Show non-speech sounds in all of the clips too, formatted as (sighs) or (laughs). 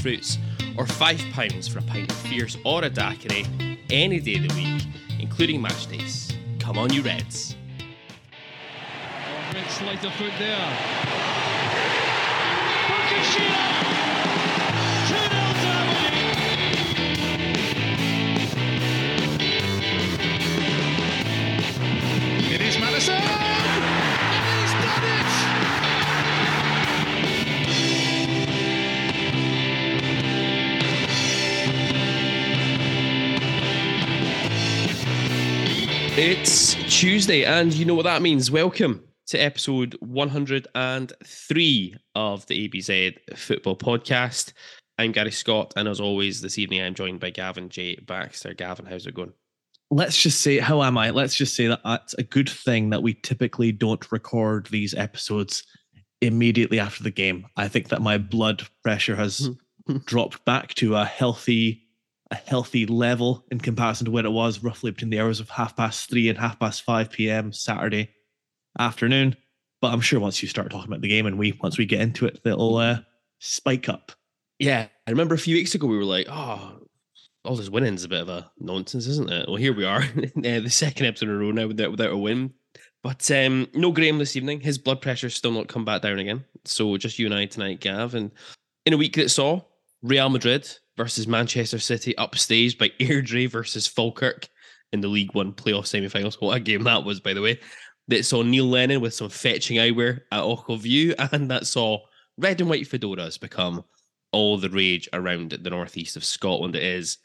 fruits, or £5 for a pint of fierce or a daiquiri any day of the week, including match days. Come on, you Reds. Oh, Red slight of foot there. It is Madison! It's Tuesday, and you know what that means. Welcome to episode 103 of the ABZ Football Podcast. I'm Gary Scott, and as always, this evening I'm joined by Gavin J. Baxter. Gavin, how's it going? let's just say how am i let's just say that that's a good thing that we typically don't record these episodes immediately after the game i think that my blood pressure has (laughs) dropped back to a healthy a healthy level in comparison to where it was roughly between the hours of half past three and half past five p.m saturday afternoon but i'm sure once you start talking about the game and we once we get into it that'll uh, spike up Yeah, I remember a few weeks ago we were like, oh, all this winning's a bit of a nonsense, isn't it? Well, here we are, (laughs) uh, the second episode in a row now without, without a win. But um, no Graham this evening. His blood pressure's still not come back down again. So just you and I tonight, Gav. And in a week that saw Real Madrid versus Manchester City upstaged by Airdrie versus Falkirk in the League One playoff semi-finals. What a game that was, by the way. That saw Neil Lennon with some fetching eyewear at Ochil View, (laughs) and that saw red and white fedoras become all the rage around the northeast of Scotland. It is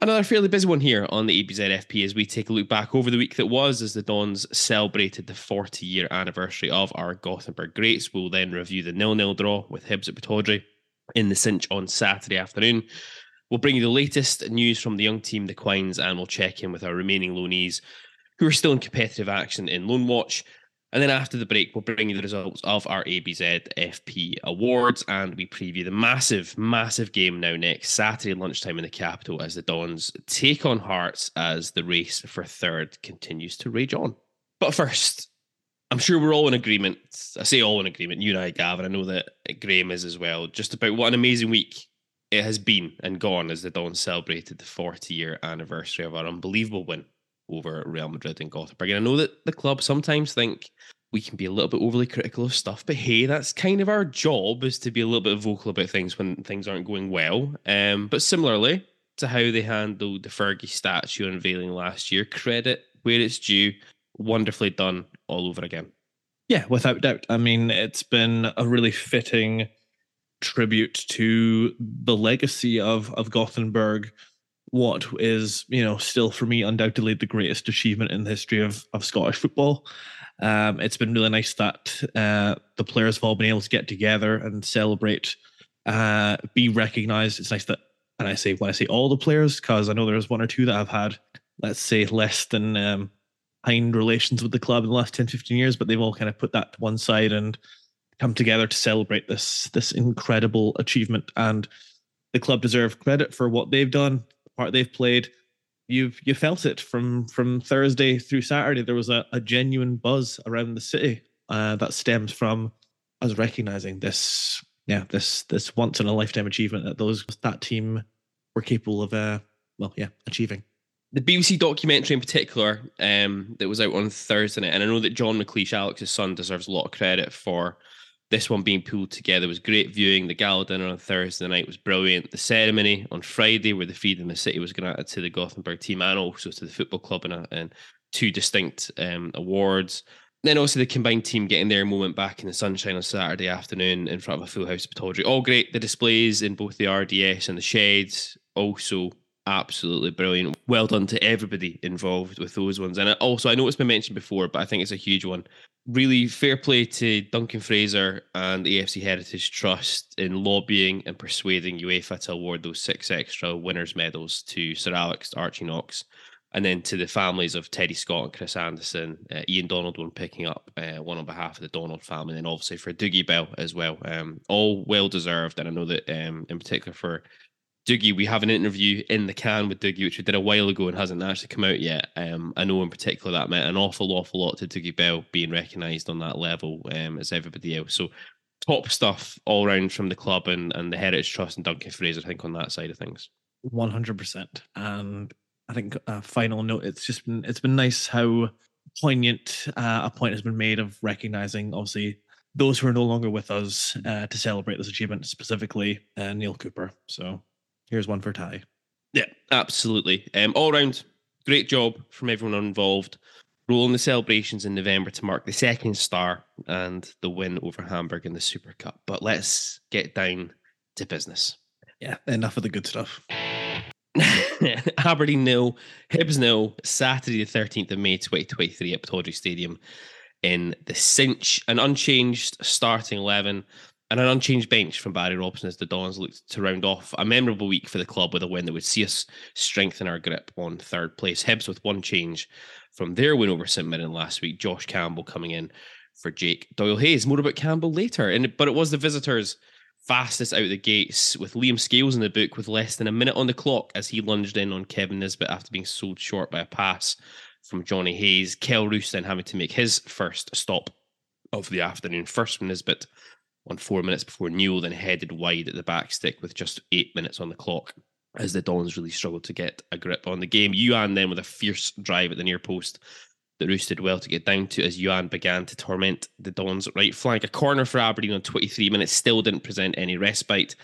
another fairly busy one here on the ABZFP as we take a look back over the week that was as the Dons celebrated the 40 year anniversary of our Gothenburg Greats. We'll then review the nil nil draw with Hibs at Pittodrie in the cinch on Saturday afternoon. We'll bring you the latest news from the young team, the Quines, and we'll check in with our remaining loanees who are still in competitive action in Loan Watch. And then after the break, we'll bring you the results of our ABZ FP awards and we preview the massive, massive game now next Saturday lunchtime in the capital as the Dons take on Hearts as the race for third continues to rage on. But first, I'm sure we're all in agreement. I say all in agreement, you and I, Gavin. I know that Graham is as well, just about what an amazing week it has been and gone as the Dons celebrated the 40 year anniversary of our unbelievable win over Real Madrid and Gothenburg. And I know that the club sometimes think we can be a little bit overly critical of stuff, but hey, that's kind of our job is to be a little bit vocal about things when things aren't going well. Um, but similarly to how they handled the Fergie statue unveiling last year, credit where it's due, wonderfully done all over again. Yeah, without doubt. I mean, it's been a really fitting tribute to the legacy of of Gothenburg. What is, you know, still for me undoubtedly the greatest achievement in the history of of Scottish football. Um, it's been really nice that uh, the players have all been able to get together and celebrate, uh, be recognised. It's nice that, and I say when I say all the players, because I know there's one or two that have had, let's say, less than um, kind relations with the club in the last 10, 15 years, but they've all kind of put that to one side and come together to celebrate this this incredible achievement. And the club deserve credit for what they've done, the part they've played. You've you felt it from from Thursday through Saturday. There was a, a genuine buzz around the city uh, that stems from us recognizing this, yeah, this this once in a lifetime achievement that those that team were capable of, uh, well, yeah, achieving the BBC documentary in particular um, that was out on Thursday night, and I know that John McLeish, Alex's son, deserves a lot of credit for this one being pulled together. It was great viewing. The gala dinner on Thursday night was brilliant. The ceremony on Friday, where the feed in the city was granted to the Gothenburg team and also to the football club and, a, in two distinct um, awards. Then also the combined team getting their moment back in the sunshine on Saturday afternoon in front of a full house of Pittodrie. All great. The displays in both the RDS and the sheds also absolutely brilliant. Well done to everybody involved with those ones. And also, I know it's been mentioned before, but I think it's a huge one. really fair play to Duncan Fraser and the AFC Heritage Trust in lobbying and persuading UEFA to award those six extra winners' medals to Sir Alex Archie Knox, and then to the families of Teddy Scott and Chris Anderson. Uh, Ian Donald one picking up uh, one on behalf of the Donald family, and obviously for Dougie Bell as well. Um, all well deserved, and I know that um, in particular for Dougie, we have an interview in the can with Dougie, which we did a while ago and hasn't actually come out yet. Um, I know in particular that meant an awful, awful lot to Dougie Bell being recognised on that level um, as everybody else. So top stuff all round from the club and, and the Heritage Trust and Duncan Fraser, I think, on that side of things. One hundred percent. And I think a final note, it's just been it's been nice how poignant uh, a point has been made of recognizing obviously those who are no longer with us uh, to celebrate this achievement, specifically uh, Neale Cooper. So Here's one for Ty. Yeah, absolutely. Um, all round, great job from everyone involved. Rolling the celebrations in November to mark the second star and the win over Hamburg in the Super Cup. But let's get down to business. Yeah, enough of the good stuff. (laughs) Aberdeen nil, Hibs nil, Saturday the 13th of May 2023 at Pittodrie Stadium in the cinch. An unchanged starting 11 and an unchanged bench from Barry Robson as the Dons looked to round off a memorable week for the club with a win that would see us strengthen our grip on third place. Hibs with one change from their win over St Mirren last week. Josh Campbell coming in for Jake Doyle Hayes. More about Campbell later. And but it was the visitors fastest out the gates with Liam Scales in the book with less than a minute on the clock as he lunged in on Kevin Nisbet after being sold short by a pass from Jonny Hayes. Kelle Roos then having to make his first stop of the afternoon. First from Nisbet on four minutes before Newell then headed wide at the back stick with just eight minutes on the clock as the Dons really struggled to get a grip on the game. Youan then with a fierce drive at the near post that Roos did well to get down to as Youan began to torment the Dons right flank. A corner for Aberdeen on 23 minutes still didn't present any respite.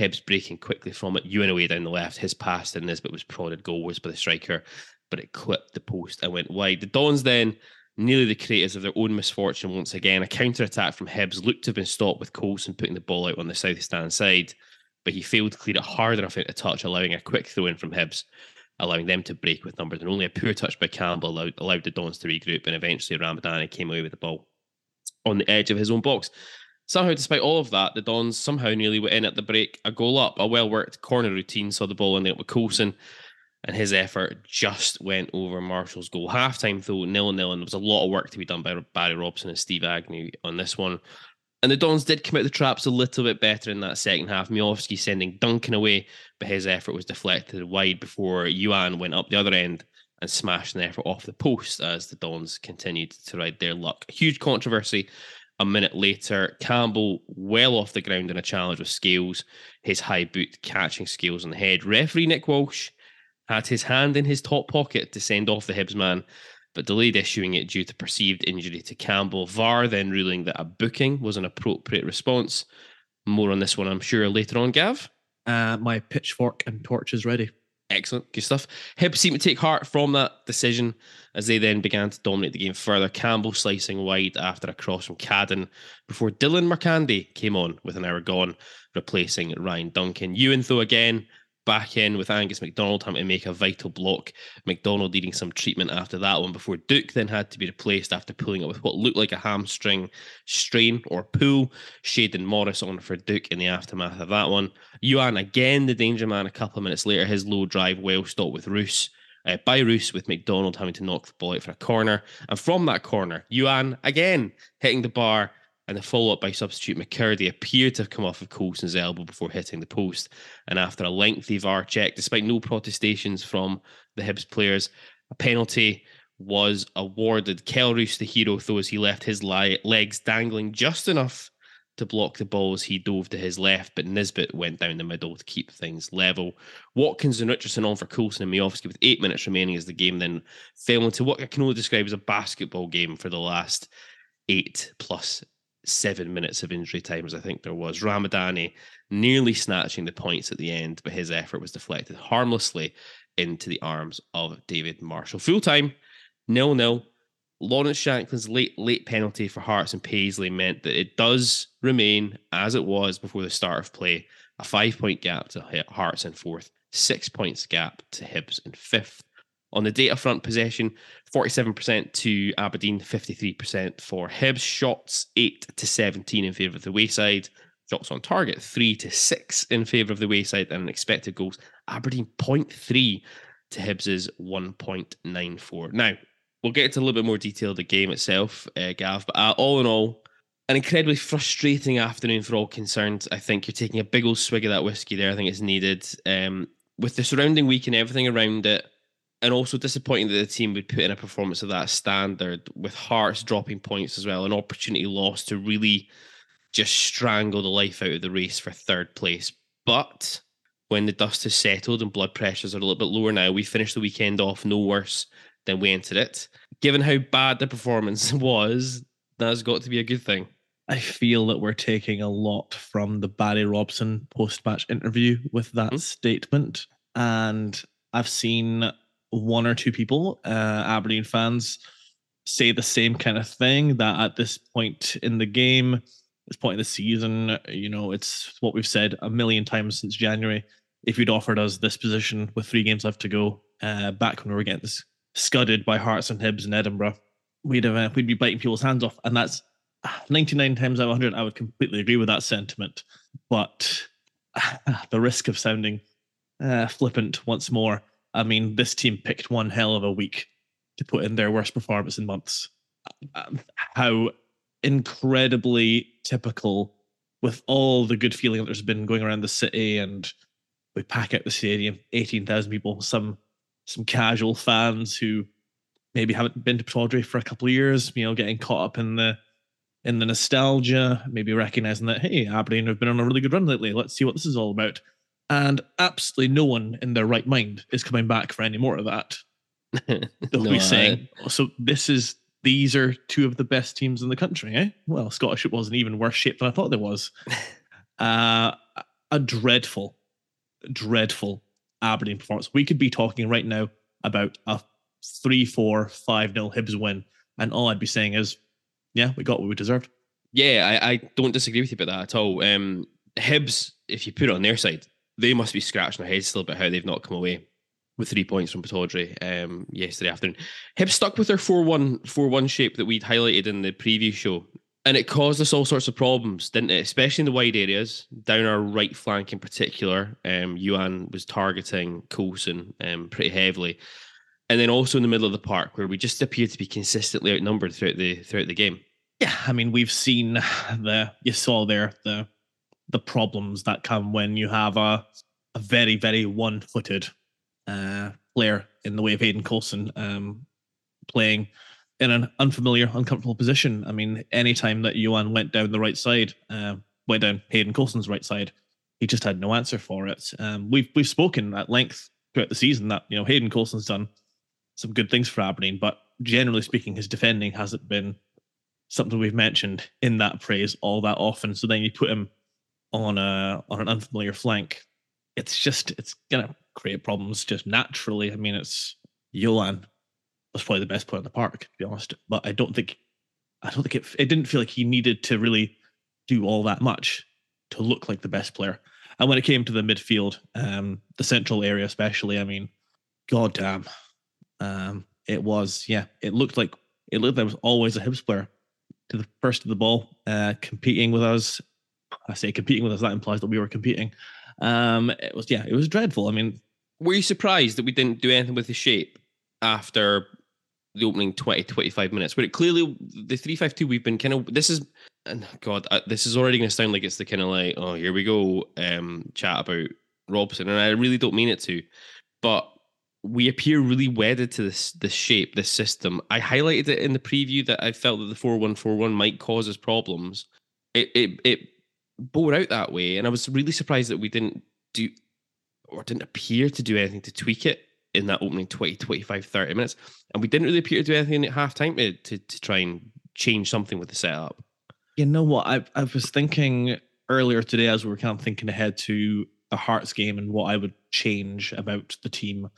Hibs breaking quickly from it. Youan away down the left. His pass this Nisbet was prodded goalwards by the striker, but it clipped the post and went wide. The Dons then nearly the creators of their own misfortune once again. A counter attack from Hibs looked to have been stopped with Coulson putting the ball out on the south stand side, but he failed to clear it hard enough out to touch, allowing a quick throw in from Hibs, allowing them to break with numbers. And only a poor touch by Campbell allowed, allowed the Dons to regroup, and eventually Ramadani came away with the ball on the edge of his own box. Somehow, despite all of that, the Dons somehow nearly went in at the break, a goal up, a well worked corner routine, saw the ball in there with Coulson and his effort just went over Marshall's goal. Halftime, though, nil nil, and there was a lot of work to be done by Barry Robson and Steve Agnew on this one. And the Dons did come out the traps a little bit better in that second half. Miovski sending Duncan away, but his effort was deflected wide before Youan went up the other end and smashed an effort off the post as the Dons continued to ride their luck. Huge controversy a minute later. Campbell well off the ground in a challenge with Scales, his high boot catching Scales on the head. Referee Nick Walsh had his hand in his top pocket to send off the Hibs man, but delayed issuing it due to perceived injury to Campbell. VAR then ruling that a booking was an appropriate response. More on this one, I'm sure, later on, Gav. Uh, my pitchfork and torch is ready. Excellent, good stuff. Hibs seemed to take heart from that decision as they then began to dominate the game further. Campbell slicing wide after a cross from Cadden before Dylan Marcandy came on with an hour gone, replacing Ryan Duncan. Youan, though, again back in with Angus MacDonald having to make a vital block. MacDonald needing some treatment after that one before Duk then had to be replaced after pulling it with what looked like a hamstring strain or pull. Shayden Morris on for Duk in the aftermath of that one. Youan again, the danger man, a couple of minutes later, his low drive well stopped with Roos. Uh, by Roos with MacDonald having to knock the ball out for a corner. And from that corner, Youan again hitting the bar and the follow up by substitute McKirdy appeared to have come off of Coulson's elbow before hitting the post. And after a lengthy VAR check, despite no protestations from the Hibs players, a penalty was awarded. Kelle Roos, the hero, though, as he left his legs dangling just enough to block the ball as he dove to his left, but Nisbet went down the middle to keep things level. Watkins and Richardson on for Coulson and Miovski with eight minutes remaining as the game then fell into what I can only describe as a basketball game for the last eight plus seven minutes of injury time, as I think there was. Ramadani nearly snatching the points at the end, but his effort was deflected harmlessly into the arms of David Marshall. Full time, nil nil. Lawrence Shankland's late late penalty for Hearts and Paisley meant that it does remain as it was before the start of play, a five point gap to Hearts in fourth, six points gap to Hibs in fifth. On the data front, possession 47% to Aberdeen, 53% for Hibs. Shots 8 to 17 in favour of the Wayside. Shots on target 3 to 6 in favour of the Wayside. And expected goals Aberdeen 0.3 to Hibs's 1.94. Now, we'll get into a little bit more detail of the game itself, uh, Gav, but uh, all in all, an incredibly frustrating afternoon for all concerned. I think you're taking a big old swig of that whiskey there. I think it's needed. Um, with the surrounding week and everything around it, and also disappointing that the team would put in a performance of that standard with Hearts dropping points as well, an opportunity lost to really just strangle the life out of the race for third place. But when the dust has settled and blood pressures are a little bit lower now, we finished the weekend off no worse than we entered it. Given how bad the performance (laughs) was, that's got to be a good thing. I feel that we're taking a lot from the Barry Robson post match interview with that mm-hmm. statement. And I've seen one or two people, uh, Aberdeen fans, say the same kind of thing that at this point in the game, this point in the season, you know, it's what we've said a million times since January. If you'd offered us this position with three games left to go, uh, back when we were getting scudded by Hearts and Hibs in Edinburgh, we'd have uh, we'd be biting people's hands off, and that's 99 times out of 100. I would completely agree with that sentiment, but (laughs) the risk of sounding uh, flippant once more. I mean, this team picked one hell of a week to put in their worst performance in months. Um, how incredibly typical with all the good feeling that there's been going around the city and we pack out the stadium 18,000 people some some casual fans who maybe haven't been to Pittodrie for a couple of years, you know, getting caught up in the in the nostalgia, maybe recognizing that hey, Aberdeen have been on a really good run lately. Let's see what this is all about. And absolutely no one in their right mind is coming back for any more of that. (laughs) They'll no, be saying, I... so this is these are two of the best teams in the country, eh? Well, Scottish it was in even worse shape than I thought there was. (laughs) uh, a dreadful, dreadful Aberdeen performance. We could be talking right now about a three, four, five nil Hibs win, and all I'd be saying is, yeah, we got what we deserved. Yeah, I, I don't disagree with you about that at all. Um, Hibs, if you put it on their side, they must be scratching their heads still about how they've not come away with three points from Pittodrie um, yesterday afternoon. Hibs stuck with their 4-1 4-1 shape that we'd highlighted in the preview show. And it caused us all sorts of problems, didn't it? Especially in the wide areas, down our right flank in particular. Um, Youan was targeting Coulson um, pretty heavily and then also in the middle of the park where we just appeared to be consistently outnumbered throughout the throughout the game. Yeah, I mean we've seen the you saw there the the problems that come when you have a a very very one footed uh, player in the way of Hayden Coulson um, playing in an unfamiliar, uncomfortable position. I mean, anytime that Youan went down the right side, uh, went down Hayden Coulson's right side, he just had no answer for it. Um, we've we've spoken at length throughout the season that you know Hayden Coulson's done some good things for Aberdeen, but generally speaking, his defending hasn't been something we've mentioned in that praise all that often. So then you put him on a on an unfamiliar flank, it's just it's gonna create problems just naturally. I mean, it's Youan was probably the best player in the park, to be honest. But I don't think I don't think it it didn't feel like he needed to really do all that much to look like the best player. And when it came to the midfield, um, the central area especially, I mean, god damn, um, it was, yeah, it looked like it looked like there was always a Hibs player to the first of the ball, uh, competing with us. I say competing with us, that implies that we were competing. Um, it was, yeah, it was dreadful. I mean, were you surprised that we didn't do anything with the shape after the opening 20, 25 minutes? Where it clearly, the 352, we've been kind of, this is, and God, uh, this is already going to sound like it's the kind of like, oh, here we go, um, chat about Robson. And I really don't mean it to, but we appear really wedded to this this shape, this system. I highlighted it in the preview that I felt that the four one four one might cause us problems. It it it bore out that way, and I was really surprised that we didn't do or didn't appear to do anything to tweak it in that opening 20, 25, 30 minutes. And we didn't really appear to do anything at half time to, to, to try and change something with the setup. You know what? I I was thinking earlier today as we were kind of thinking ahead to a Hearts game and what I would change about the team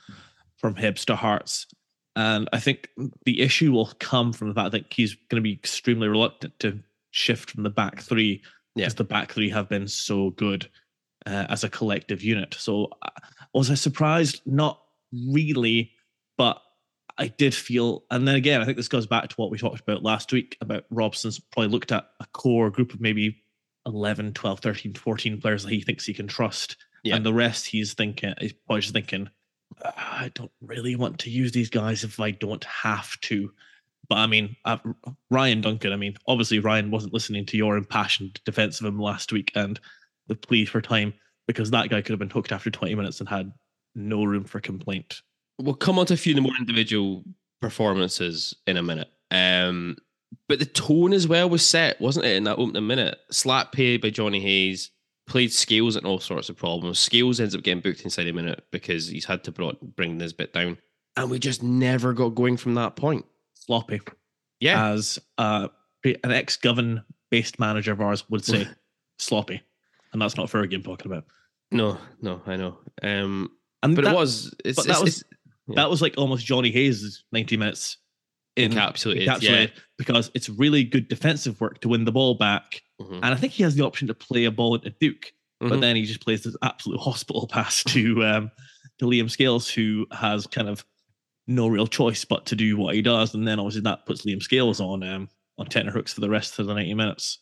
from Hibs to Hearts. And I think the issue will come from the fact that he's going to be extremely reluctant to shift from the back three because yeah. the back three have been so good uh, as a collective unit. So uh, was I surprised? Not really, but I did feel, and then again, I think this goes back to what we talked about last week about Robson's probably looked at a core group of maybe 11, 12, 13, 14 players that he thinks he can trust. Yeah. And the rest he's thinking, he's probably just thinking, "Ah, I don't really want to use these guys if I don't have to. But I mean, uh, Ryan Duncan, I mean, obviously Ryan wasn't listening to your impassioned defense of him last week and the plea for time because that guy could have been hooked after 20 minutes and had no room for complaint. We'll come on to a few more individual performances in a minute. Um, but the tone as well was set, wasn't it, in that opening minute? Slap pay by Jonny Hayes, played Scales and all sorts of problems. Scales ends up getting booked inside a minute because he's had to brought, bring this bit down. And we just never got going from that point. Sloppy. Yeah. As uh, an ex govern based manager of ours would say, (laughs) sloppy. And that's not Fergie I'm talking about. no, no, I know. Um, And but that, it was, it's, but that it's- was- it's yeah. that was like almost Jonny Hayes' 90 minutes in encapsulated. encapsulated Yeah. because it's really good defensive work to win the ball back. Mhm. And I think he has the option to play a ball into Duk, but Mhm. then he just plays this absolute (laughs) hospital pass to um, to Liam Scales, who has kind of no real choice but to do what he does. And then obviously that puts Liam Scales on um, on tenor hooks for the rest of the 90 minutes.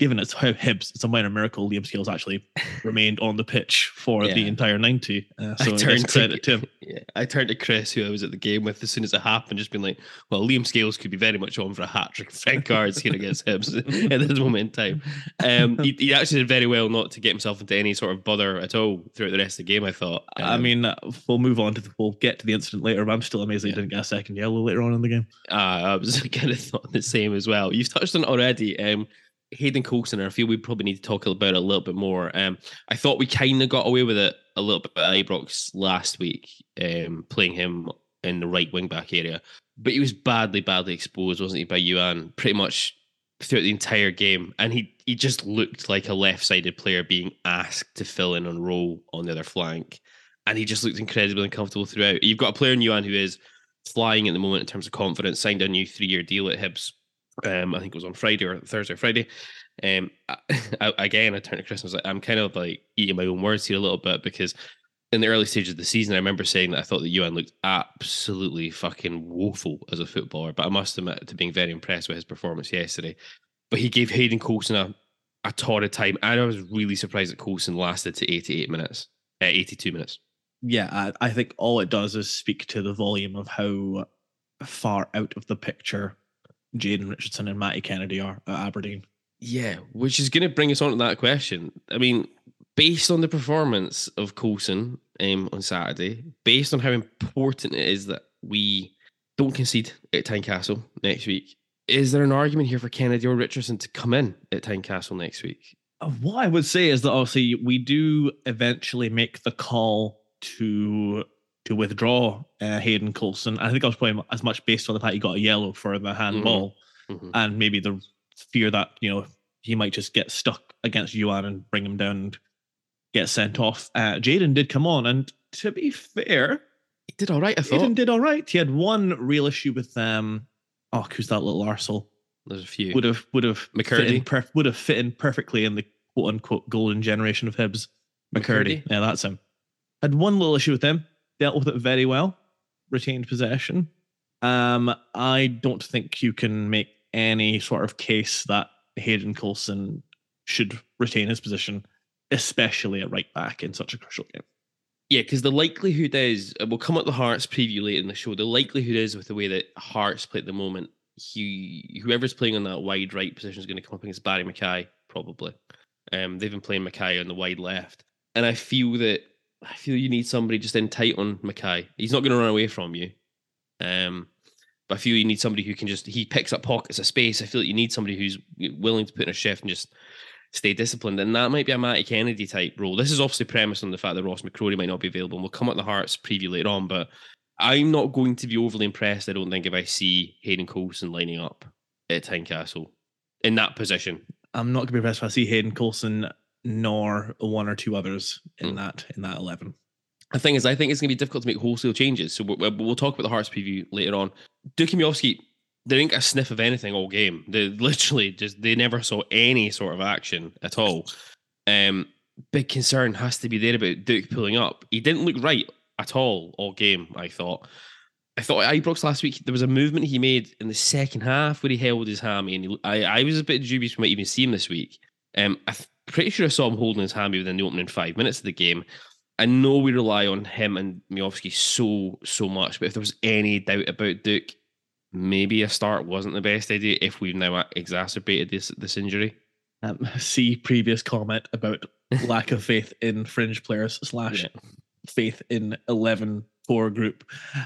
Given it's how Hibs, it's a minor miracle Liam Scales actually (laughs) remained on the pitch for the entire 90. Uh, I so I turned to- credit to him. (laughs) Yeah, I turned to Chris, who I was at the game with, as soon as it happened, just been like, "Well, Liam Scales could be very much on for a hat trick of red cards here against Hibs (laughs) at this moment in time." Um, he, he actually did very well not to get himself into any sort of bother at all throughout the rest of the game. I thought. I Um, mean, uh, we'll move on to the, we'll get to the incident later, but I'm still amazed Yeah. he didn't get a second yellow later on in the game. uh, I was kind of thought the same as well. You've touched on it already. Um, Hayden Coulson, I feel we probably need to talk about it a little bit more. Um, I thought we kind of got away with it a little bit at Ibrox last week, um, playing him in the right wing back area, but he was badly, badly exposed, wasn't he, by Youan pretty much throughout the entire game, and he he just looked like a left-sided player being asked to fill in on role on the other flank, and he just looked incredibly uncomfortable throughout. You've got a player in Youan who is flying at the moment in terms of confidence, signed a new three-year deal at Hibs. Um, I think it was on Friday or Thursday or Friday. Um, I, (laughs) again, I turned to Chris and was like, I'm kind of like eating my own words here a little bit because in the early stages of the season, I remember saying that I thought that Youan looked absolutely fucking woeful as a footballer, but I must admit to being very impressed with his performance yesterday. But he gave Hayden Coulson a, a torrid time, and I was really surprised that Coulson lasted to 88 minutes, uh, 82 minutes. Yeah, I, I think all it does is speak to the volume of how far out of the picture Jayden Richardson and Matty Kennedy are at Aberdeen. Yeah, which is going to bring us on to that question. I mean, based on the performance of Coulson um, on Saturday, based on how important it is that we don't concede at Tynecastle next week, is there an argument here for Kennedy or Richardson to come in at Tynecastle next week? Uh, What I would say is that obviously we do eventually make the call to to withdraw uh, Hayden Coulson. I think I was playing as much based on the fact he got a yellow for the handball Mhm. and maybe the fear that you know he might just get stuck against Youan and bring him down and get sent off. Uh, Jayden did come on, and to be fair, He did all right, I thought. Jayden did all right. He had one real issue with um, oh, who's that little arsehole? There's a few. Would have would have fit McKirdy? in perf- would have fit in perfectly in the quote unquote golden generation of Hibs. McKirdy, McKirdy? yeah, that's him. Had one little issue with him, dealt with it very well, retained possession. Um, I don't think you can make any sort of case that Hayden Coulson should retain his position, especially at right back in such a crucial game. Yeah, because the likelihood is uh, we'll come at the Hearts preview later in the show. The likelihood is with the way that Hearts play at the moment, he whoever's playing on that wide right position is going to come up against Barry McKay probably. Um, they've been playing McKay on the wide left, and I feel that I feel you need somebody just in tight on McKay. He's not going to run away from you. Um, but I feel you need somebody who can just he picks up pockets of space. I feel that you need somebody who's willing to put in a shift and just stay disciplined. And that might be a Matty Kennedy type role. This is obviously premised on the fact that Ross McCrorie might not be available. And we'll come at the Hearts preview later on, but I'm not going to be overly impressed, I don't think, if I see Hayden Coulson lining up at Tynecastle in that position. I'm not going to be impressed if I see Hayden Coulson nor one or two others in Mm. that in that eleven. The thing is, I think it's going to be difficult to make wholesale changes. So we'll, we'll talk about the Hearts preview later on. Duk Miovski, they didn't get a sniff of anything all game. They (laughs) literally just they never saw any sort of action at all. Um, big concern has to be there about Duk pulling up. He didn't look right at all all game. I thought. I thought at Ibrox last week there was a movement he made in the second half where he held his hammy, and he, I, I was a bit dubious we might even see him this week. Um, I'm pretty sure I saw him holding his hammy within the opening five minutes of the game. I know we rely on him and Miovski so so much, but if there was any doubt about Duk, maybe a start wasn't the best idea if we've now exacerbated this this injury. Um, (laughs) see previous comment about lack of faith in fringe players slash Yeah. faith in 11 core group.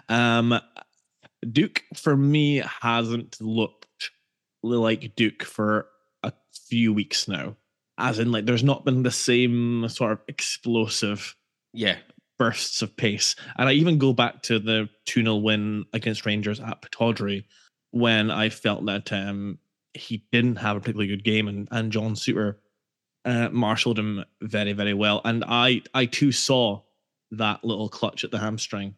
Um, Duk for me hasn't looked like Duk for a few weeks now. As in, like, there's not been the same sort of explosive Yeah, bursts of pace. And I even go back to the 2 0 win against Rangers at Pittodrie when I felt that um, he didn't have a particularly good game and, and John Souttar uh, marshaled him very, very well. And I, I too saw that little clutch at the hamstring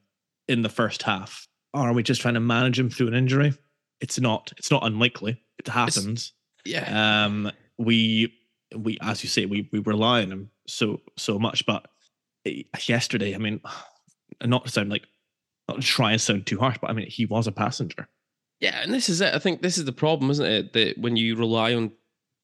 in the first half. Are we just trying to manage him through an injury? It's not. It's not unlikely. It happens. yeah. Um, we we as you say we we rely on him so so much, but eh, yesterday, I mean, (sighs) not to sound like not to try and sound too harsh, but I mean he was a passenger. Yeah, and this is it. I think this is the problem, isn't it? That when you rely on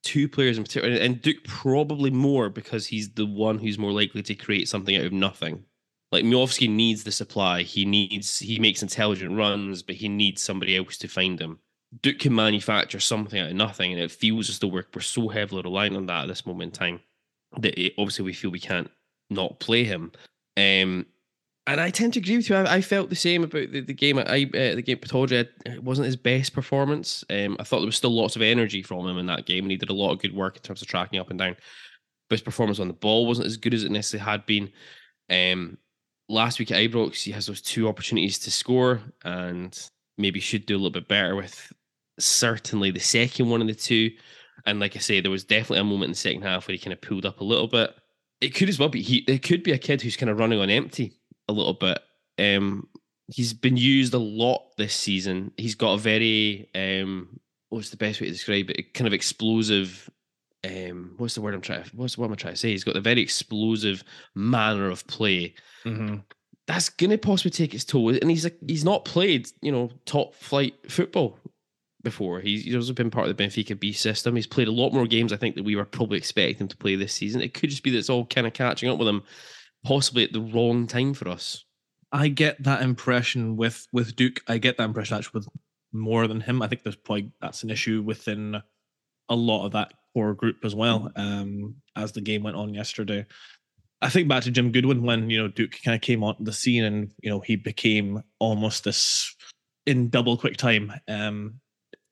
two players in particular, and Duk probably more because he's the one who's more likely to create something out of nothing. Like Miovski needs the supply. He needs he makes intelligent runs, but he needs somebody else to find him. Duk can manufacture something out of nothing, and it feels as though we're, we're so heavily reliant on that at this moment in time that it, obviously we feel we can't not play him. Um, and I tend to agree with you. I, I felt the same about the, the game I, uh, the game at Pittodrie. It wasn't his best performance. Um, I thought there was still lots of energy from him in that game, and he did a lot of good work in terms of tracking up and down. But his performance on the ball wasn't as good as it necessarily had been. Um, last week at Ibrox, he has those two opportunities to score, and maybe should do a little bit better with certainly the second one of the two. And like I say, there was definitely a moment in the second half where he kind of pulled up a little bit. It could as well be he. It could be a kid who's kind of running on empty a little bit. Um, he's been used a lot this season. He's got a very um, what's the best way to describe it? Kind of explosive. Um, what's the word I'm trying? What's what am I trying to say? He's got a very explosive manner of play. That's gonna possibly take its toll, and he's like he's not played you know top flight football before. He's, he's also been part of the Benfica B system. He's played a lot more games, I think, that we were probably expecting him to play this season. It could just be that it's all kind of catching up with him, possibly at the wrong time for us. I get that impression with with Duk. I get that impression actually with more than him. I think there's probably that's an issue within a lot of that core group as well. Um, as the game went on yesterday, I think back to Jim Goodwin when you know Duk kind of came onto the scene and you know he became almost this in double quick time um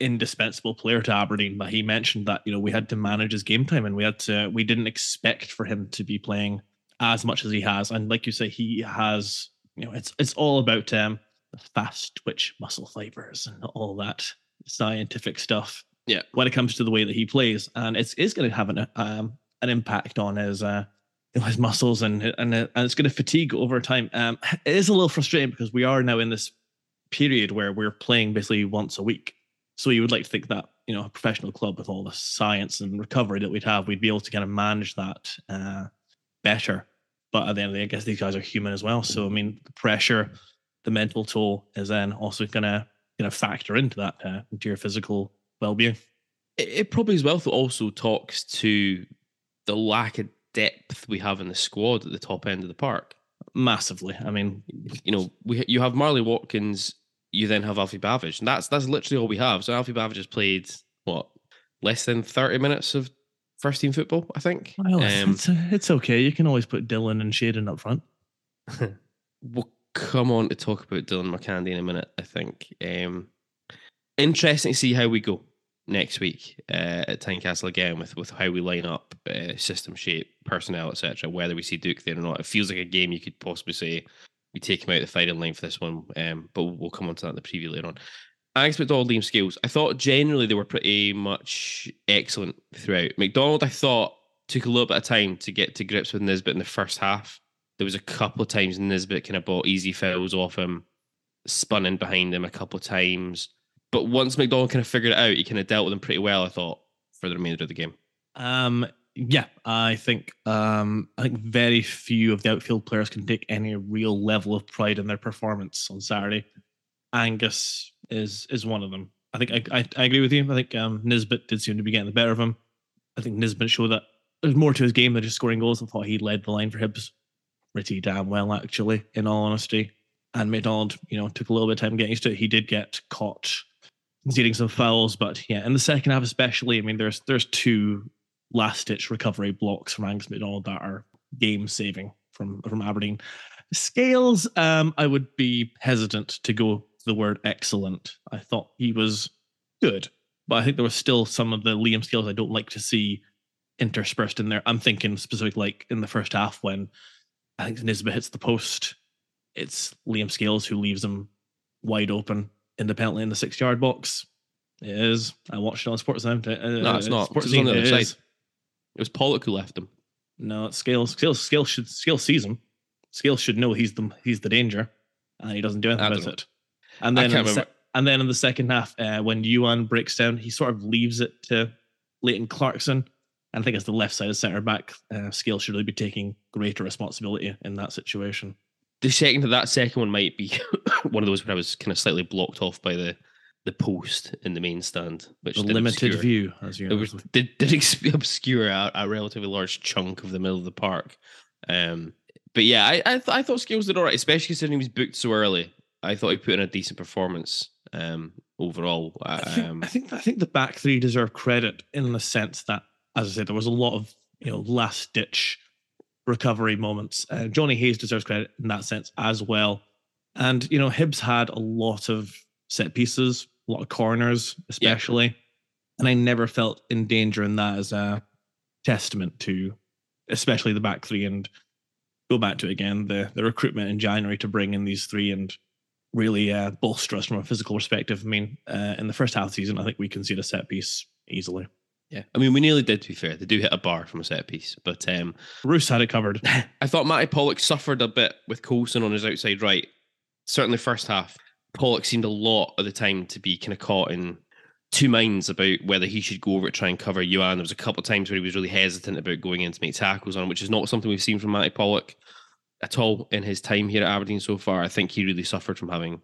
indispensable player to Aberdeen. But he mentioned that you know we had to manage his game time and we had to we didn't expect for him to be playing as much as he has. And like you say, he has you know it's it's all about um fast twitch muscle fibers and all that scientific stuff. Yeah. When it comes to the way that he plays, and it's is going to have an um an impact on his uh his muscles and and uh, and it's going to fatigue over time. Um, it is a little frustrating because we are now in this period where we're playing basically once a week. So you would like to think that you know a professional club with all the science and recovery that we'd have, we'd be able to kind of manage that uh, better. But at the end of the day, I guess these guys are human as well. So I mean, the pressure, the mental toll is then also going to going to factor into that uh, into your physical well being. It, it probably as well also talks to the lack of depth we have in the squad at the top end of the park. Massively. I mean, You know, we you have Marley Watkins, you then have Alfie Bavidge, and that's that's literally all we have. So Alfie Bavidge has played what less than thirty minutes of first team football, I think. well, it's, Um, it's, it's okay. You can always put Dylan and Shayden up front. (laughs) we'll come on to talk about Dylan McCandy in a minute, I think. Um, interesting to see how we go next week uh, at Tynecastle again with, with how we line up, uh, system shape, personnel, etc. Whether we see Duk there or not, it feels like a game you could possibly say we take him out of the firing line for this one, um, but we'll come on to that in the preview later on. I Alex MacDonald, Liam Scales, I thought generally they were pretty much excellent throughout. MacDonald, I thought, took a little bit of time to get to grips with Nisbet in the first half. There was a couple of times Nisbet kind of bought easy fouls off him, spun in behind him a couple of times. But once MacDonald kind of figured it out, he kind of dealt with him pretty well, I thought, for the remainder of the game. Um, yeah, I think um, I think very few of the outfield players can take any real level of pride in their performance on Saturday. Angus is is one of them. I think I, I, I agree with you. I think um, Nisbet did seem to be getting the better of him. I think Nisbet showed that there's more to his game than just scoring goals. I thought he led the line for Hibs pretty damn well, actually, in all honesty. And MacDonald, you know, took a little bit of time getting used to it. He did get caught conceding some fouls, but yeah, in the second half especially, I mean, there's there's two last ditch recovery blocks from Angus MacDonald that are game saving from from Aberdeen. Scales, um, I would be hesitant to go the word excellent. I thought he was good, but I think there was still some of the Liam Scales I don't like to see interspersed in there. I'm thinking specifically like in the first half when I think Nisbet hits the post, it's Liam Scales who leaves him wide open independently in the six yard box. It is. I watched it on Sports Uh, No, it's not. Sports It's on the other It side. It was Pollock who left him. No, it's Scales. Scales. Scales should. Scales sees him. Scales should know he's the he's the danger, and he doesn't do anything about know. it. And then, the remember. and then in the second half, uh, when Youan breaks down, he sort of leaves it to Leighton Clarkson. And I think as the left side of centre back, uh, Scales should really be taking greater responsibility in that situation. The second that second one might be (coughs) one of those where I was kind of slightly blocked off by the the post in the main stand, which The did limited obscure- view, as you It know. was did, did obscure (laughs) a, a relatively large chunk of the middle of the park. Um, but yeah, I I, th- I thought Scales did all right, especially considering he was booked so early. I thought he put in a decent performance um, overall. I think, Um, I think I think the back three deserve credit in the sense that, as I said, there was a lot of you know last ditch recovery moments. Uh, Jonny Hayes deserves credit in that sense as well. And you know, Hibs had a lot of set pieces, a lot of corners, especially, and I never felt in danger in that as a testament to, especially the back three. And go back to it again the the recruitment in January to bring in these three and really uh, bolster us from a physical perspective. I mean, uh, in the first half of the season, I think we concede a set piece easily. yeah, I mean, we nearly did. To be fair, they do hit a bar from a set piece, but um, Roos had it covered. (laughs) I thought Mattie Pollock suffered a bit with Coulson on his outside right. Certainly, first half, Pollock seemed a lot of the time to be kind of caught in two minds about whether he should go over to try and cover Youan. There was a couple of times where he was really hesitant about going in to make tackles on, which is not something we've seen from Mattie Pollock at all in his time here at Aberdeen so far. I think he really suffered from having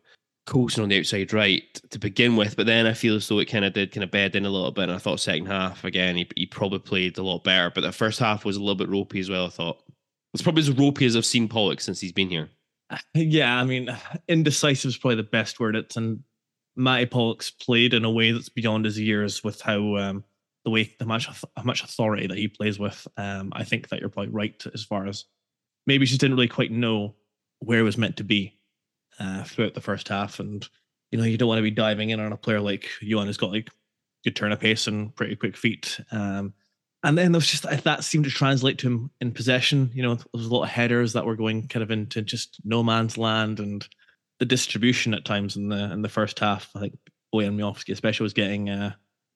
Coulson on the outside right to begin with, but then I feel as though it kind of did kind of bed in a little bit. And I thought second half again, he, he probably played a lot better, but the first half was a little bit ropey as well. I thought it's probably as ropey as I've seen Pollock since he's been here. Yeah, I mean, indecisive is probably the best word. It's and Mattie Pollock's played in a way that's beyond his years with how um, the way the much how much authority that he plays with. Um, I think that you're probably right as far as maybe he just didn't really quite know where he was meant to be uh, throughout the first half, and you know you don't want to be diving in on a player like Youan who's got like good turn of pace and pretty quick feet. Um, and then there was just that seemed to translate to him in possession. You know, there was a lot of headers that were going kind of into just no man's land, and the distribution at times in the in the first half. I think Bojan Miovski especially was getting, uh,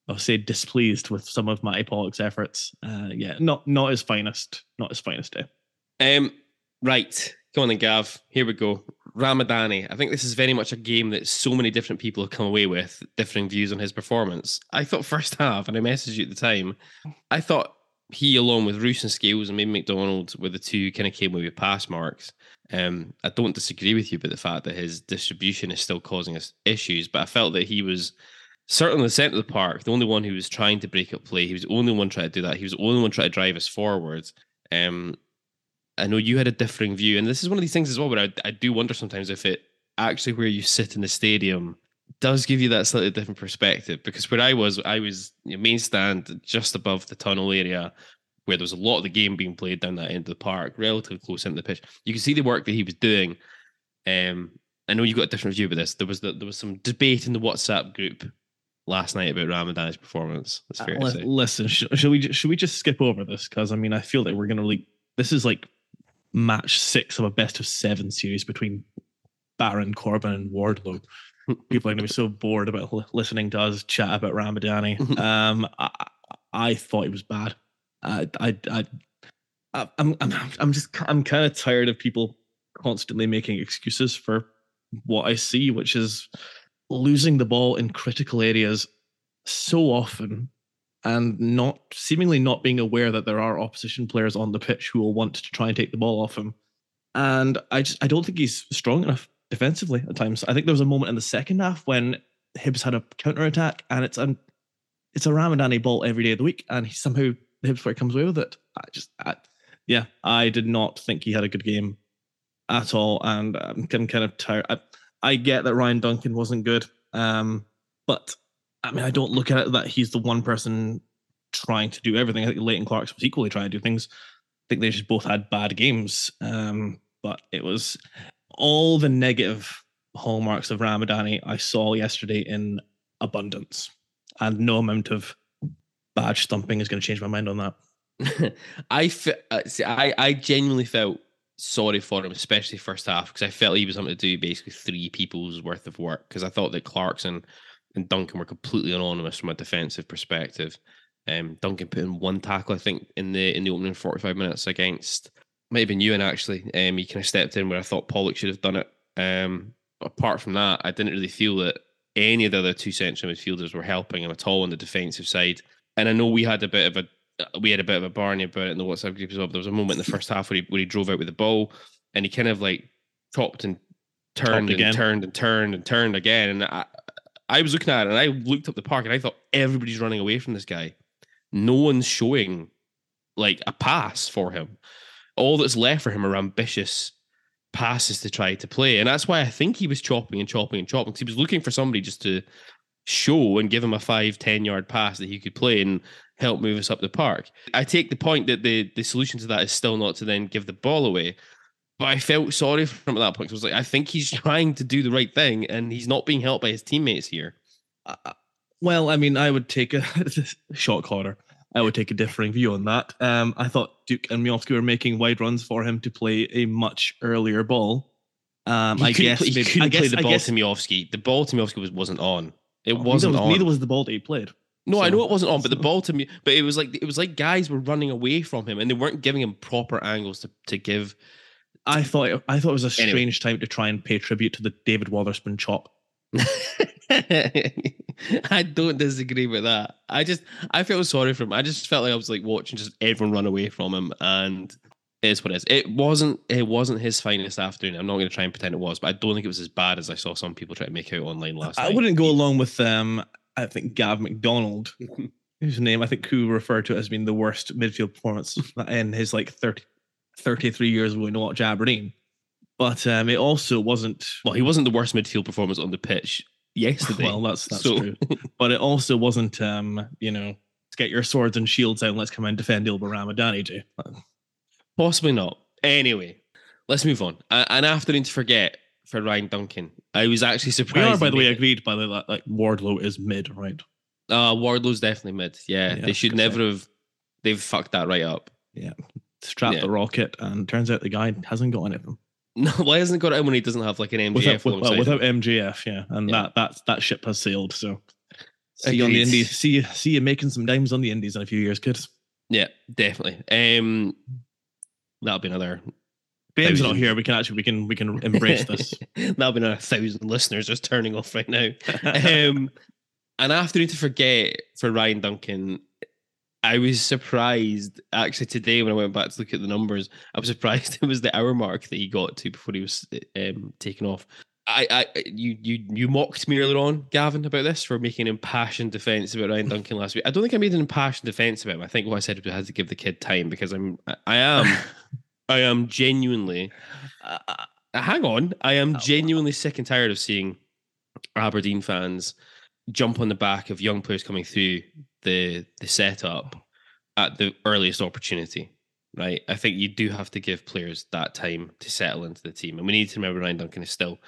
I'll say, displeased with some of Mattie Pollock's efforts. Uh, yeah, not not his finest, not his finest day. Um, right. Come on then, Gav. Here we go. Ramadani. I think this is very much a game that so many different people have come away with differing views on his performance. I thought first half, and I messaged you at the time, I thought he, along with Roos and Scales and maybe MacDonald, were the two kind of came away with pass marks. Um, I don't disagree with you about the fact that his distribution is still causing us issues, but I felt that he was certainly in the centre of the park, the only one who was trying to break up play. He was the only one trying to do that. He was the only one trying to drive us forward. Um, I know you had a differing view, and this is one of these things as well. Where I, I do wonder sometimes if it actually where you sit in the stadium does give you that slightly different perspective. Because where I was, I was you know, main stand just above the tunnel area, where there was a lot of the game being played down that end of the park, relatively close into the pitch. You can see the work that he was doing. Um, I know you got a different view of this. There was the, there was some debate in the WhatsApp group last night about Ramadan's performance. That's fair to Li- say. listen, sh- should we should we just skip over this? Because I mean, I feel that we're gonna really. This is like match six of a best of seven series between Baron Corbin and Wardlow. People are gonna be so bored about listening to us chat about Ramadani. (laughs) um, I, I- I thought it was bad. I, I, I, I I'm, I'm, I'm just, I'm kind of tired of people constantly making excuses for what I see, which is losing the ball in critical areas so often and not seemingly not being aware that there are opposition players on the pitch who will want to try and take the ball off him. And I just I don't think he's strong enough defensively at times. I think there was a moment in the second half when Hibs had a counter attack, and it's an it's a Ramadani ball every day of the week, and he somehow Hibs player comes away with it. I just, I, yeah, I did not think he had a good game at all, and I'm kind of tired. I, I get that Ryan Duncan wasn't good, um, but I mean, I don't look at it that he's the one person trying to do everything. I think Leighton Clarkson was equally trying to do things. I think they just both had bad games, um, but it was all the negative hallmarks of Ramadani I saw yesterday in abundance, and no amount of badge thumping is going to change my mind on that. (laughs) I, uh, see, I I genuinely felt sorry for him, especially first half, because I felt he was having to do basically three people's worth of work. Because I thought that Clarkson and Duncan were completely anonymous from a defensive perspective. Um, Duncan put in one tackle, I think, in the in the opening forty five minutes against might have been Youan actually. Um, he kind of stepped in where I thought Pollock should have done it. Um, apart from that, I didn't really feel that any of the other two central midfielders were helping him at all on the defensive side. And I know we had a bit of a we had a bit of a barney about it in the WhatsApp group as well. There was a moment in the first half where he, where he drove out with the ball and he kind of like chopped and turned Chopped and again. turned and turned and turned again. And I, I was looking at it and I looked up the park and I thought everybody's running away from this guy. No one's showing like a pass for him. All that's left for him are ambitious passes to try to play. And that's why I think he was chopping and chopping and chopping because he was looking for somebody just to show and give him a five, 10 yard pass that he could play and help move us up the park. I take the point that the, the solution to that is still not to then give the ball away. But I felt sorry for him at that point. I was like, I think he's (laughs) trying to do the right thing and he's not being helped by his teammates here. Uh, well, I mean, I would take a (laughs) shot caller. I would take a differing view on that. Um, I thought Duk and Miovski were making wide runs for him to play a much earlier ball. Um, I guess play, he couldn't I guess, play the I ball guess, to Miovski. The ball to Miovski was, wasn't on. It wasn't neither was, on. Neither was the ball that he played. No, I know it wasn't on, but the ball to me, but it was like it was like guys were running away from him, and they weren't giving him proper angles to to give. I thought it, I thought it was a Anyway. strange time to try and pay tribute to the David Wotherspoon chop. (laughs) I don't disagree with that. I just I felt sorry for him. I just felt like I was like watching just everyone run away from him, and it is what it is. It wasn't it wasn't his finest afternoon. I'm not going to try and pretend it was, but I don't think it was as bad as I saw some people try to make out online last night. I night. wouldn't go along with um I think Gav McDonald, (laughs) whose name I think who referred to it as being the worst midfield performance (laughs) in his like 30, 33 years going to watch Aberdeen. But um, it also wasn't Well, he wasn't the worst midfield performance on the pitch yesterday. well, that's that's So- true. (laughs) But it also wasn't um, you know, get your swords and shields out and let's come and defend Ylber Ramadani too. Possibly not. Anyway, let's move on. An afternoon to forget for Ryan Duncan. I was actually surprised. We are, by the way, made- agreed by the way like Wardlow is mid, right? Uh, Wardlow's definitely mid. Yeah, Yeah, they should never have. They've fucked that right up. Strap Yeah. the rocket, and turns out the guy hasn't got anything. (laughs) No, why hasn't it got out when he doesn't have like an MJF? Without, well, without MJF, yeah, and Yeah. that that that ship has sailed. So see you on the indies. See you see you making some dimes on the indies in a few years, kids. Yeah, definitely. Um, that'll be another. Ben's not here. We can actually we can we can embrace this. (laughs) that'll be another thousand listeners just turning off right now. (laughs) um, an afternoon to forget for Ryan Duncan. I was surprised actually today when I went back to look at the numbers. I was (laughs) surprised it was the hour mark that he got to before he was um, taken off. I, I, you, you, you mocked me earlier on, Gavin, about this for making an impassioned defense about Ryan Duncan last week. I don't think I made an impassioned defense about him. I think what I said was I had to give the kid time because I'm, I, I am, (laughs) I am genuinely. Uh, hang on, I am Oh, genuinely sick and tired of seeing Aberdeen fans jump on the back of young players coming through the the setup at the earliest opportunity. Right, I think you do have to give players that time to settle into the team, and we need to remember Ryan Duncan is still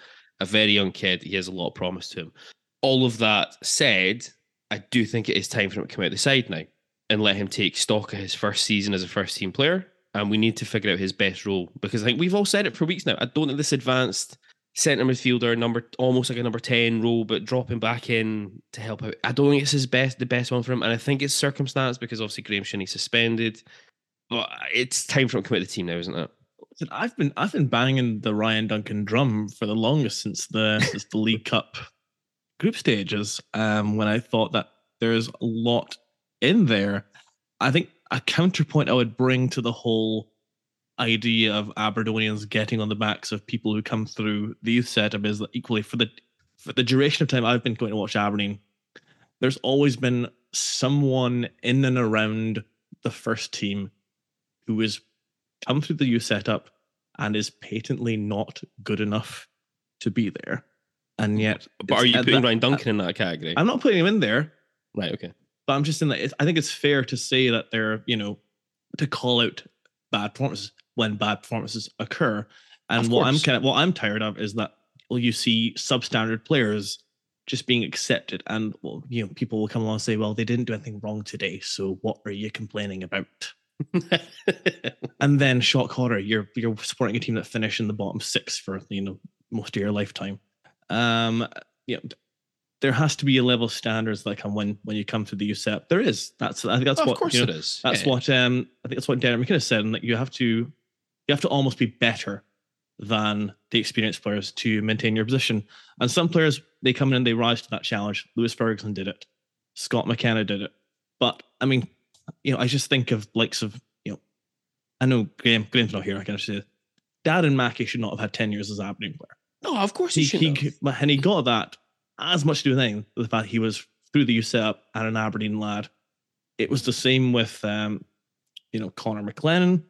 a very young kid. He has a lot of promise to him. All of that said, I do think it is time for him to come out the side now and let him take stock of his first season as a first team player. And we need to figure out his best role because I think we've all said it for weeks now. I don't think this advanced centre midfielder, number almost like a number 10 role, but dropping back in to help out. I don't think it's his best, the best one for him. And I think it's circumstance because obviously Graeme Shinnie suspended. But it's time for him to commit of the team now, isn't it? I've been I've been banging the Ryan Duncan drum for the longest since the since the League Cup group stages. Um, when I thought that there's a lot in there, I think a counterpoint I would bring to the whole idea of Aberdonians getting on the backs of people who come through the youth setup is that equally for the for the duration of time I've been going to watch Aberdeen, there's always been someone in and around the first team who has come through the youth setup and is patently not good enough to be there. And yet, But are you putting that- Ryan Duncan in that category? I'm not putting him in there, right. Okay. but I'm just in that. it's- I think it's fair to say that they're, you know, to call out bad performances when bad performances occur. And what I'm kind of what I'm tired of is that well, you see substandard players just being accepted, and well, you know, people will come along and say, "Well, they didn't do anything wrong today, so what are you complaining about?" (laughs) And then shock horror, you're you're supporting a team that finished in the bottom six for you know most of your lifetime. Um, you know, there has to be a level of standards that come when when you come to the USEP. There is. That's I think that's of what course you know, is. that's Yeah. what um I think that's what Derek McKinnon said, and that you have to you have to almost be better than the experienced players to maintain your position. And some players they come in and they rise to that challenge. Lewis Ferguson did it. Scott McKenna did it. But I mean, you know, I just think of likes of you know, I know Graham Graham's not here. I can actually say Darren Mackie should not have had ten years as an Aberdeen player No, of course he, he, should. he and he got that as much to do with anything the fact he was through the USEP and an Aberdeen lad. It was the same with um, you know, Connor McLennan.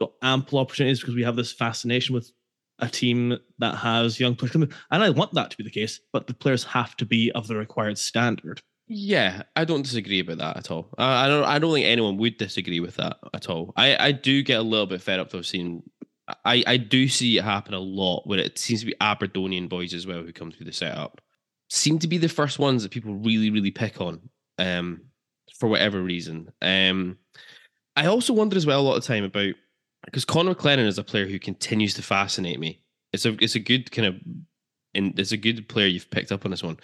Got ample opportunities because we have this fascination with a team that has young players coming. And I want that to be the case, but the players have to be of the required standard. Yeah, I don't disagree about that at all. I, I don't. I don't think anyone would disagree with that at all. I, I do get a little bit fed up though seeing. I, I do see it happen a lot where it seems to be Aberdonian boys as well who come through the setup. Seem to be the first ones that people really really pick on, um, for whatever reason. Um, I also wonder as well a lot of time about because Connor McLennan is a player who continues to fascinate me. It's a it's a good kind of, and it's a good player you've picked up on this one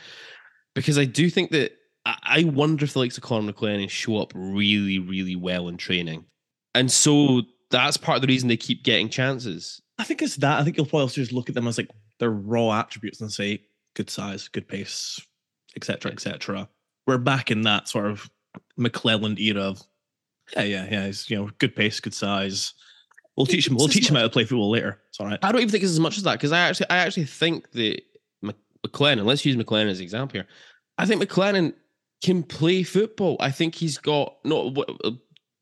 because I do think that I wonder if the likes of Connor McLennan show up really, really well in training. And so that's part of the reason they keep getting chances. I think it's that. I think you'll probably also just look at them as like their raw attributes and say good size, good pace, etc., etc. We're back in that sort of McClelland era of yeah, yeah, yeah. He's you know good pace, good size. We'll teach him. We'll teach him how to play football later. It's all right. I don't even think it's as much as that because I actually, I actually think that Mc- McLennan. Let's use McLennan as an example here. I think McLennan can play football. I think he's got no. w- uh,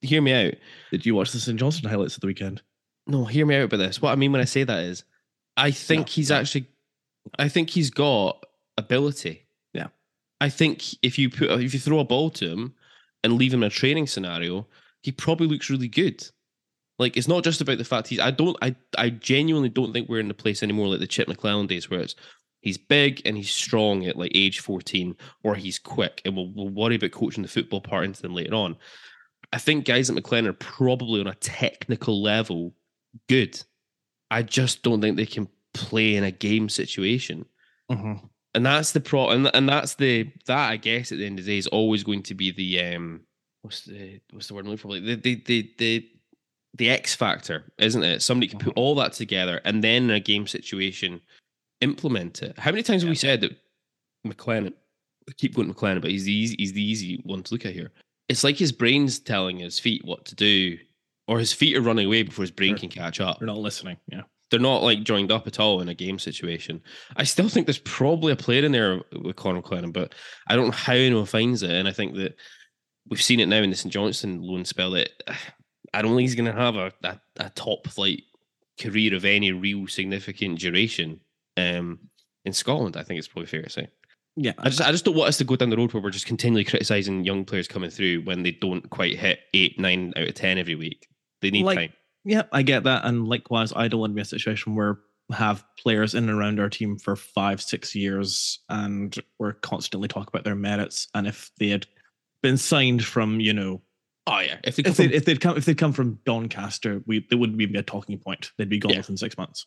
Hear me out. Did you watch the St Johnstone highlights of the weekend? No, hear me out about this. What I mean when I say that is, I think he's actually, I think he's got ability. Yeah. I think if you put if you throw a ball to him and leave him in a training scenario, he probably looks really good. Like it's not just about the fact he's. I don't. I I genuinely don't think we're in the place anymore like the Chip McClellan days where it's he's big and he's strong at like age fourteen, or he's quick, and we'll, we'll worry about coaching the football part into them later on. I think guys at McLennan are probably on a technical level good. I just don't think they can play in a game situation. Mm-hmm. And that's the pro and, and that's the that I guess at the end of the day is always going to be the um what's the what's the word I'm looking for? Like the the the the the X factor, isn't it? Somebody can put mm-hmm. all that together and then in a game situation implement it. How many times have we said that McLennan I keep going to McLennan, but he's the easy he's the easy one to look at here. It's like his brain's telling his feet what to do, or his feet are running away before his brain can catch up They're not listening. Yeah. they're not like joined up at all in a game situation. I still think there's probably a player in there with Connor McLennan, but I don't know how anyone finds it. And I think that we've seen it now in the St. Johnstone loan spell that I don't think he's going to have a, a, a top flight career of any real significant duration um, in Scotland. I think it's probably fair to say. Yeah. I just I just don't want us to go down the road where we're just continually criticizing young players coming through when they don't quite hit eight, nine out of ten every week. They need Like- time. Yeah, I get that. And likewise, I don't want to be in a situation where we have players in and around our team for five, six years and we're constantly talking about their merits. And if they had been signed from, you know, Oh yeah, if they if they from- if they'd come if they'd come from Doncaster, we they wouldn't even be a talking point. They'd be gone Yeah. within six months.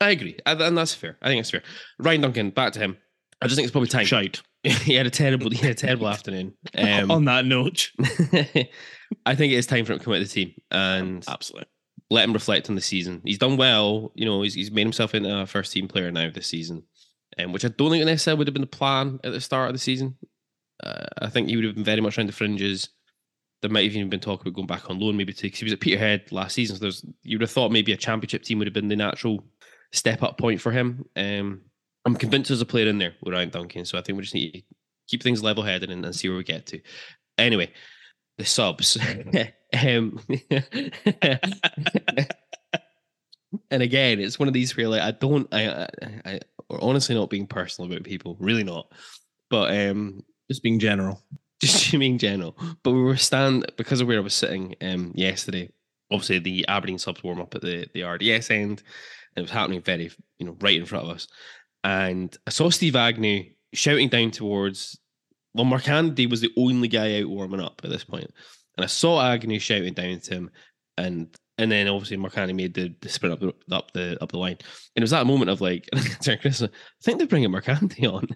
I agree, and and that's fair. I think it's fair. Ryan Duncan, back to him. I just think it's probably time. Shite. (laughs) he had a terrible, he had a terrible (laughs) afternoon. (laughs) Um, On that note, I think it is time for him to come out of the team and absolutely. let him reflect on the season. He's done well. You know, he's, he's made himself into a first team player now this season, um, which I don't think necessarily would have been the plan at the start of the season. Uh, I think he would have been very much around the fringes. There might have even been talk about going back on loan, maybe to because he was at Peterhead last season. So there's you would have thought maybe a championship team would have been the natural step up point for him. Um, I'm convinced there's a player in there with Ryan Duncan, so I think we just need to keep things level headed and, and see where we get to. Anyway, the subs. (laughs) um, (laughs) and again, it's one of these where like I don't, I, I, I honestly not being personal about people, really not. But um, Just being general. (laughs) just being general. But we were stand because of where I was sitting um yesterday. Obviously, the Aberdeen subs warm up at the the RDS end. And it was happening very, you know, right in front of us. And I saw Steve Agnew shouting down towards. Well, Markanday was the only guy out warming up at this point, and I saw Agnew shouting down to him, and and then obviously Markanday made the, the sprint up the up the up the line, and it was that moment of like, (laughs) I think they're bringing Markanday on.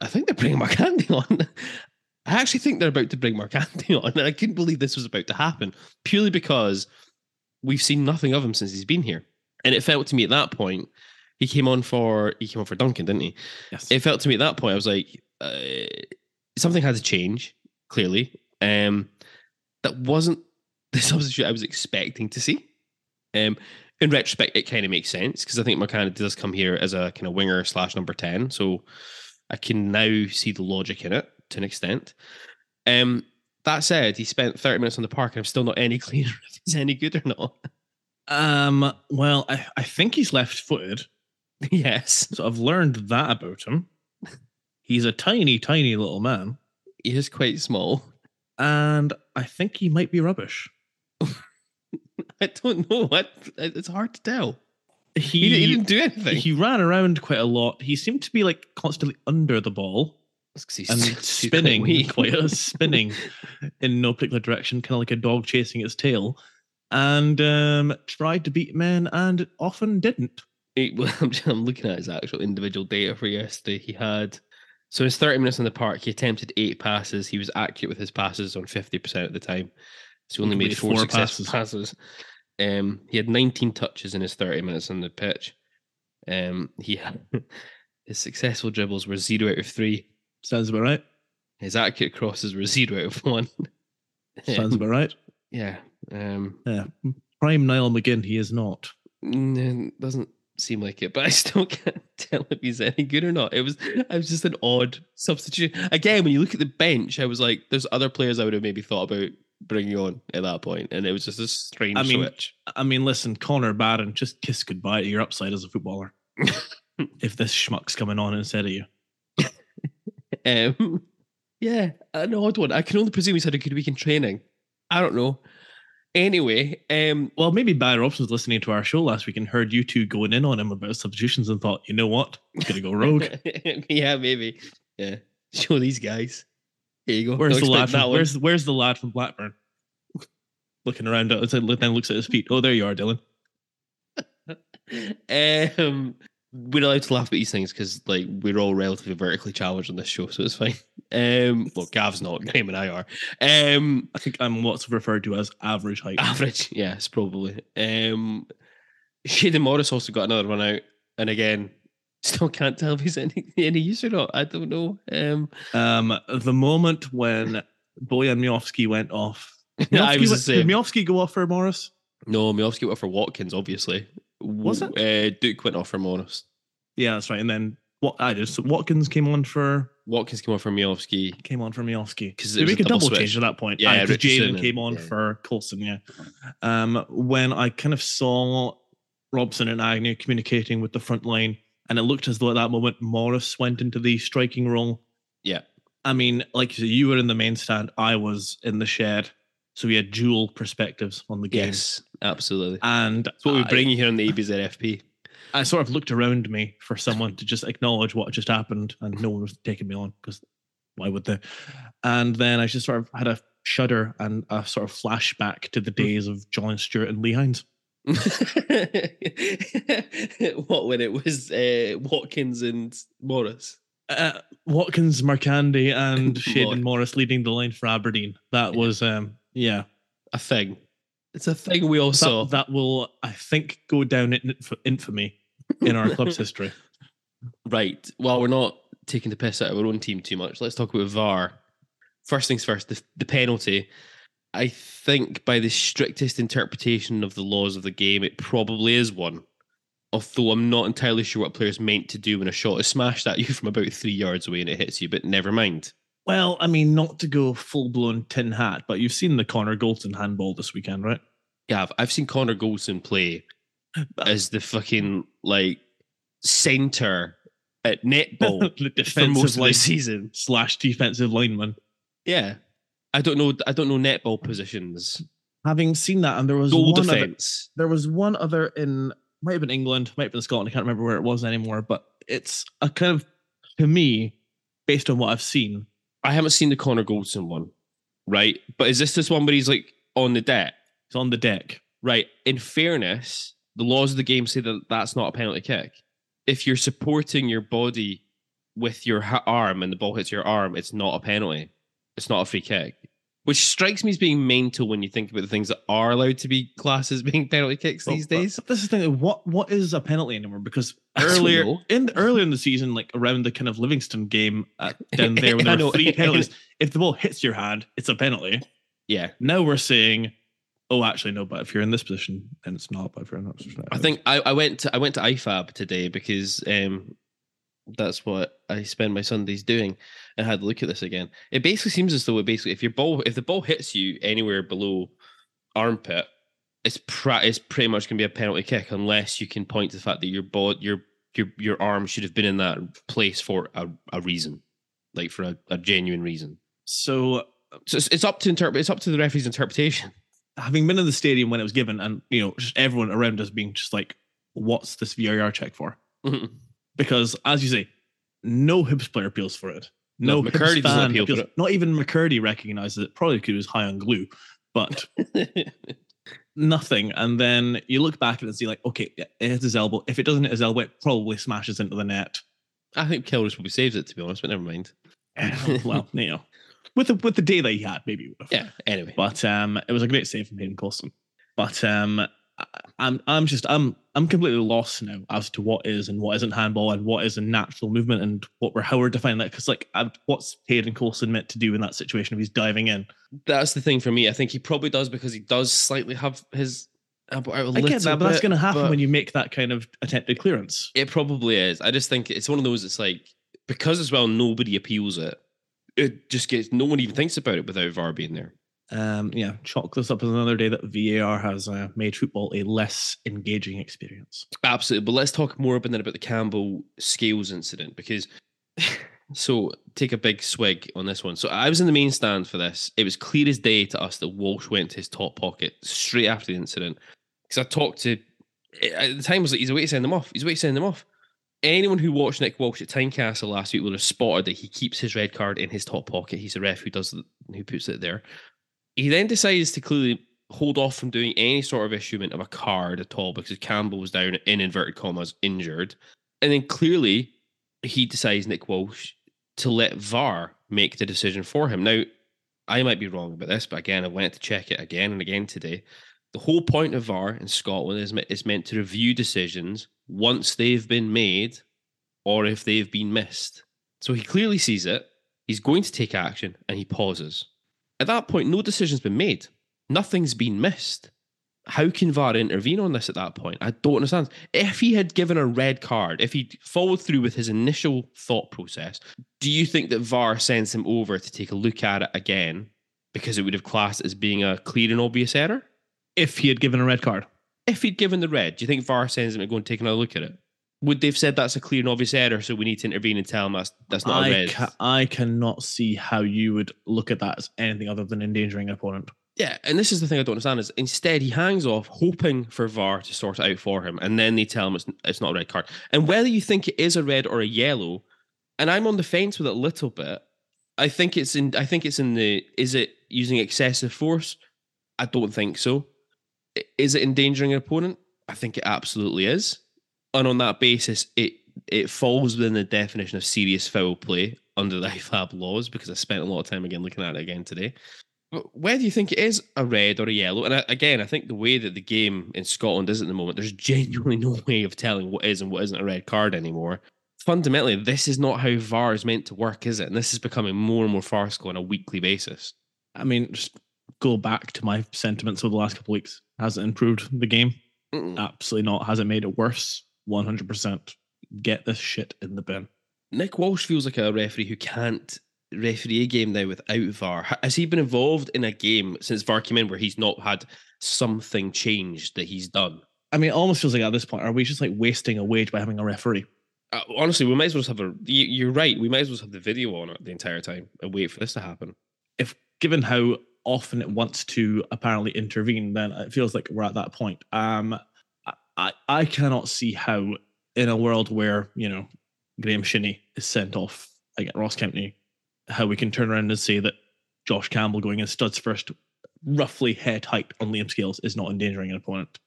I think they're bringing Markanday (laughs) on. I actually think they're about to bring Markanday (laughs) on, and I couldn't believe this was about to happen purely because we've seen nothing of him since he's been here. And it felt to me at that point, he came on for he came on for Duncan, didn't he? Yes. It felt to me at that point, I was like, uh, something had to change. Clearly, um, that wasn't (laughs) the substitute I was expecting to see. Um, in retrospect, it kind of makes sense because I think McCann does come here as a kind of winger slash number ten, so I can now see the logic in it to an extent. Um, that said, he spent 30 minutes on the park and I'm still not any (laughs) clearer if he's any good or not. Um, well, I, I think he's left footed. (laughs) yes. So I've learned that about him. He's a tiny, tiny little man. He is quite small. And I think he might be rubbish. (laughs) I don't know what it's hard to tell. He, He, he didn't do anything. he ran around quite a lot. He seemed to be like constantly under the ball he's- and (laughs) he's quite spinning, quite a (laughs) spinning in no particular direction, kind of like a dog chasing its tail. And um, tried to beat men and often didn't. He- (laughs) well, I'm, just- I'm looking at his actual individual data for yesterday. He had so his 30 minutes in the park, he attempted eight passes. He was accurate with his passes on 50% of the time. So he only He made made four, four successful passes. Um, he had 19 touches in his 30 minutes on the pitch. Um, he had (laughs) his successful dribbles were zero out of three. Sounds about right. His accurate crosses were zero out of one. (laughs) Sounds about right. yeah. Um, Yeah. Prime Niall McGinn, he is not. Doesn't seem like it, but (laughs) I still can't tell if he's any good or not. It was, I was just an odd substitute. Again, when you look at the bench, I was like, there's other players I would have maybe thought about bringing on at that point, and it was just a strange I mean, switch. I mean, listen, Connor Barron, just kiss goodbye to your upside as a footballer. (laughs) if this schmuck's coming on instead of you. Um, yeah, an odd one. I can only presume he's had a good week in training. I don't know. Anyway, um, Well, maybe Barry Robson was listening to our show last week and heard you two going in on him about substitutions and thought, you know what? I'm going to go rogue. (laughs) yeah, maybe. Yeah, (laughs) show these guys. Here you go. Where's Don't the lad from, where's, where's the lad from Blackburn? Looking around, then looks at his feet. Oh, there you are, Dylan. (laughs) um, we're allowed to laugh at these things because like we're all relatively vertically challenged on this show, so it's fine. Um, well, Gav's not, (laughs) Graham and I are. Um, I think I'm what's referred to as average height. average, (laughs) yes, probably. Um, Shayden Morris also got another one out, and again, still can't tell if he's any any use or not. I don't know. Um, Um, the moment when Bojan Miovski went off. (laughs) I was the went- same. Did Miovski go off for Morris? No, Miovski went off for Watkins, obviously. Was it? Uh, Duk went off for Morris. Yeah, that's right. And then what I just So Watkins came on for Watkins came off for Miovski. came on for Miovski 'Cause Because Did we a make a double double change at that point? Yeah, because Richardson Jalen came on yeah. for Coulson. Yeah. Um, when I kind of saw Robson and Agnew communicating with the front line, and it looked as though at that moment Morris went into the striking role. Yeah. I mean, like you said, you were in the main stand, I was in the shed, so we had dual perspectives on the game. Yes, absolutely. And That's what we bring you here on the ABZFP. (laughs) I sort of looked around me for someone to just acknowledge what just happened, and no one was taking me on because why would they? And then I just sort of had a shudder and a sort of flashback to the hmm. days of John Stewart and Lee Hines. (laughs) what when it was uh, Watkins and Morris? Uh, Watkins, Markanday, and (laughs) Shayden Morris leading the line for Aberdeen. That was, um, yeah, A thing. It's a thing we all saw. that, that will, I think, go down in inf- infamy in our club's (laughs) history. Right. Well, we're not taking the piss out of our own team too much. Let's talk about VAR. first things first, the, the penalty. I think by the strictest interpretation of the laws of the game, it probably is one. Although I'm not entirely sure what players meant to do when a shot is smashed at (laughs) you from about three yards away and it hits you, but never mind. Well, I mean, not to go full blown tin hat, but you've seen the Connor Goldson handball this weekend, right? Yeah, I've, I've seen Connor Goldson play (laughs) as the fucking like center at netball (laughs) the for most defensive of the season. slash defensive lineman. Yeah, I don't know. I don't know netball positions. Having seen that, and there was Goal one other, defense. there was one other in might have been England, might have been Scotland. I can't remember where it was anymore, but it's a kind of to me, based on what I've seen, I haven't seen the Connor Goldson one, right? But is this this one where he's like on the deck? He's on the deck. Right. In fairness, the laws of the game say that that's not a penalty kick. If you're supporting your body with your ha- arm and the ball hits your arm, it's not a penalty. It's not a free kick. Which strikes me as being mental when you think about the things that are allowed to be classed as (laughs) being penalty kicks these days. this is the thing. What what is a penalty anymore? Because earlier in the, earlier in the season, like around the kind of Livingston game at, (laughs) down there, when there were three (laughs) penalties, if the ball hits your hand, it's a penalty. Yeah. Now we're saying, oh, actually no, but if you're in this position, then it's not. But if you're in that position, I think I, I went to I went to IFAB today because um that's what I spend my Sundays doing and had a look at this again. It basically seems as though it basically if your ball if the ball hits you anywhere below armpit, it's pra- it's pretty much gonna be a penalty kick unless you can point to the fact that your ball your your your arm should have been in that place for a, a reason. Like for a, a genuine reason. so. Uh, so it's, it's up to interpret it's up to the referee's interpretation. Having been in the stadium when it was given, and you know, just everyone around us being just like, "What's this VAR check for?" Mm-hmm. Because, as you say, no Hibs player appeals for it. No, No, McKirdy doesn't fan appeal for appeals- it. Not even McKirdy recognizes it. Probably because he was high on glue, but (laughs) nothing. And then you look back at it and see, like, okay, it hits his elbow. If it doesn't hit his elbow, it probably smashes into the net. I think Kelle Roos probably saves it to be honest, but never mind. (laughs) well, you know, with the with the day that he had, maybe he. Yeah. Anyway. But um, it was a great save from Hayden Coulson. But um, I'm I'm just I'm I'm completely lost now as to what is and what isn't handball and what is a natural movement and what we're how we're defining that because like i what's Hayden Coulson meant to do in that situation if he's diving in? That's the thing for me. I think he probably does because he does slightly have his uh, elbow out a I little get that, but that's going to happen when you make that kind of attempted clearance. It probably is. I just think it's one of those. It's like because as well nobody appeals it. It just gets no one even thinks about it without VAR being there. Um, yeah, chalk this up as another day that VAR has uh, made football a less engaging experience. Absolutely. But let's talk more about, about the Campbell Scales incident because (laughs) so take a big swig on this one. So I was in the main stand for this. It was clear as day to us that Walsh went to his top pocket straight after the incident. Because I talked to at the time I was like, he's away to send them off. He's away to send them off. Anyone who watched Nick Walsh at Tynecastle last week would have spotted that he keeps his red card in his top pocket. He's a ref who does who puts it there. He then decides to clearly hold off from doing any sort of issuement of a card at all because Campbell was down in inverted commas injured. And then clearly he decides, Nick Walsh, to let VAR make the decision for him. Now, I might be wrong about this, but again, I went to check it again and again today. The whole point of VAR in Scotland is, is meant to review decisions once they've been made or if they've been missed. So he clearly sees it, he's going to take action, and he pauses. At that point, no decision's been made. Nothing's been missed. How can VAR intervene on this at that point? I don't understand. If he had given a red card, if he followed through with his initial thought process, do you think that VAR sends him over to take a look at it again because it would have classed as being a clear and obvious error? If he had given a red card, If he'd given the red, do you think VAR sends him to go and take another look at it? Would they've said that's a clear and obvious error, so we need to intervene and tell him that's that's not a I, red? ca- I cannot see how you would look at that as anything other than endangering an opponent. Yeah, and this is the thing I don't understand is instead he hangs off, hoping for VAR to sort it out for him, and then they tell him it's it's not a red card. And whether you think it is a red or a yellow, and I'm on the fence with it a little bit. I think it's in. I think it's in the. Is it using excessive force? I don't think so. Is it endangering an opponent? I think it absolutely is. And on that basis, it it falls within the definition of serious foul play under the (laughs) IFAB laws because I spent a lot of time again looking at it again today. But whether you think it is a red or a yellow, and I, again, I think the way that the game in Scotland is at the moment, there's (laughs) genuinely no way of telling what is and what isn't a red card anymore. fundamentally, this is not how VAR is meant to work, is it? And this is becoming more and more farcical on a weekly basis. I mean, just go back to my sentiments over the last couple of weeks. Has it improved the game? Mm-mm. Absolutely not. Has it made it worse? 100%. Get this shit in the bin. Nick Walsh feels like a referee who can't referee a game now without VAR. Has he been involved in a game since VAR came in where he's not had something changed that he's done? I mean, it almost feels like at this point, are we just like wasting a wage by having a referee? Uh, honestly, we might as well just have a. you- You're right. We might as well have the video on it the entire time and wait for this to happen. If given how often it wants to apparently intervene, then it feels like we're at that point. Um, I- I, I cannot see how in a world where, you know, Graeme Shinnie is sent off against Ross Kempney, how we can turn around and say that Josh Campbell going in studs first, roughly head height on Liam Scales is not endangering an opponent.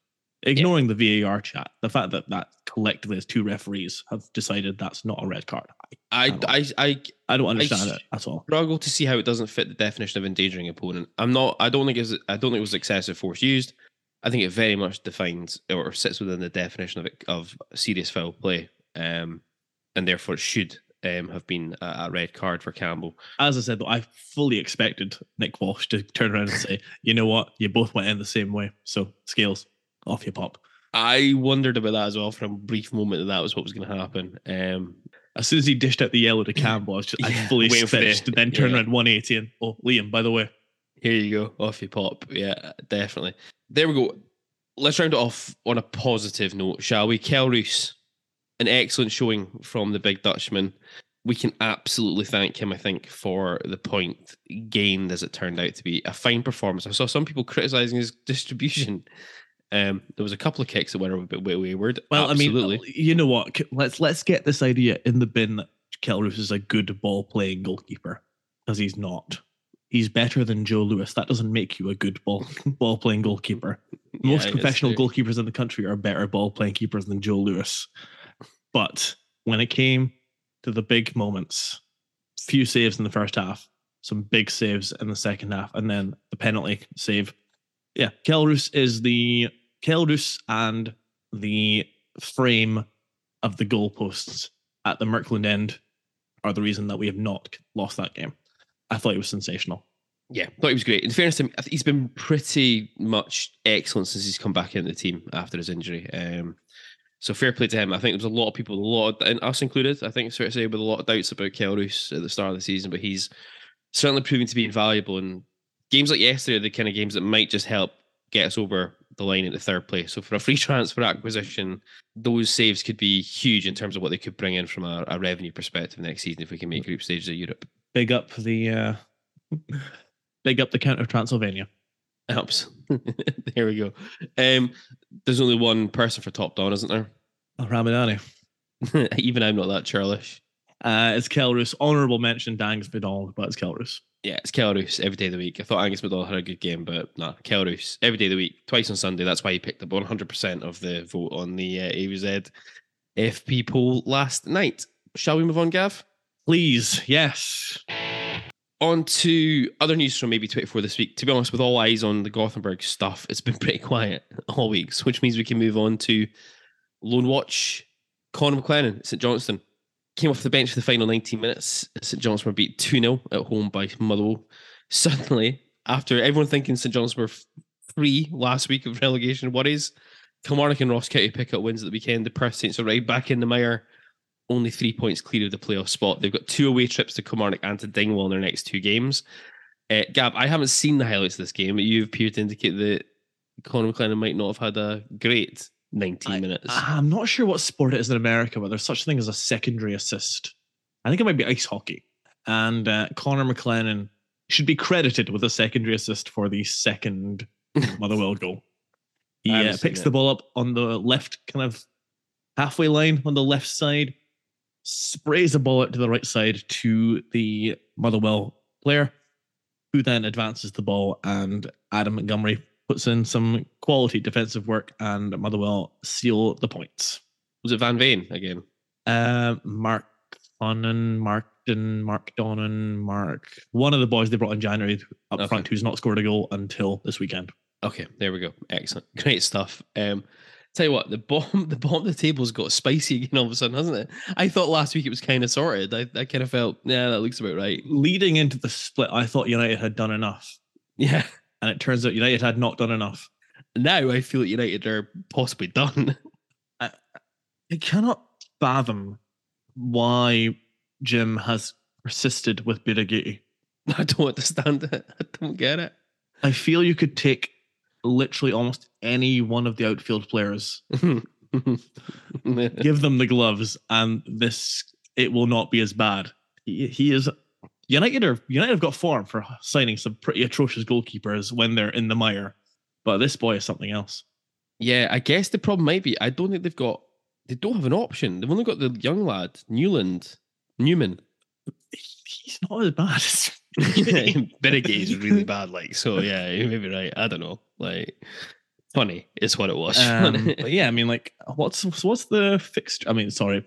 Ignoring the VAR chat, the fact that that collectively as two referees have decided that's not a red card, I, I, don't- I, I I don't understand s- it at all. I struggle to see how it doesn't fit the definition of endangering opponent. I'm not. I don't think it's. I don't think it was excessive force used. I think it very much defines or sits within the definition of it, of serious foul play, um, and therefore it should um, have been a, a red card for Campbell. As I said, though, I fully expected Nick Walsh to turn around and say, "You know what? You both went in the same way, so scales off you pop." I wondered about that as well for a brief moment that that was what was going to happen. Um, As soon as he dished out the yellow to Campbell, I, was just, I (laughs) Yeah, fully waiting for the- and then turned yeah. around 180 and oh, Liam, by the way, Here you go. Off you pop. Yeah, definitely. There we go. Let's round it off on a positive note, shall we? Kelle Roos, an excellent showing from the big Dutchman. We can absolutely thank him, I think, for the point gained as it turned out to be. A fine performance. I saw some people criticizing his distribution. Um, there was a couple of kicks that went a bit way- wayward. Well, absolutely. I mean, you know what? Let's let's get this idea in the bin that Kelle Roos is a good ball playing goalkeeper because he's not. He's better than Joe Lewis. That doesn't make you a good ball (laughs) ball playing goalkeeper. Most Yeah, professional goalkeepers in the country are better ball playing keepers than Joe Lewis. But when it came to the big moments, few saves in the first half, some big saves in the second half, and then the penalty save. Yeah, Kelle Roos is the Kelle Roos and the frame of the goalposts at the Merkland end are the reason that we have not lost that game. I thought it was sensational. Yeah, thought he was great. In fairness to him, he's been pretty much excellent since he's come back into the team after his injury. Um, so fair play to him. I think there was a lot of people, a lot, of, and us included, I think it's fair to say, with a lot of doubts about Kelle Roos at the start of the season, but he's certainly proving to be invaluable. And games like yesterday are the kind of games that might just help get us over the line into third place. So for a free (laughs) transfer acquisition, those saves could be huge in terms of what they could bring in from a, a revenue perspective next season if we can make group stages of Europe. Big up the uh, big up the Count of Transylvania. Helps. (laughs) there we go. Um, there's only one person for top down, isn't there? Oh, Ramadani. (laughs) Even I'm not that churlish. Uh, it's Kelle Roos. Honorable mention, Dangs McDonald, but it's Kelle Roos. Yeah, it's Kelle Roos every day of the week. I thought Angus MacDonald had a good game, but no, Kelle Roos every day of the week, twice on Sunday. That's why he picked up 100% of the vote on the uh, AVZ FP poll last night. Shall we move on, Gav? Please, yes. On to other news from maybe 24 this week. To be honest, with all eyes on the Gothenburg stuff, it's been (laughs) pretty quiet all weeks, which means we can move on to Loan Watch. Connor McLennan, St Johnstone, came off the bench for the final 19 minutes. St Johnstone were beat 2 0 at home by Motherwell. (laughs) Suddenly, after everyone thinking St Johnstone were free last week of relegation worries, Kilmarnock and Ross County pick up wins at the weekend. The Perth Saints are right back in the mire, only three points clear of the playoff spot. They've got two away trips to Kilmarnock and to Dingwall in their next two games. Uh, Gab, I haven't seen the highlights of this game, but you appear to indicate that Connor McLennan might not have had a great 19 minutes. I'm not sure what sport it is in America, but there's such a thing as a secondary assist. I think it might be ice hockey. And uh, Connor McLennan should be credited with a secondary assist for the second (laughs) Motherwell goal. He I uh, picks it. the ball up on the left kind of halfway line on the left side, sprays the ball out to the right side to the Motherwell player, who then advances the ball, and Adam Montgomery puts in some quality defensive work, and Motherwell seal the points. Was it Van Veen again? Uh, Mark Donan, Mark Don, Mark Donan, Mark, one of the boys they brought in January up Okay. front, who's not scored a goal until this weekend. Okay, there we go. Excellent. (laughs) Great stuff. Um, Tell you what, the bottom (laughs) the bottom of the table's got spicy again all of a sudden, hasn't it? I thought last week it was kind of sorted. I, I kind of felt, yeah, that looks about right. Leading into the split, I thought United had done enough, Yeah. and it turns out United had not done enough. Now I feel that United are possibly done. (laughs) I cannot fathom why Jim has persisted with Birighitti. (laughs) I don't understand it. I don't get it. I feel you could take literally almost any one of the outfield players, (laughs) give them the gloves, and this it will not be as bad. He, he is United are United have got form for signing some pretty atrocious goalkeepers when they're in the mire, but this boy is something else. yeah, I guess the problem might be I don't think they've got they don't have an option. They've only got the young lad, Newland, Newman. He's not as bad. as- (laughs) Benegay is really bad, like so. Yeah, you may be right. I don't know. Like, funny is what it was. Um, (laughs) but yeah, I mean, like, what's what's the fixture? I mean, sorry,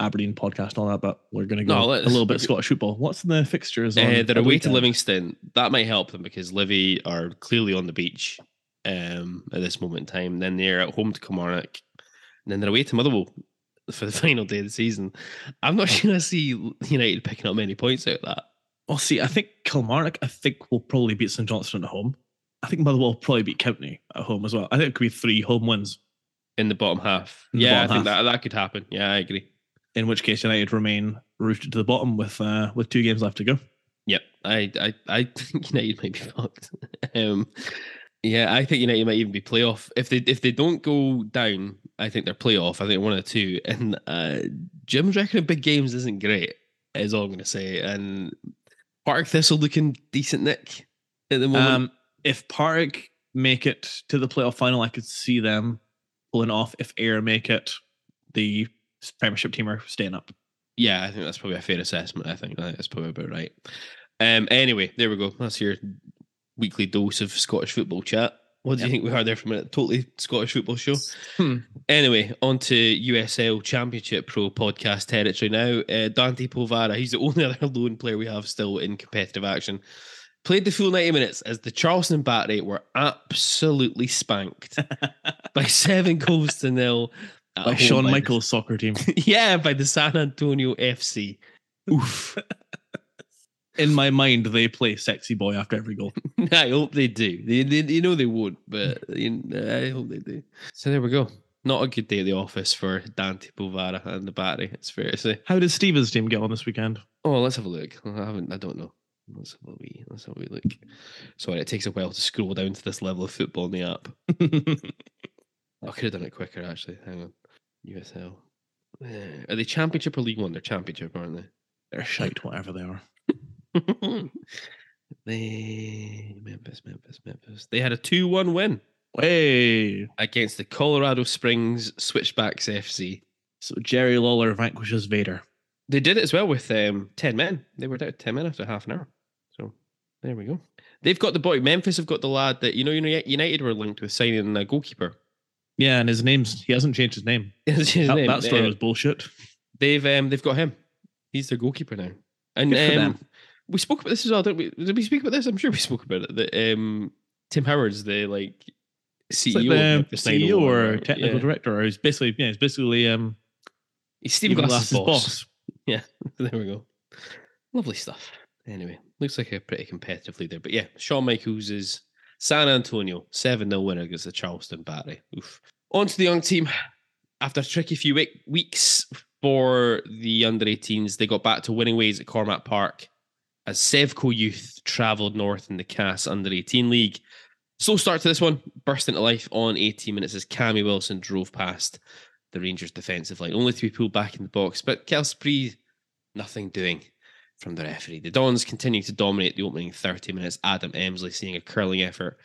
Aberdeen podcast and all that, but we're going to go No, a little bit Scottish football. What's the fixtures? Uh, they're away to? Livingston. That might help them because Livy are clearly on the beach um, at this moment in time. Then they're at home to Kilmarnock. And then they're away to Motherwell for the (laughs) final day of the season. I'm not sure I see United picking up many points out of that. Well, see, I think Kilmarnock, I think will probably beat St Johnstone at home. I think Motherwell will probably beat County at home as well. I think it could be three home wins. In the bottom half. In the yeah, I bottom think half. that that could happen. Yeah, I agree. In which case, United remain rooted to the bottom with uh, with two games left to go. Yep. I I, I (laughs) think United might be fucked. (laughs) um yeah, I think United might even be playoff. If they if they don't go down, I think they're playoff. I think one or two. And uh Jim's record of big games isn't great, is all I'm gonna say. And Park Thistle looking decent, Nick, at the moment. Um, if Park make it to the playoff final, I could see them pulling off. If Ayr make it, the Premiership team are staying up. yeah, I think that's probably a fair assessment. I think that's probably about right. Um anyway, there we go. That's your weekly dose of Scottish football chat. What do you think we are there for a? Totally Scottish football show. Hmm. Anyway, on to USL Championship Pro podcast territory now. Uh, Dante Polvara, he's the (laughs) only other loan player we have still in competitive action. Played the full 90 minutes as the Charleston Battery were absolutely spanked (laughs) by seven goals to nil. By Sean Shawn by the- Michaels' soccer team. (laughs) yeah, by the San Antonio FC. Oof. (laughs) In my mind, they play sexy boy after every goal. I hope they do. They, they, you know they won't, but you know, I hope they do. So there we go. Not a good day at the office for Dante Polvara and the Battery. It's fair to say. How did Stevens' team get on this weekend? Oh, let's have a look. I haven't. I don't know. Let's have a wee. Let's have a wee look. Sorry, it takes a while to scroll down to this level of football in the app. (laughs) I could have done it quicker. Actually, hang on. USL. Uh, Are they Championship or League One? They're Championship, aren't they? They're shite, whatever they are. (laughs) they? Memphis, Memphis, Memphis. They had a two-one win Hey, against the Colorado Springs Switchbacks FC. so Jerry Lawler vanquishes Vader. They did it as well with um, 10 men. They were down 10 men after half an hour. There we go. They've got the boy. Memphis have got the lad that, you know, you know United were linked with signing a goalkeeper. Yeah, and his name's he hasn't changed his name. (laughs) His That, name. that story Uh, was bullshit. they've um, they've got him. He's their goalkeeper now. And um, we spoke about this as well, didn't we? Did we speak about this? I'm sure we spoke about it. That um, Tim Howard's the like CEO, like of the CEO 901, or technical Yeah. director, or he's basically yeah, he's basically um He's Stephen Glass's, Glass's boss. (laughs) Yeah, (laughs) there we go. Lovely stuff. Anyway, looks like a pretty competitive leader. But yeah, Shawn Michaels is San Antonio, 7 0 winner against the Charleston Battery. Oof. On to the young team. After a tricky few week- weeks for the under 18s, they got back to winning ways at Cormack Park as Sevco Youth travelled north in the Cass under 18 league. Slow start to this one, burst into life on 18 minutes as Cammy Wilson drove past the Rangers defensive line, only to be pulled back in the box. But Kelspree, nothing doing from the referee. The Dons continue to dominate the opening 30 minutes. Adam Emsley seeing a curling effort,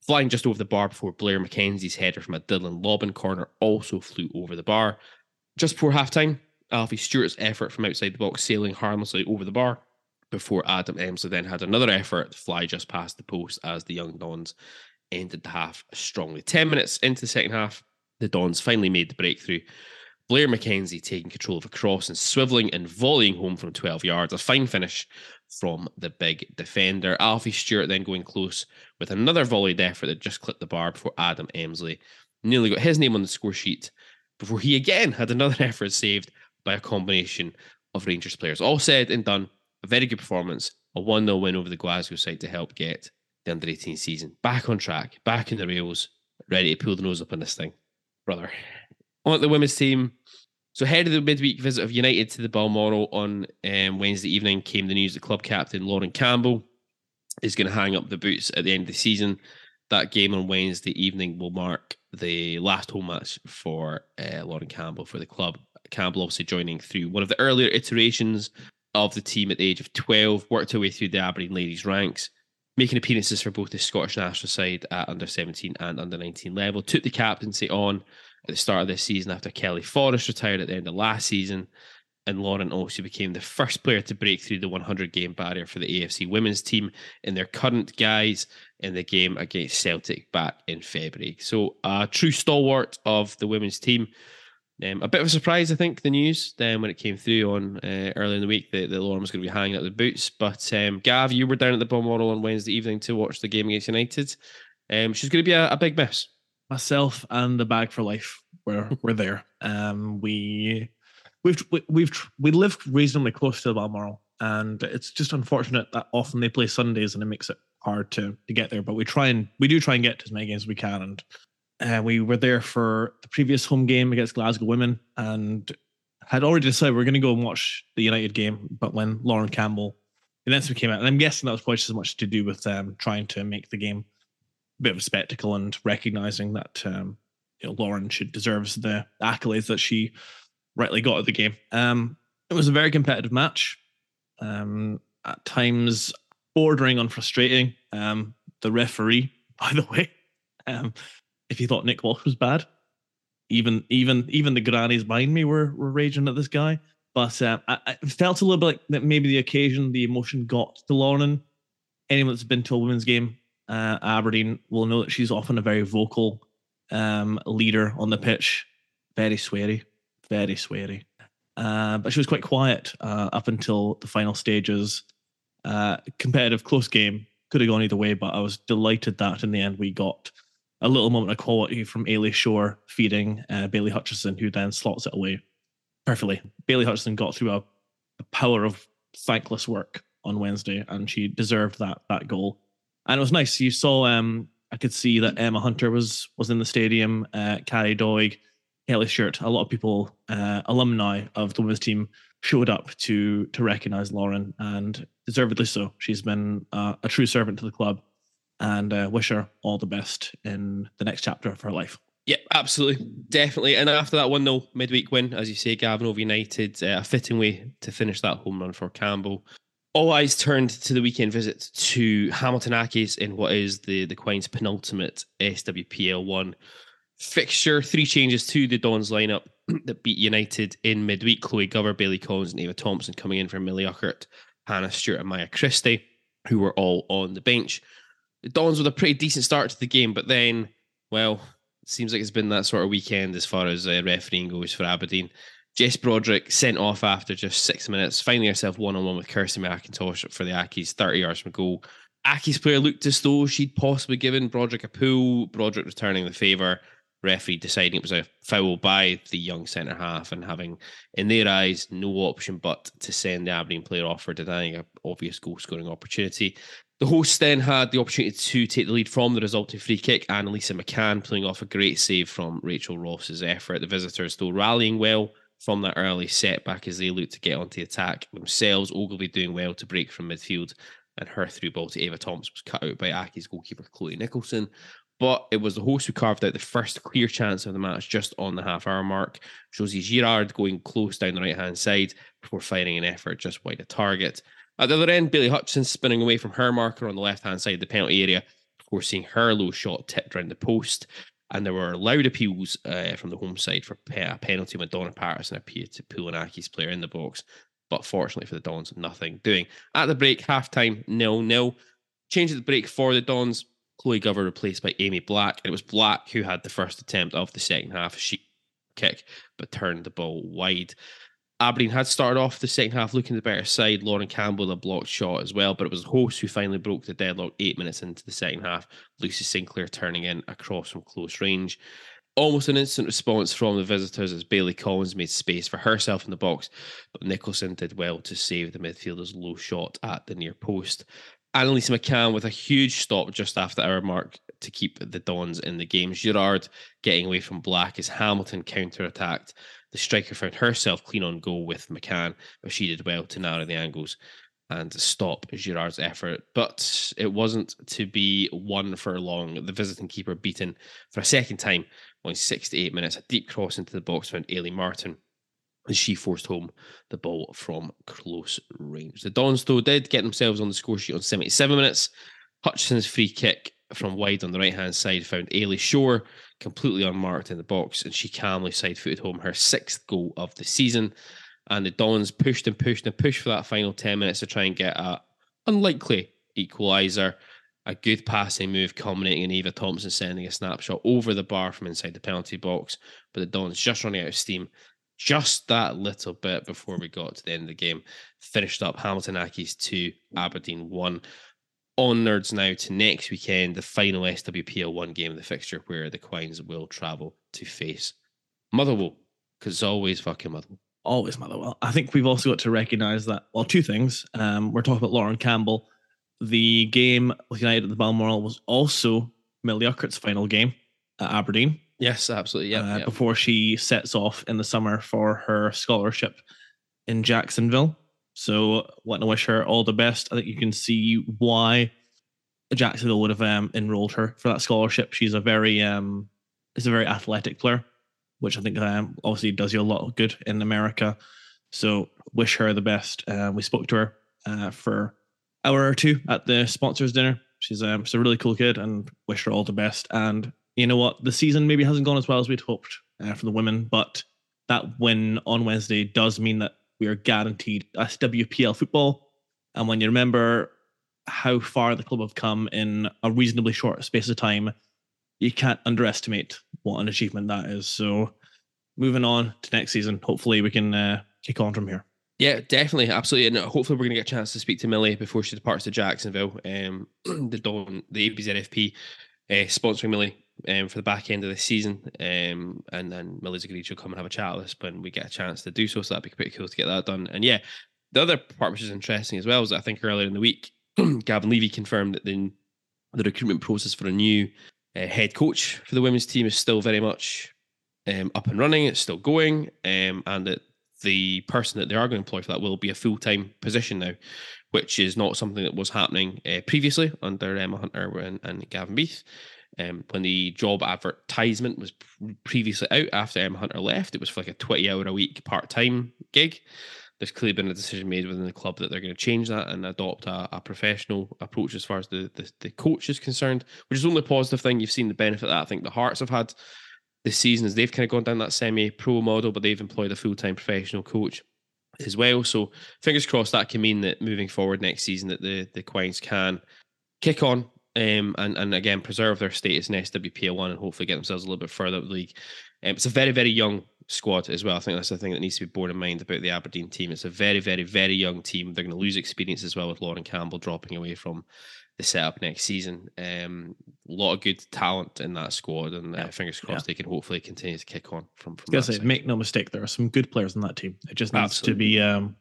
flying just over the bar before Blair McKenzie's header from a Dylan Lobbin corner also flew over the bar. Just before halftime, Alfie Stewart's effort from outside the box sailing harmlessly over the bar before Adam Emsley then had another effort to fly just past the post as the young Dons ended the half strongly. 10 minutes into the second half, the Dons finally made the breakthrough. Blair McKenzie taking control of a cross and swiveling and volleying home from 12 yards. A fine finish from the big defender. Alfie Stewart then going close with another volleyed effort that just clipped the bar before Adam Emsley nearly got his name on the score sheet before he again had another (laughs) effort saved by a combination of Rangers players. All said and done, a very good performance, a 1 0 win over the Glasgow side to help get the under 18 season back on track, back in the rails, ready to pull the nose up on this thing. Brother. On the women's team, so ahead of the midweek visit of United to the Balmoral on um, Wednesday evening came the news that club captain Lauren Campbell is going to hang up the boots at the end of the season. That game on Wednesday evening will mark the last home match for uh, Lauren Campbell for the club. Campbell obviously joining through one of the earlier iterations of the team at the age of 12, worked her way through the Aberdeen ladies ranks, making appearances for both the Scottish national side at under 17 and under 19 level. Took the captaincy on at the start of this season after Kelly Forrest retired at the end of last season. And Lauren also became the first player to break through the 100 game barrier for the AFC women's team in their current guise in the game against Celtic back in February. So, a true stalwart of the women's team um, a bit of a surprise, I think, the news then when it came through on uh, early in the week that, that Lauren was going to be hanging out the boots. But um, Gav, you were down at the Balmoral on Wednesday evening to watch the game against United. Um, she's going to be a, a, big miss. Myself and the bag for life were (laughs) were there. Um, we we've we've we live reasonably close to the Balmoral, and it's just unfortunate that often they play Sundays and it makes it hard to to get there. But we try and we do try and get to as many games as we can, and uh, we were there for the previous home game against Glasgow Women and had already decided we are going to go and watch the United game. But when Lauren Campbell announcement came out, and I'm guessing that was probably just as much to do with um, trying to make the game bit of a spectacle and recognizing that um, you know Lauren should deserves the accolades that she rightly got at the game. Um, it was a very competitive match. Um, at times bordering on frustrating. Um, the referee, (laughs) by the way, um, if you thought Nick Walsh was bad. Even even even the grannies behind me were were raging at this guy. But uh, I, I, felt a little bit like that maybe the occasion, the emotion got to Lauren. Anyone that's been to a women's game, uh, Aberdeen, will know that she's often a very vocal um, leader on the pitch. Very sweary, very sweary. Uh, but she was quite quiet uh, up until the final stages. Uh, competitive, close game. Could have gone either way, but I was delighted that in the end we got a little moment of quality from Eilidh Shore feeding uh, Bayley Hutchison, who then slots it away perfectly. Bayley Hutchison got through a, a, power of thankless work on Wednesday, and she deserved that that goal. And it was nice. You saw, um, I could see that Emma Hunter was was in the stadium. Uh, Carrie Doig, Kelly Shirt, a lot of people, uh, alumni of the women's team, showed up to to recognise Lauren, and deservedly so. She's been uh, a true servant to the club and uh, wish her all the best in the next chapter of her life. Yeah, absolutely, definitely. And after that one 0 midweek win, as you say, Gavin over United, uh, a fitting way to finish that home run for Campbell. All eyes turned to the weekend visit to Hamilton Accies in what is the the Quine's penultimate SWPL one fixture. Three changes to the Dons lineup (clears throat) that beat United in midweek. Chloe Gover, Bailey Collins, and Ava Thompson coming in for Millie Urquhart, Hannah Stewart, and Maya Christie, who were all on the bench the Dons with a pretty decent start to the game, but then, well, seems like it's been that sort of weekend as far as uh, refereeing goes for Aberdeen. Jess Broderick sent off after just six minutes, finding herself one on one with Kirsty McIntosh for the Accies, 30 yards from goal. Accies player looked as though she'd possibly given Broderick a pull, Broderick returning the favour, referee deciding it was a foul by the young centre half and having, in their eyes, no option but to send the Aberdeen player off for denying an obvious goal scoring opportunity. The hosts then had the opportunity to take the lead from the resulting free kick, and Lisa McCann pulling off a great save from Rachel Ross's effort. The visitors, though, rallying well from that early setback as they look to get onto the attack themselves. Ogilvy doing well to break from midfield, and her through ball to Ava Thompson was cut out by Accies' goalkeeper Chloe Nicholson. But it was the host who carved out the first clear chance of the match just on the half hour mark. Josie Girard going close down the right hand side before firing an effort just wide of target. At the other end, Bayley Hutchison spinning away from her marker on the left hand side of the penalty area, before seeing her low shot tipped around the post. And there were loud appeals uh, from the home side for a penalty when Donna Patterson appeared to pull an Accies player in the box. But fortunately for the Dons, nothing doing. At the break, half time, nil nil. Change the break for the Dons. Chloe Gover replaced by Amy Black. And it was Black who had the first attempt of the second half. She kick, but turned the ball wide. Aberdeen had started off the second half looking the better side. Lauren Campbell a blocked shot as well, but it was host who finally broke the deadlock eight minutes into the second half. Lucy Sinclair turning in across from close range. almost an instant response from the visitors as Bailey Collins made space for herself in the box, but Nicholson did well to save the midfielder's low shot at the near post. Annalise McCann with a huge stop just after hour mark to keep the Dons in the game. Girard getting away from Black as Hamilton counter attacked. The striker found herself clean on goal with McCann, but she did well to narrow the angles and stop Girard's effort. But it wasn't to be one for long. The visiting keeper beaten for a second time, to eight minutes. A deep cross into the box found Ailey Martin as she forced home the ball from close range. The Dons, though, did get themselves on the score sheet on 77 minutes. Hutchison's free kick from wide on the right hand side found Eilidh Shore completely unmarked in the box, and she calmly side footed home her sixth goal of the season. And the Dons pushed and pushed and pushed for that final 10 minutes to try and get a unlikely equaliser. A good passing move culminating in Eva Thompson sending a snapshot over the bar from inside the penalty box. But the Dons just running out of steam just that little bit before we got to the end of the game. Finished up Hamilton Accies 2, Aberdeen 1. Onwards now to next weekend, the final SWPL 1 game of the fixture where the Quines will travel to face Motherwell because it's always fucking Motherwell. Always Motherwell. I think we've also got to recognise that, well, two things. Um, we're talking about Lauren Campbell. The game with United at the Balmoral was also Millie Urquhart's final game at Aberdeen. Yes, absolutely. Yeah, uh, yeah. before she sets off in the summer for her scholarship in Jacksonville. So, want to wish her all the best. I think you can see why Jacksonville would have um, enrolled her for that scholarship. She's a very, um, is a very athletic player, which I think um, obviously does you a lot of good in America. So, wish her the best. Uh, we spoke to her uh, for hour or two at the sponsors dinner. She's um, she's a really cool kid, and wish her all the best. And you know what? The season maybe hasn't gone as well as we'd hoped uh, for the women, but that win on Wednesday does mean that we are guaranteed SWPL football. And when you remember how far the club have come in a reasonably short space of time, you can't underestimate what an achievement that is. So, moving on to next season, hopefully we can uh, kick on from here. Yeah, definitely, absolutely, and hopefully we're going to get a chance to speak to Millie before she departs to Jacksonville. Um, (clears throat) the Dawn, the ABZFP, uh, sponsoring Millie um, for the back end of the season. Um, and then Millie's agreed she'll come and have a chat with us when we get a chance to do so. So that'd be pretty cool to get that done. And yeah, the other part which is interesting as well is I think earlier in the week, (clears throat) Gavin Levy confirmed that the, the recruitment process for a new uh, head coach for the women's team is still very much um, up and running. It's still going, um, and that the person that they are going to employ for that will be a full time position now, which is not something that was happening uh, previously under Emma Hunter and, and Gavin Beath. Um, when the job advertisement was previously out after M Hunter left, it was for like a 20 hour a week part time gig. There's clearly been a decision made within the club that they're going to change that and adopt a, a professional approach as far as the, the, the coach is concerned, which is only a positive thing. You've seen the benefit that I think the Hearts have had this season as they've kind of gone down that semi pro model, but they've employed a full time professional coach as well. So fingers crossed that can mean that moving forward next season that the the Quines can kick on um, and and again preserve their status in SWPL one and hopefully get themselves a little bit further up the league. Um, it's a very very young squad as well. I think that's the thing that needs to be borne in mind about the Aberdeen team. It's a very very very young team. They're going to lose experience as well with Lauren Campbell dropping away from the setup next season. Um, a lot of good talent in that squad, and uh, fingers crossed Yeah. they can hopefully continue to kick on from from. Side. make no mistake, there are some good players on that team. It just needs Absolutely. to be, um,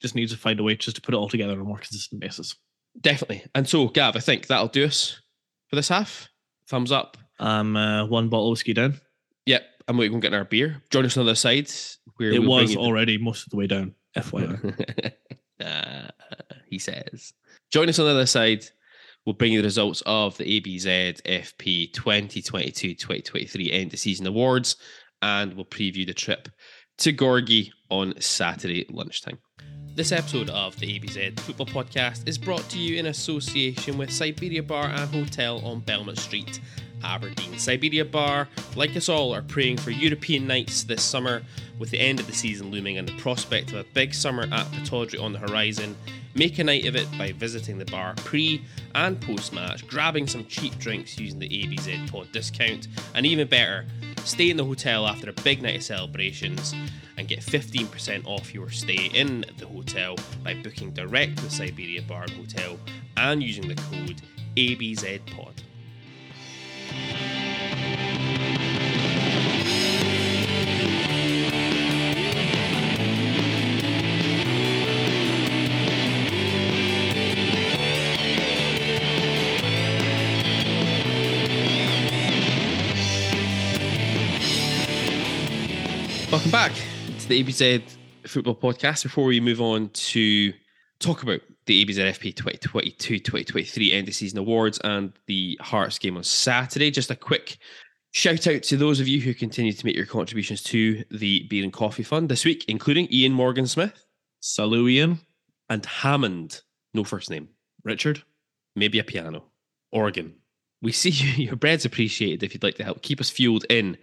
just needs to find a way just to put it all together on a more consistent basis. Definitely. And so, Gav, I think that'll do us for this half. Thumbs up. Um, uh, one bottle of whiskey down. Yep. And we're going to get our beer. Join us on the other side. Where It we'll was already most of the way down. (laughs) FYI. Uh, he says. Join us on the other side. We'll bring you the results of the ABZ FP 2022-2023 end of season awards, and we'll preview the trip to Gorgie on Saturday lunchtime. This episode of the ABZ Football Podcast is brought to you in association with Siberia Bar and Hotel on Belmont Street, Aberdeen. Siberia Bar, like us all, are praying for European nights this summer with the end of the season looming and the prospect of a big summer at Pittodrie on the horizon. Make a night of it by visiting the bar pre and post match, grabbing some cheap drinks using the ABZ pod discount, and even better, stay in the hotel after a big night of celebrations and get 15% off your stay in the hotel by booking direct with Siberia Bar and Hotel and using the code ABZPod. Welcome back to the ABZ Football Podcast. Before we move on to talk about the ABZFP 2022 2023 end of season awards and the Hearts game on Saturday, just a quick shout out to those of you who continue to make your contributions to the Beer and Coffee Fund this week, including Ian Morgan Smith Salut, Ian. and Hammond, no first name, Richard. maybe a piano, organ. We see you, (laughs) your bread's appreciated if you'd like to help keep us fueled in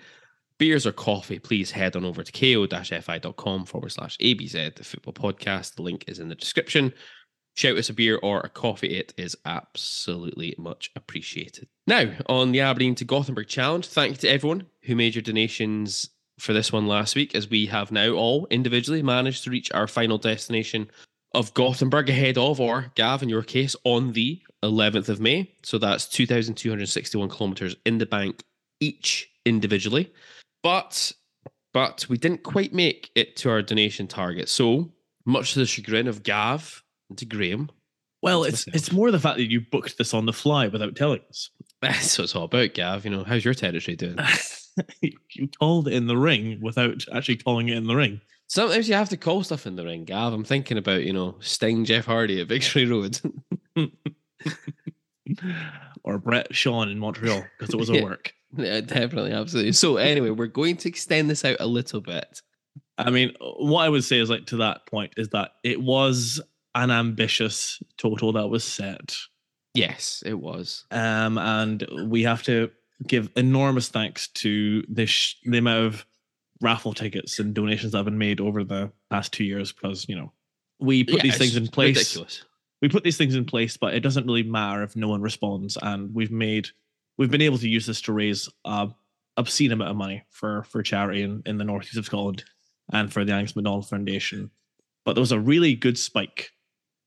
beers or coffee, please head on over to ko-fi.com forward slash ABZ, the football podcast. The link is in the description. Shout us a beer or a coffee. It is absolutely much appreciated. Now, on the Aberdeen to Gothenburg challenge, thank you to everyone who made your donations for this one last week, as we have now all individually managed to reach our final destination of Gothenburg ahead of, or Gav, in your case, on the 11th of May. So that's 2,261 kilometers in the bank each individually. But but we didn't quite make it to our donation target. So much to the chagrin of Gav and to Graham, Well, it's myself. it's more the fact that you booked this on the fly without telling us. (laughs) that's what it's all about, Gav. You know, how's your territory doing? (laughs) you called it in the ring without actually calling it in the ring. Sometimes you have to call stuff in the ring, Gav. I'm thinking about, you know, Sting Jeff Hardy at Victory Road. (laughs) or Bret Shawn in Montreal because it was a Yeah. work. Yeah, definitely, absolutely. So anyway, we're going to extend this out a little bit. I mean, what I would say is like to that point is that it was an ambitious total that was set. Yes, it was. Um, and we have to give enormous thanks to the sh- the amount of raffle tickets and donations that have been made over the past two years because you know we put Yeah, these things in place. Ridiculous. We put these things in place, but it doesn't really matter if no one responds. And we've made we've been able to use this to raise a obscene amount of money for for charity in, in the northeast of Scotland and for the Angus MacDonald Foundation. But there was a really good spike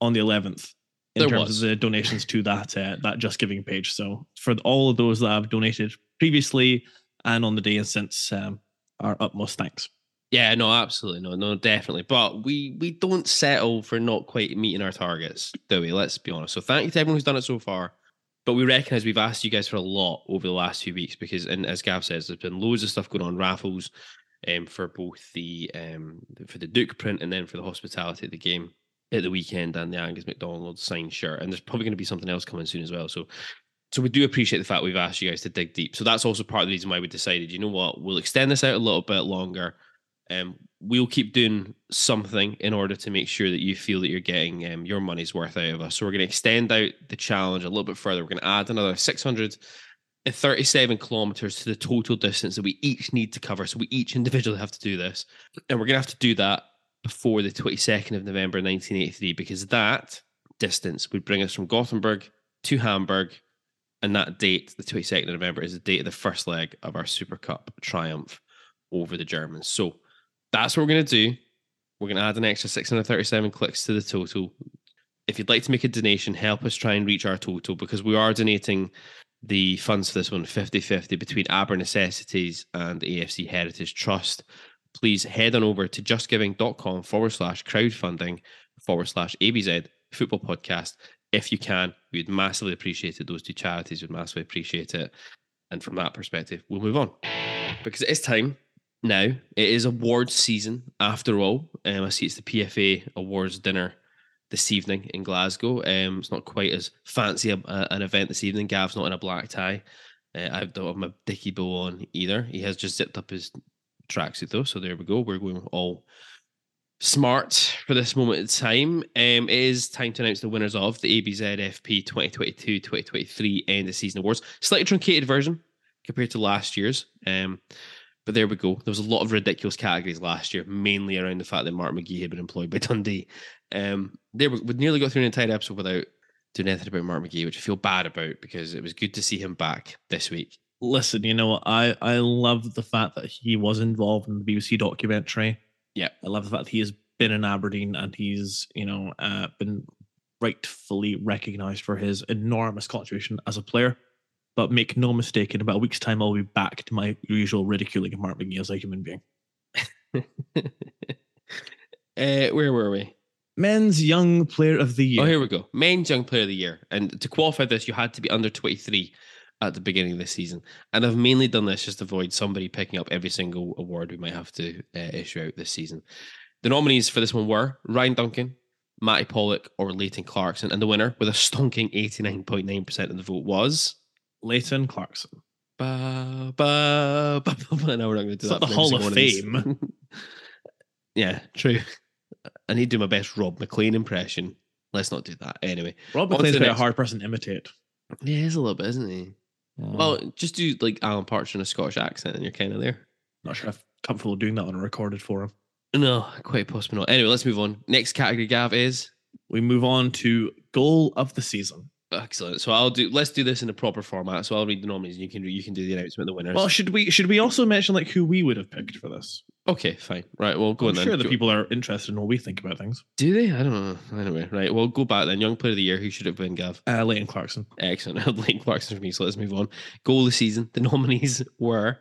on the 11th in There terms was. of the donations to that uh, that Just Giving page. So for all of those that have donated previously and on the day and since, um, our utmost thanks. Yeah, no, absolutely, no, no, definitely. But we we don't settle for not quite meeting our targets, do we? Let's be honest. So thank you to everyone who's done it so far. But we recognise we've asked you guys for a lot over the last few weeks because, and as Gav says, there's been loads of stuff going on, raffles, um, for both the um for the Duk print and then for the hospitality at the game at the weekend and the Angus MacDonald signed shirt. And there's probably going to be something else coming soon as well. So so we do appreciate the fact we've asked you guys to dig deep. So that's also part of the reason why we decided, you know what, we'll extend this out a little bit longer. Um, we'll keep doing something in order to make sure that you feel that you're getting um, your money's worth out of us. So we're going to extend out the challenge a little bit further. We're going to add another 637 kilometers to the total distance that we each need to cover. So we each individually have to do this, and we're going to have to do that before the 22nd of November 1983 because that distance would bring us from Gothenburg to Hamburg and that date, the 22nd of November, is the date of the first leg of our Super Cup triumph over the Germans. So that's what we're going to do. We're going to add an extra 637 clicks to the total. If you'd like to make a donation, help us try and reach our total because we are donating the funds for this one 50 50 between Aber Necessities and AFC Heritage Trust. Please head on over to justgiving.com forward slash crowdfunding forward slash ABZ football podcast if you can. We'd massively appreciate it. Those two charities would massively appreciate it. And from that perspective, we'll move on because it is time now. It is awards season after all. Um, I see it's the PFA awards dinner this evening in Glasgow. Um, it's not quite as fancy a, a- an event this evening. Gav's not in a black tie. Uh, I don't have my dicky bow on either. He has just zipped up his tracksuit though. So there we go. We're going all smart for this moment in time. Um, it is time to announce the winners of the ABZFP 2022-2023 end of season awards. Slightly truncated version compared to last year's. Um, but there we go. There was a lot of ridiculous categories last year, mainly around the fact that Mark McGee had been employed by (laughs) Dundee. Um, there we, we nearly got through an entire episode without doing anything about Mark McGee, which I feel bad about because it was good to see him back this week. Listen, you know? I I love the fact that he was involved in the BBC documentary. Yeah. I love the fact that he has been in Aberdeen and he's you know uh, been rightfully recognised for his enormous contribution as a player. But make no mistake, in about a week's time, I'll be back to my usual ridiculing of Mark McGee as a human being. (laughs) uh, where were we? Men's Young Player of the Year. Oh, here we go. Men's Young Player of the Year. And to qualify this, you had to be under 23 at the beginning of the season. And I've mainly done this just to avoid somebody picking up every single award we might have to uh, issue out this season. The nominees for this one were Ryan Duncan, Mattie Pollock, or Leighton Clarkson. And the winner, with a stonking 89.9% of the vote, was. Leighton Clarkson. Ba, ba, ba, ba. No, we're not going to do It's that. the Hall of. Fame. (laughs) yeah, true. I need to do my best Rob McLean impression. Let's not do that. Anyway, Rob McLean's a next- hard person to imitate. yeah, he's a little bit, isn't he? Well, just do like Alan Partridge in a Scottish accent, and you're kind of there. not sure if I'm comfortable doing that on a recorded forum. No, quite possibly not. Anyway, let's move on. Next category, Gav, is We move on to goal of the season. Excellent. So I'll do. Let's do this in a proper format. So I'll read the nominees, and you can you can do the announcement of the winners. Well, should we should we also mention like who we would have picked for this? okay, fine. Right, well, go I'm on then. sure the Go- people are interested in what we think about things. do they? I don't know. Anyway, right. Well, go back then. Young Player of the Year. Who should have been, Gav? Uh, Leighton Clarkson. Excellent. (laughs) Leighton Clarkson for me. So let's move on. Goal of the season. The (laughs) nominees were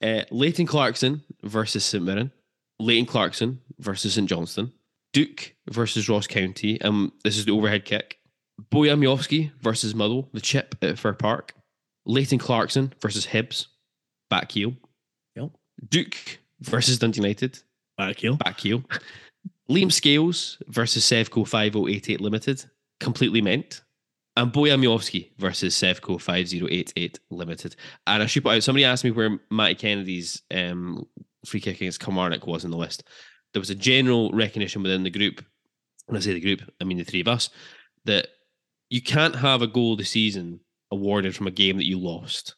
uh, Leighton Clarkson versus St Mirren, Leighton Clarkson versus St Johnstone, Duk versus Ross County. Um, this is the overhead kick. Bojan Miovski versus Muddle, the chip at Fir Park. Leighton Clarkson versus Hibs, back heel. Yep. Duk versus Dundee United, Back heel. back heel. Liam Scales versus Sevco 5088 Limited, completely meant. And Bojan Miovski versus Sevco 5088 Limited. And I should put out, somebody asked me where Matty Kennedy's um, free kick against Kilmarnock was in the list. There was a general recognition within the group, when I say the group, I mean the three of us, that you can't have a goal of the season awarded from a game that you lost.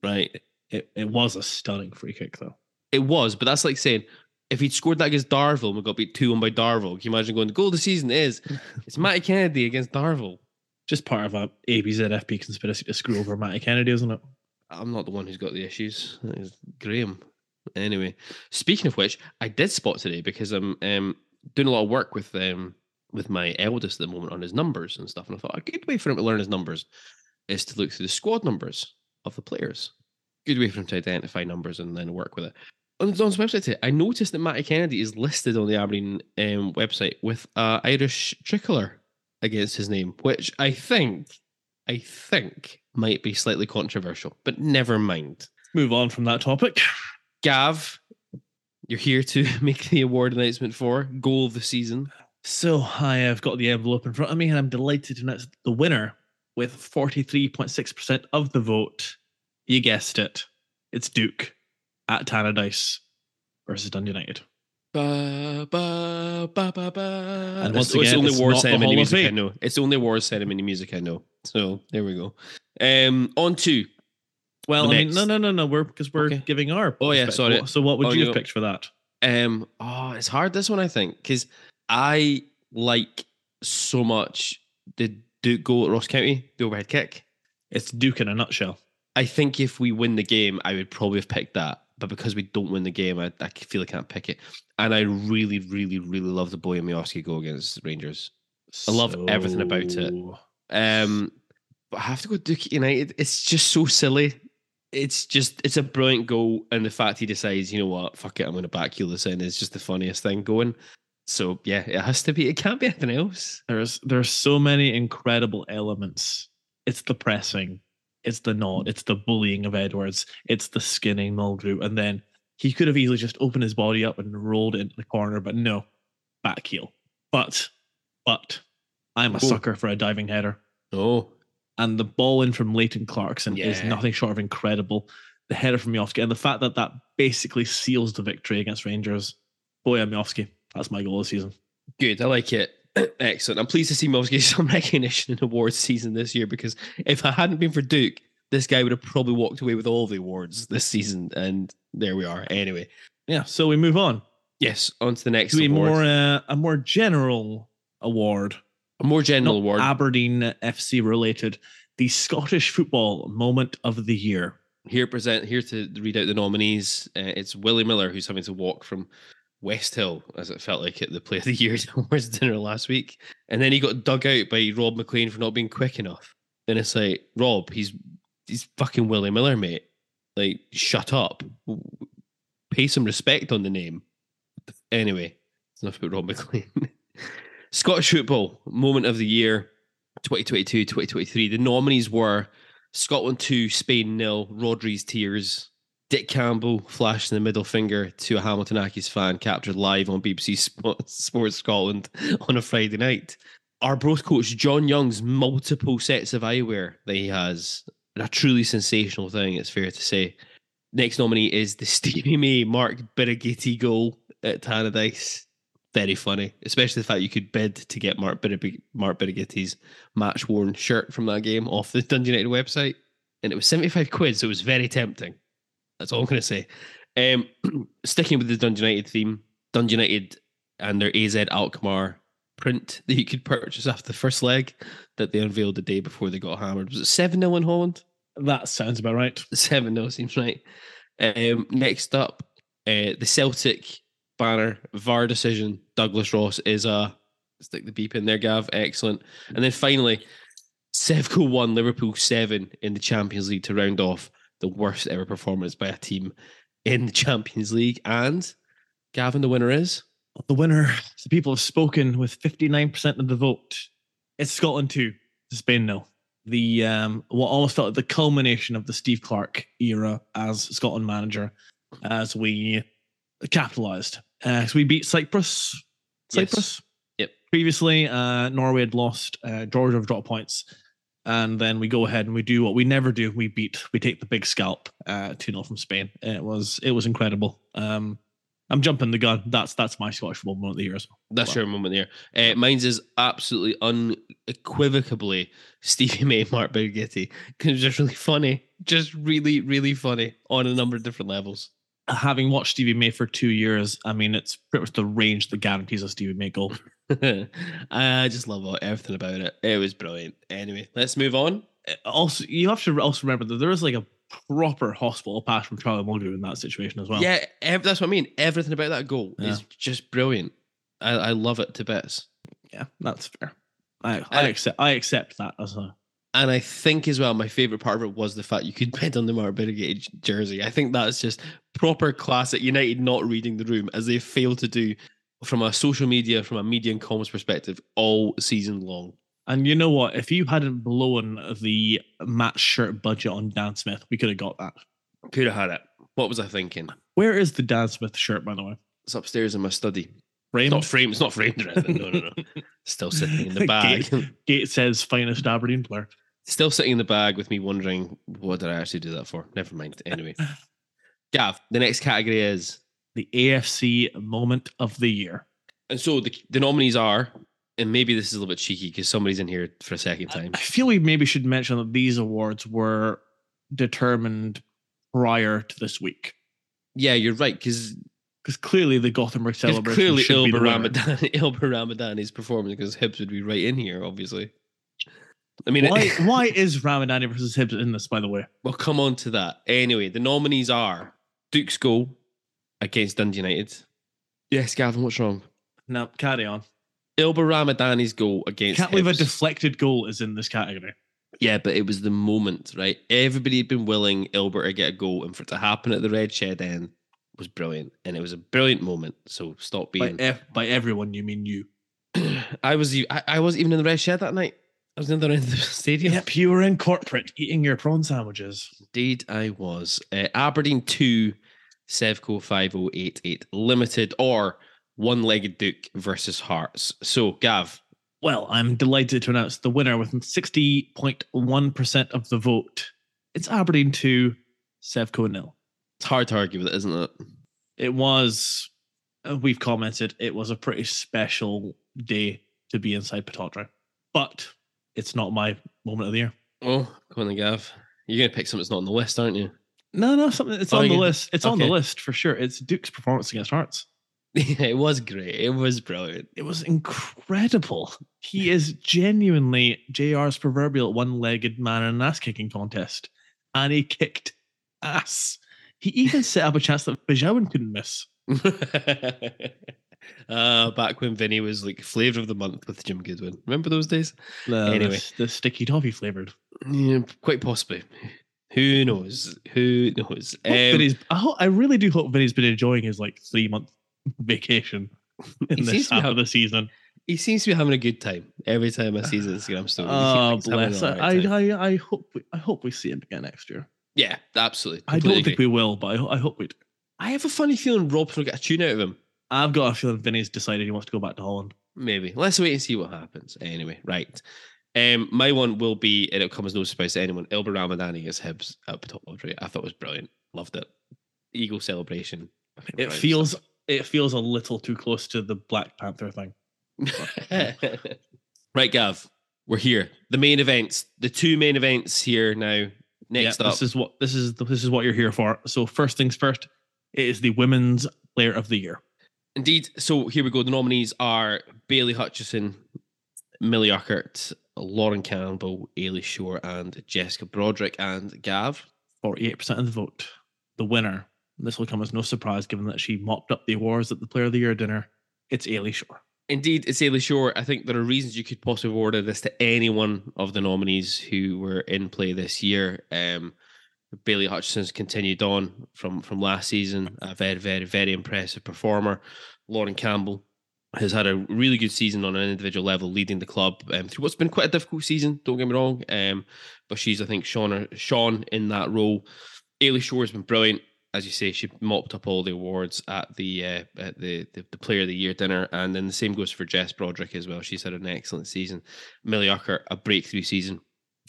Right? It, it was a stunning free kick though. It was, but that's like saying if he'd scored that against Darvel and we got beat 2 1 by Darvel, can you imagine going, the goal of the season is (laughs) it's Matty Kennedy against Darvel? Just part of a ABZFP conspiracy to screw over Matty Kennedy, isn't it? I'm not the one who's got the issues. It's Graham. Anyway, speaking of which, I did spot today because I'm um, doing a lot of work with um, with my eldest at the moment on his numbers and stuff. And I thought a good way for him to learn his numbers is to look through the squad numbers of the players. Good way for him to identify numbers and then work with it. On on his website today, I noticed that Matty Kennedy is listed on the Aberdeen um, website with uh, Irish tricolour against his name, which I think, I think might be slightly controversial, but never mind. Move on from that topic. Gav, you're here to (laughs) make the award announcement for goal of the season. So I have got the envelope in front of me, and I'm delighted to announce the winner with 43.6% of the vote. You guessed it. It's Duk at Tannadice versus Dundee United. Ba, ba, ba, ba, ba. And It's- once it's again, the only it's award not the ceremony Hall of music I know. It's the only award ceremony music I know. So there we go. Um, on to Well, The I mean, no, no, no, no. We're because we're Okay. giving our. Oh, yeah, sorry. So, what would Oh, you you- have picked for that? Um, oh, it's hard this one, I think, because I like so much the Duk goal at Ross County, the overhead kick. It's Duk in a nutshell. I think if we win the game, I would probably have picked that. But because we don't win the game, I, I feel I can't pick it. And I really, really, really love the Bojan Miovski goal against Rangers. I love everything about it. Um, but I have to go Duk United. It's just so silly. It's just it's a brilliant goal, and the fact he decides, you know what, fuck it, I'm going to back heel this in is just the funniest thing going. So yeah, it has to be. It can't be anything else. There's there's so many incredible elements. It's the pressing, it's the knot, it's the bullying of Edwards, it's the skinning Mulgrew, and then he could have easily just opened his body up and rolled it into the corner, but no, back heel. But but I'm a Oh. sucker for a diving header. Oh, and the ball in from Leighton Clarkson is nothing short of incredible. The header from Miovski and the fact that that basically seals the victory against Rangers. Bojan Miovski, that's my goal this season. good. I like it. (clears throat) Excellent. I'm pleased to see Miles get some (laughs) recognition in awards season this year because if I hadn't been for Duk, this guy would have probably walked away with all the awards this season. And there we are. Anyway, Yeah, so we move on yes, on to the next to a award. more uh, a more general award, a more general not award. Aberdeen FC related, the Scottish Football Moment of the Year. here present here to read out the nominees. Uh, it's Willie Miller who's having to walk from West Hill, as it felt like at the Play of the (laughs) Year awards dinner last week, and then he got dug out by Rob McLean for not being quick enough. And it's like Rob, he's he's fucking Willie Miller, mate. Like, shut up. Pay some respect on the name. Anyway, it's enough about Rob McLean. (laughs) Scottish football moment of the year 2022 2023. The nominees were Scotland 2, Spain nil, Rodri's tears. Dick Campbell flashing the middle finger to a Hamilton Accies fan captured live on BBC Sports Scotland on a Friday night. Arbroath coach John Young's multiple sets of eyewear that he has, a truly sensational thing, it's fair to say. Next nominee is the Stevie (laughs) May Mark Birighitti goal at Tannadice. Very funny, especially the fact you could bid to get Mark, Bir- Mark match worn shirt from that game off the Dundee United website. And it was 75 quid, so it was very tempting. That's all I'm going to say. Um, (clears throat) sticking with the Dundee United theme, Dundee United and their AZ Alkmaar print that you could purchase after the first leg that they unveiled the day before they got hammered. Was it 7 0 in Holland? That sounds about right. 7 0 seems right. Um, next up, uh, the Celtic banner, VAR decision. Douglas Ross is a stick the beep in there, Gav. Excellent. And then finally, Sevco 1, Liverpool 7 in the Champions League to round off the worst ever performance by a team in the Champions League. And Gavin, the winner is the winner. The people have spoken with 59% of the vote. It's Scotland 2, Spain nil. The um, what almost felt like the culmination of the Steve Clarke era as Scotland manager, as we capitalized. Uh, so we beat Cyprus. Cyprus. Yep. Previously, uh, Norway had lost. Uh, Georgia have dropped points and then we go ahead and we do what we never do. We beat, we take the big scalp, uh, 2 0 from Spain. It was, it was incredible. Um, I'm jumping the gun. That's that's my Scottish moment of the year as well. That's your moment there. Uh, mine's is absolutely unequivocally Stevie May, (laughs) Mark Birighitti. Because it's just really funny. Just really, really funny on a number of different levels. Having watched Stevie May for two years, I mean, it's pretty much the range that guarantees a Stevie May goal. (laughs) I just love everything about it. It was brilliant. Anyway, let's move on. Also, you have to also remember that there was like a proper hospital pass from Charlie Mulgrew in that situation as well. Yeah, ev- that's what I mean. Everything about that goal Yeah. is just brilliant. I, I love it to bits. yeah, that's fair. I I Uh, accept I accept that as a And I think as well, my favorite part of it was the fact you could bet on the Birighitti jersey. I think that's just proper classic United not reading the room as they fail to do from a social media, from a media and comms perspective all season long. And you know what? If you hadn't blown the match shirt budget on Dan Smith, we could have got that. Could have had it. What was I thinking? Where is the Dan Smith shirt, by the way? It's upstairs in my study. Framed. It's not framed. It's not framed or anything. No, no, no. (laughs) Still sitting in the bag. Gate says finest Aberdeen player. Still sitting in the bag with me wondering what did I actually do that for? Never mind. Anyway, (laughs) Gav, the next category is, The AFC moment of the year. and so the the nominees are, and maybe this is a little bit cheeky because somebody's in here for a second time. I feel we maybe should mention that these awards were determined prior to this week. Yeah, you're right because Because clearly the Gothenburg celebration clearly should be the. Ramadan (laughs) Ylber Ramadan is performing because Hibs would be right in here, obviously. I mean, Why, (laughs) why is Ramadani versus Hibs in this, by the way? we'll come on to that. Anyway, the nominees are Duk's goal against Dundee United. Yes, Gavin, what's wrong? No, carry on. Ylber Ramadani's goal against Can't believe a deflected goal is in this category. Yeah, but it was the moment, right? Everybody had been willing Ilbert to get a goal, and for it to happen at the Red Shed end was brilliant, and it was a brilliant moment. So stop By, being. ev- by everyone, you mean you. (clears throat) I was, I wasn't even in the Red Shed that night. I was in the other end of the stadium. Yep, you were in corporate eating your prawn sandwiches. Indeed, I was. Uh, Aberdeen two, Sevco five oh eight eight limited or one legged Duk versus Hearts. So Gav, Well, I'm delighted to announce the winner with 60.1% of the vote. It's Aberdeen 2, Sevco nil. it's hard to argue with it, isn't it? It was, uh, we've commented, it was a pretty special day to be inside Pittodrie. But it's not my moment of the year. Oh, come on, Gav. You're gonna pick something that's not on the list, aren't you? No, no, something. It's Oh, on the list. It's on the list for sure. It's Duk's performance against Hearts. (laughs) it was great. It was brilliant. It was incredible. He is genuinely JR's proverbial one-legged man in an ass-kicking contest, and he kicked ass. He even set up a chance that Besuijen couldn't miss. (laughs) uh, back when Vinny was like flavor of the month with Jim Goodwin. Remember those days? The, Anyway. the, the sticky toffee flavored. Yeah, quite possibly. Who knows? Who knows? Um, Vinny's, I, ho- I really do hope Vinny's been enjoying his like three-month vacation in this half hav- of the season. He seems to be having a good time every time I see his Instagram story. Oh, bless. I. I, I, I hope we, I hope we see him again next year. yeah, absolutely. I don't completely think we will, but I, I hope we do. I have a funny feeling Robson will get a tune out of him. I've got a feeling Vinny's decided he wants to go back to Holland. Maybe. Let's wait and see what happens. Anyway, right. Um, my one will be, and it'll come as no surprise to anyone, Ylber Ramadani as Hibs up top of right. I thought it was brilliant. Loved it. Eagle celebration. It brilliant feels it feels a little too close to the Black Panther thing. (laughs) right, Gav. We're here. The main events, the two main events here now. Next yeah, up, this is what this is this is what you're here for. So first things first, it is the Women's Player of the Year. Indeed. So here we go. The nominees are Bayley Hutchison, Millie Urquhart, Lauren Campbell, Eilidh Shore, and Jessica Broderick. And Gav, 48% of the vote. The winner, this will come as no surprise given that she mopped up the awards at the Player of the Year dinner. It's Eilidh Shore. Indeed, it's Eilidh Shore. I think there are reasons you could possibly award this to any one of the nominees who were in play this year. Um, Bayley Hutchison's continued on from from last season. A very, very, very impressive performer. Lauren Campbell has had a really good season on an individual level, leading the club um, through what's been quite a difficult season. Don't get me wrong, um, but she's I think Sean Sean in that role. Eilidh Shore has been brilliant as you say, she mopped up all the awards at the uh, at the, the the Player of the Year dinner, and then the same goes for Jess Broderick as well. She's had an excellent season. Millie Urquhart, a breakthrough season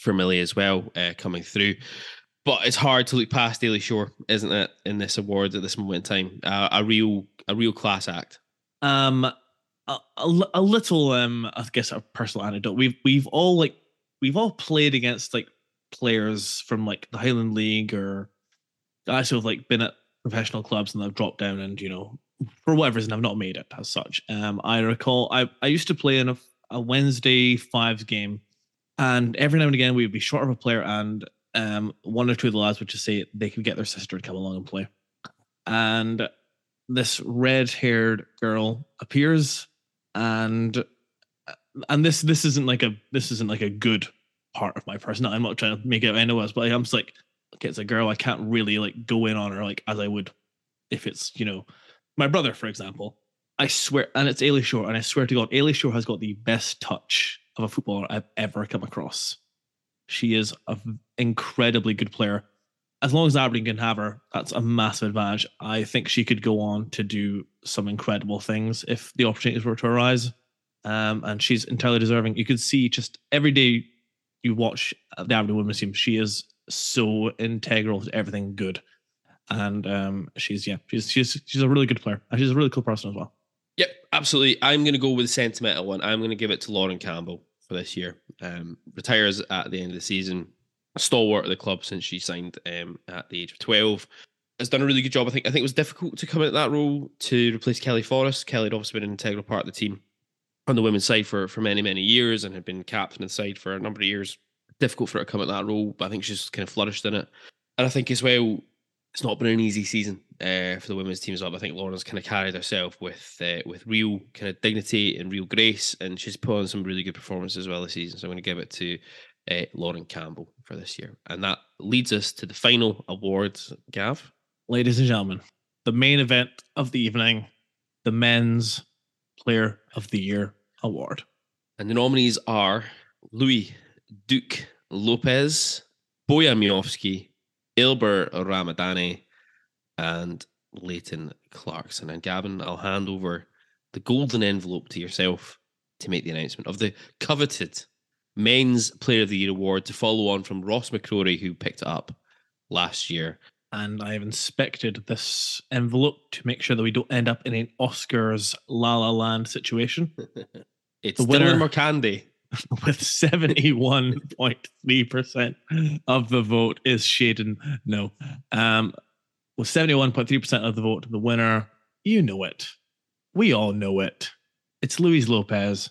for Millie as well, uh, coming through. But it's hard to look past Eilidh Shore, isn't it? In this award at this moment in time, uh, a real a real class act. Um, a, a, little um, I guess a personal anecdote. We've we've all like we've all played against like players from like the Highland League or guys who have like been at professional clubs and they've dropped down and you know for whatever reason I've not made it as such. Um, I recall I I used to play in a, a Wednesday fives game, and every now and again we would be short of a player and um one or two of the lads would just say they could get their sister to come along and play, and this red-haired girl appears and uh, and this this isn't like a this isn't like a good part of my personality. I'm not trying to make it anyways, but I'm just like, okay, it's a girl. I can't really like go in on her like as I would if it's you know my brother, for example. I swear, and it's Eilidh Shore, and I swear to God, Eilidh Shore has got the best touch of a footballer I've ever come across. She is an incredibly good player. As long as Aberdeen can have her, that's a massive advantage. I think she could go on to do some incredible things if the opportunities were to arise. Um, and she's entirely deserving. You could see just every day you watch the Aberdeen women's team, she is so integral to everything good. And um, she's yeah, she's she's she's a really good player. And she's a really cool person as well. Yep, absolutely. I'm going to go with the sentimental one. I'm going to give it to Lauren Campbell for this year. Um, retires at the end of the season. Stalwart of the club since she signed um, at the age of 12. Has done a really good job. I think. I think it was difficult to come into that role to replace Kelly Forrest. Kelly had obviously been an integral part of the team on the women's side for for many many years and had been captain of the side for a number of years. Difficult for her to come at that role, but I think she's kind of flourished in it. And I think as well, it's not been an easy season uh, for the women's team as well. But I think Lauren's kind of carried herself with uh, with real kind of dignity and real grace, and she's put on some really good performances as well this season. So I'm going to give it to uh, Lauren Campbell for this year, and that leads us to the final awards. Gav, Ladies and gentlemen, the main event of the evening, the men's player of the year award. and the nominees are Louis Duk Lopez, Bojan Miovski, Ylber Ramadani, and Leighton Clarkson. And Gavin, I'll hand over the golden envelope to yourself to make the announcement of the coveted Men's Player of the Year award to follow on from Ross McCrorie, who picked it up last year. And I have inspected this envelope to make sure that we don't end up in an Oscars La La Land situation. (laughs) It's The winner- Markanday. (laughs) With 71.3% of the vote is Shayden. No. Um, with 71.3% of the vote, the winner, you know it. We all know it. It's Luis Lopez.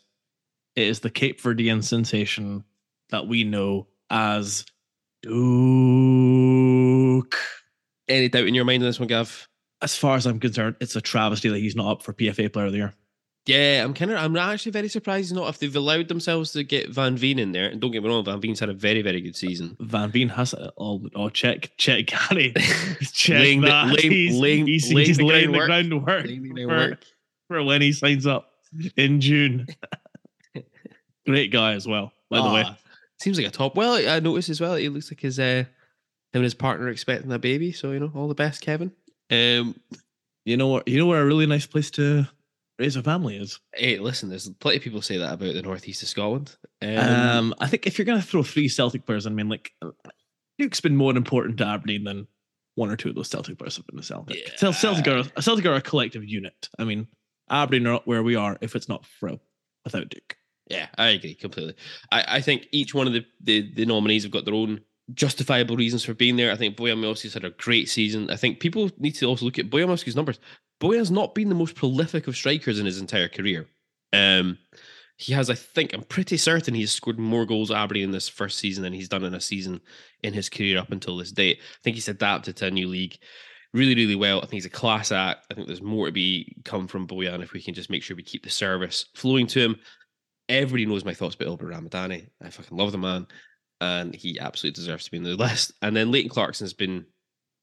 It is the Cape Verdean sensation that we know as Duk. Any doubt in your mind on this one, Gav? As far as I'm concerned, it's a travesty that he's not up for PFA Player of the Year. Yeah, I'm kind of. I'm actually very surprised not if they've allowed themselves to get Van Veen in there. And don't get me wrong, Van Veen's had a very, very good season. Van Veen has. Oh, oh check, check, Gary. (laughs) check Laying the- that. laying- he's, laying- he's, laying he's the laying the groundwork. groundwork Laying the for, groundwork. for when he signs up in June. (laughs) Great guy as well, by the way. Ah, Seems like a top. Well, I noticed as well. He looks like his uh, him and his partner are expecting a baby. So you know, all the best, Kevin. Um, You know what? You know where a really nice place to raise a family is. hey, listen, there's plenty of people say that about the northeast of Scotland. Um, Um, I think if you're going to throw three Celtic players, I mean, like Duk's been more important to Aberdeen than one or two of those Celtic players have been to Celtic. Cel- Celtic are Celtic are a collective unit. I mean, Aberdeen are not where we are if it's not Fro without Duk. Yeah, I agree completely. I, I think each one of the, the, the nominees have got their own justifiable reasons for being there. I think Bojan Miovski's had a great season. I think people need to also look at Bojan Miovski's numbers. Bojan's not been the most prolific of strikers in his entire career. Um, he has, I think, I'm pretty certain he's scored more goals at Aberdeen in this first season than he's done in a season in his career up until this date. I think he's adapted to a new league really, really well. I think he's a class act. I think there's more to be come from Bojan if we can just make sure we keep the service flowing to him. Everybody knows my thoughts about Ylber Ramadani. I fucking love the man, and he absolutely deserves to be in the (laughs) list. And then Leighton Clarkson's been,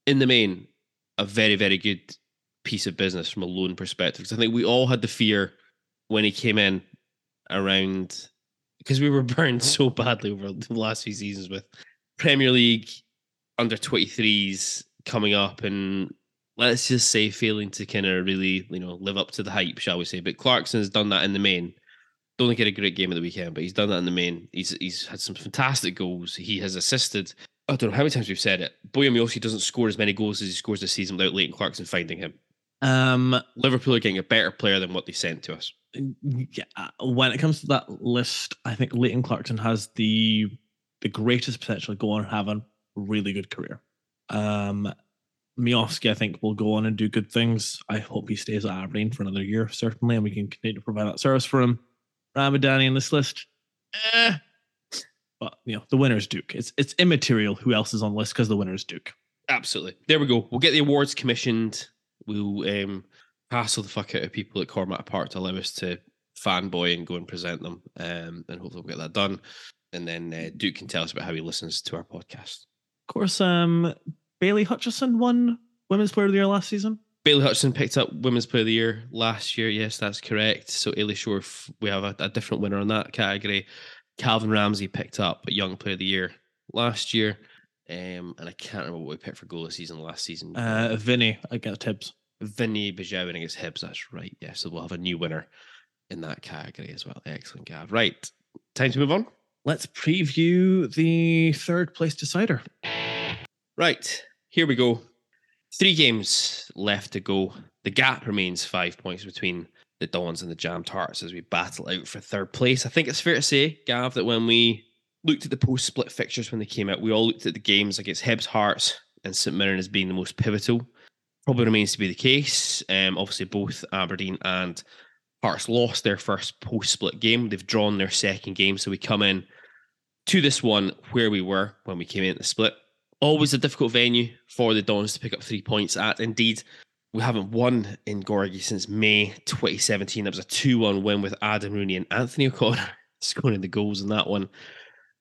in the main, a very, very good piece of business from a loan perspective. Because I think we all had the fear when he came in around because we were (laughs) burned so badly over the last few seasons with Premier League under 23s coming up and let's just say failing to kind of really, you know, live up to the hype, shall we say. But Clarkson's done that in the main. Don't think he had a great game of the weekend, but he's done that in the main. He's he's had some fantastic goals. He has assisted. I don't know how many times we've said it. Bojan Miovski doesn't score as many goals as he scores this season without Leighton Clarkson finding him. Um, Liverpool are getting a better player than what they sent to us. yeah, when it comes to that list, I think Leighton Clarkson has the the greatest potential to go on and have a really good career. Um, Miovski, I think, will go on and do good things. I hope he stays at Aberdeen for another year, certainly, and we can continue to provide that service for him. Ramadani in this list, eh. But you know, the winner is Duk. It's it's immaterial who else is on the list because the winner is Duk. Absolutely. There we go. We'll get the awards commissioned. We'll um, hassle the fuck out of people at Cormack Park to allow us to fanboy and go and present them. Um, and hopefully we'll get that done. And then uh, Duk can tell us about how he listens to our podcast. Of course, um, Bayley Hutchison won Women's Player of the Year last season. Bayley Hutchison picked up Women's Player of the Year last year. Yes, that's correct. So Eilidh Shore, we have a, a different winner on that category. Calvin Ramsay picked up Young Player of the Year last year. Um, and I can't remember what we picked for goal of the season last season. Uh, Vinny against Hibs. Vinny Besuijen against Hibs. That's right. Yeah, so we'll have a new winner in that category as well. Excellent, Gav. Right, time to move on. Let's preview the third place decider. Right, here we go. Three games left to go. The gap remains five points between the Dons and the Jam Tarts as we battle out for third place. I think it's fair to say, Gav, that when we looked at the post split fixtures when they came out, we all looked at the games against Hibs, Hearts, and St Mirren as being the most pivotal. Probably remains to be the case. Um, obviously, both Aberdeen and Hearts lost their first post split game. They've drawn their second game. So we come in to this one where we were when we came in at the split. Always a difficult venue for the Dons to pick up three points at. Indeed, we haven't won in Gorgie since May 2017. That was a 2 1 win with Adam Rooney and Anthony O'Connor (laughs) scoring the goals in that one.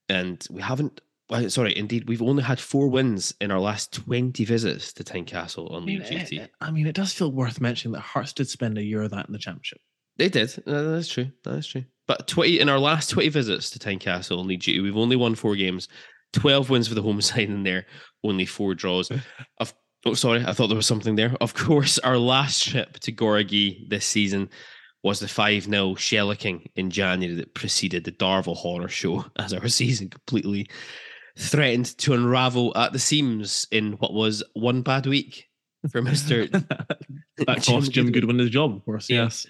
And we haven't, uh, sorry, indeed, we've only had four wins in our last 20 visits to Tynecastle on I mean, league it, duty. it- I mean, it does feel worth mentioning that Hearts did spend a year of that in the championship. They did. Uh, That's true. That's true. But 20 in our last 20 visits to Tynecastle on League Duty, we've only won four games, 12 wins for the home (laughs) side in there, only four draws. of oh, sorry, I thought there was something there. Of course, our last trip to Gorgie this season was the 5 0 shellacking in January that preceded the Darvel horror show (laughs) as our season completely threatened to unravel at the seams in what was one bad week for Mr. that cost Jim Goodwin. Goodwin his job, of course. Yeah. Yes.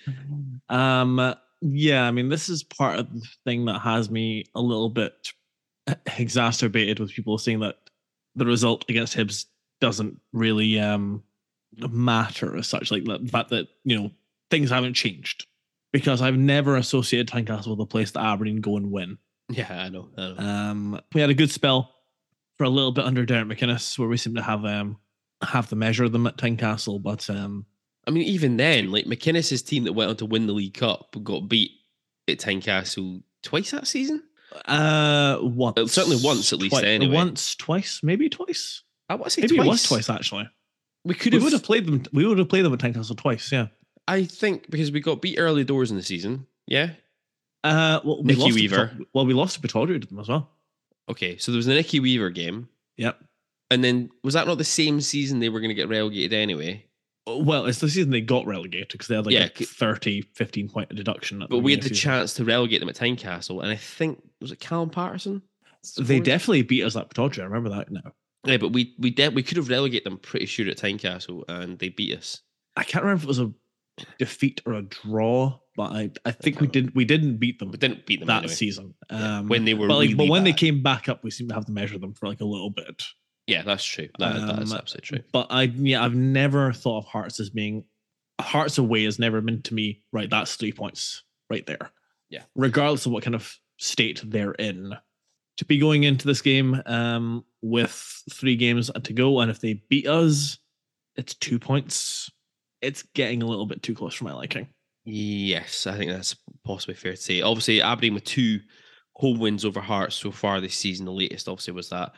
Um. Yeah. I mean, this is part of the thing that has me a little bit (laughs) exacerbated with people saying that the result against Hibs doesn't really um matter as such. Like the fact that you know things haven't changed because I've never associated Tynecastle with a place that Aberdeen go and win. Yeah, I know. I know. Um, we had a good spell for a little bit under Derek McInnes, where we seem to have um have the measure of them at Tynecastle, but um I mean, even then, like McInnes's team that went on to win the League Cup got beat at Tynecastle twice that season. Uh once Uh, certainly once at least twi- anyway. once, twice, maybe twice. I want to say Maybe twice. it was twice actually. We could We have. would have played them. We would have played them at Tynecastle twice. Yeah. I think because we got beat early doors in the season. Yeah, Uh, well, we Nicky lost to Weaver. Pito- well, we lost to Pittodrie to them as well. Okay, so there was the Nicky Weaver game, Yep. and then was that not the same season they were going to get relegated anyway? Well, it's the season they got relegated because they had like Yeah, a c- 30, 15 point deduction. At But we had the season. chance to relegate them at Tynecastle, and I think was it Callum Paterson? They definitely beat us at Pittodrie. I remember that now. Yeah, but we we de- we could have relegated them pretty sure at Tynecastle, and they beat us. I can't remember if it was a defeat or a draw, but I, I think we didn't we didn't beat them We didn't beat them that anyway. season. Yeah, Um, when they were but, like, but really when they came back up, we seemed to have to measure them for like a little bit. Yeah, that's true. That, that is Um, absolutely true. But I yeah, I've never thought of Hearts as being Hearts away has never been to me right. That's three points right there. Yeah. regardless of what kind of state they're in. To be going into this game um, with three games to go, and if they beat us, it's two points. It's getting a little bit too close for my liking. Yes, I think that's possibly fair to say. Obviously, Aberdeen with two home wins over Hearts so far this season. The latest, obviously, was that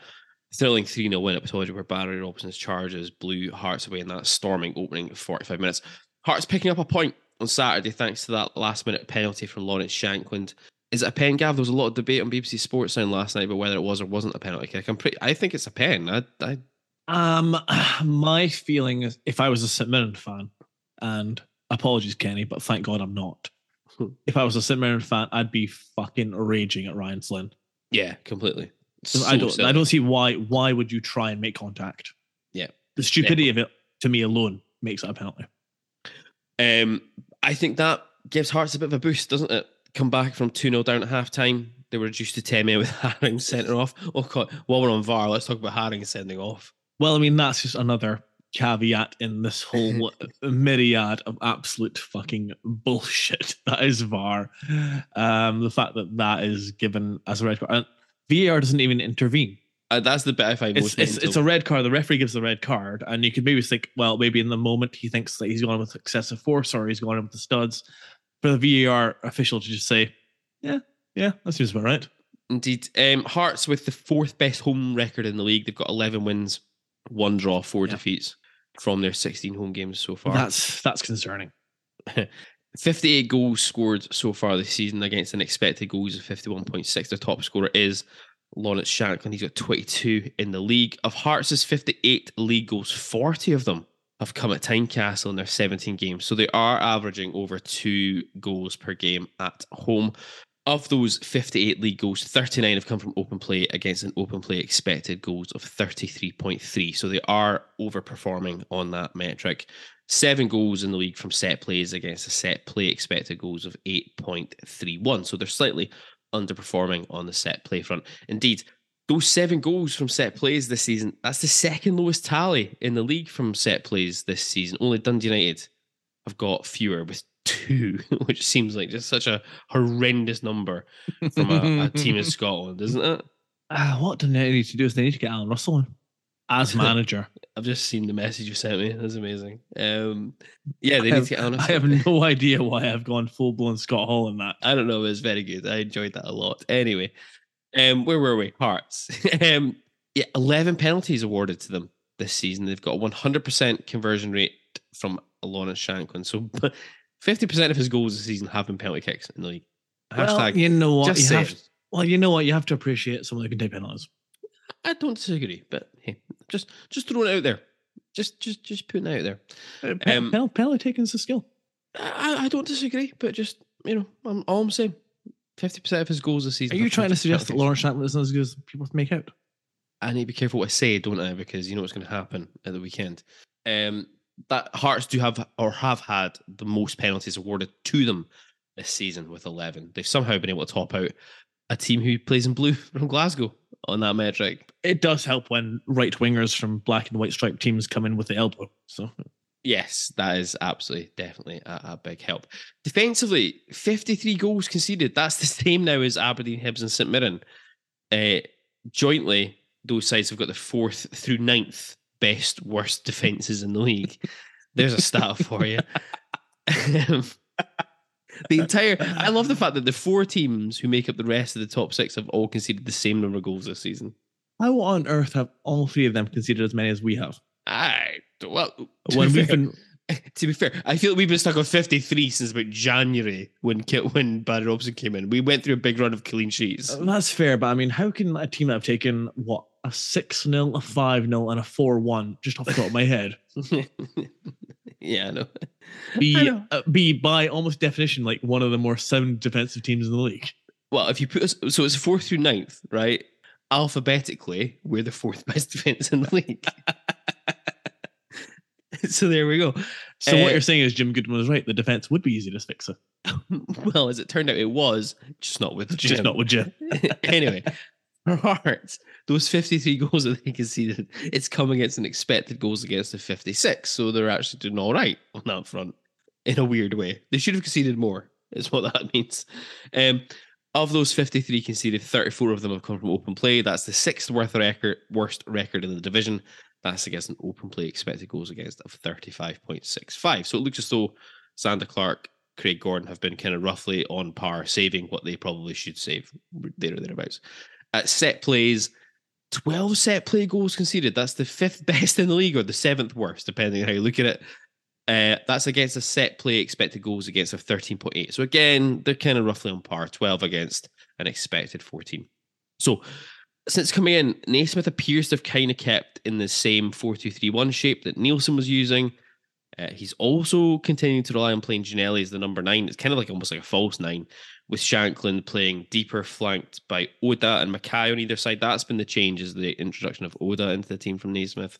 thrilling 3 0 win at Pittodrie where Barry Robson's charges blew Hearts away in that storming opening 45 minutes. Hearts picking up a point on Saturday thanks to that last minute penalty from Lawrence Shankland. Is it a pen, Gav? There was a lot of debate on BBC Sports Sound last night about whether it was or wasn't a penalty kick. I'm pretty. I think it's a pen. I, I Um, (sighs) my feeling is if I was a St Mirren fan, and apologies, Kenny, but thank God I'm not. Hmm. If I was a St Mirren fan, I'd be fucking raging at Ryan Flynn. yeah, completely. 'Cause I So don't. I don't see why. Why would you try and make contact? Yeah. The stupidity of it to me alone makes it a penalty. Um, I think that gives Hearts a bit of a boost, doesn't it? Come back from 2 0 down at half time. They were reduced to 10 men with (laughs) Haring centre off. Oh, God. While we're on VAR, let's talk about Haring sending off. Well, I mean that's just another caveat in this whole (laughs) myriad of absolute fucking bullshit (laughs) that is VAR. Um, the fact that that is given as a red card, and VAR doesn't even intervene. Uh, that's the bit I find It's most it's, it's a red card. The referee gives the red card, and you could maybe think, well, maybe in the moment he thinks that he's gone with excessive force or he's gone with the studs. For the VAR official to just say, yeah, yeah, that seems about right. Indeed. Um, Hearts with the fourth best home record in the league. They've got 11 wins, one draw, four Yeah. defeats from their 16 home games so far. That's that's concerning. (laughs) 58 goals scored so far this season against an expected goals of 51.6. The top scorer is Lawrence Shankland. He's got 22 in the league. Of Hearts' 58 league goals, 40 of them have come at Tynecastle in their 17 games. So they are averaging over two goals per game at home. Of those 58 league goals, 39 have come from open play against an open play expected goals of 33.3. So they are overperforming on that metric. Seven goals in the league from set plays against a set play expected goals of 8.31. So they're slightly underperforming on the set play front. Indeed, those seven goals from set plays this season, that's the second lowest tally in the league from set plays this season. Only Dundee United have got fewer with two, (laughs) which seems like just such a horrendous number from a, a (laughs) team in Scotland, isn't it? Uh, what do they need to do is they need to get Alan Russell in as (laughs) manager. I've just seen the message you sent me. That's amazing. Um, yeah, they I need to get on. I have no idea why I've gone full blown Scott Hall in that. I don't know. It was very good. I enjoyed that a lot. Anyway, um, where were we? Hearts. um, yeah, eleven penalties awarded to them this season. They've got a one hundred percent conversion rate from Lawrence Shankland. So fifty percent of his goals this season have been penalty kicks in the league. Well, Hashtag. you know what? just You have, well, you know what? You have to appreciate someone who can take penalties. I don't disagree, but hey, just just throwing it out there. Just just just putting it out there. Uh, Um, penalty, penalty taking is a skill. I, I don't disagree, but just you know, I'm all I'm saying. Fifty percent of his goals this season. Are you trying to suggest that Lawrence Shankland isn't as good as people make out? I need to be careful what I say, don't I? Because you know what's going to happen at the weekend. Um, that Hearts do have or have had the most penalties awarded to them this season with 11. They've somehow been able to top out a team who plays in blue (laughs) from Glasgow on that metric. It does help when right wingers from black and white striped teams come in with the elbow. So Yes, that is absolutely, definitely a, a big help. Defensively, 53 goals conceded. That's the (laughs) same now as Aberdeen, Hibs, and St Mirren. Uh, jointly, those sides have got the fourth through ninth best worst defenses in the league. There's a stat for you. Um, the entire, I love the fact that the four teams who make up the rest of the top six have all conceded the same number of goals this season. how on earth have all three of them conceded as many as we have? I well, to When be we've fair, been (laughs) to be fair, I feel like we've been stuck on 53 since about January when Ki- when Barry Robson came in. We went through a big run of clean sheets. That's fair, but I mean, how can a team that have taken what a six 0 a five 0 and a four one just off the top of my head (laughs) yeah, I know. I be know. uh, be by almost definition like one of the more sound defensive teams in the league? Well, if you put us, so it's fourth through ninth, right? Alphabetically, we're the fourth (laughs) best defense in the league. (laughs) so there we go. So Uh, what you're saying is Jim Goodman was right. The defense would be easy to fix it, Well, as it turned out, it was just not with Jim. just not with Jim. anyway, for Hearts, those 53 (laughs) goals that they conceded, it's come against an expected goals against of 56. So they're actually doing all right on that front in a weird way. They should have conceded more, is what that (laughs) means. Um, of those 53 conceded, 34 of them have come from open play. That's the sixth worst record, worst record in the division. That's against an open play expected goals against of 35.65. So it looks as though Zander Clark, Craig Gordon have been kind of roughly on par, saving what they probably should save there or thereabouts. At set plays, 12 set play goals conceded. That's the fifth (laughs) best in the league or the seventh worst, depending on how you look at it. Uh, that's against a set play expected goals against of 13.8. So again, they're kind of roughly on par, 12 against an expected 14. So since coming in, Naismith appears to have kind of kept in the same 4-2-3-1 shape that Neilson was using. Uh, he's also continuing to rely on playing Ginnelly as the number nine. It's kind of like almost like a false nine, with Shankland playing deeper, flanked by Oda and McKay on either side. That's been the change, is the introduction of Oda into the team from Naismith.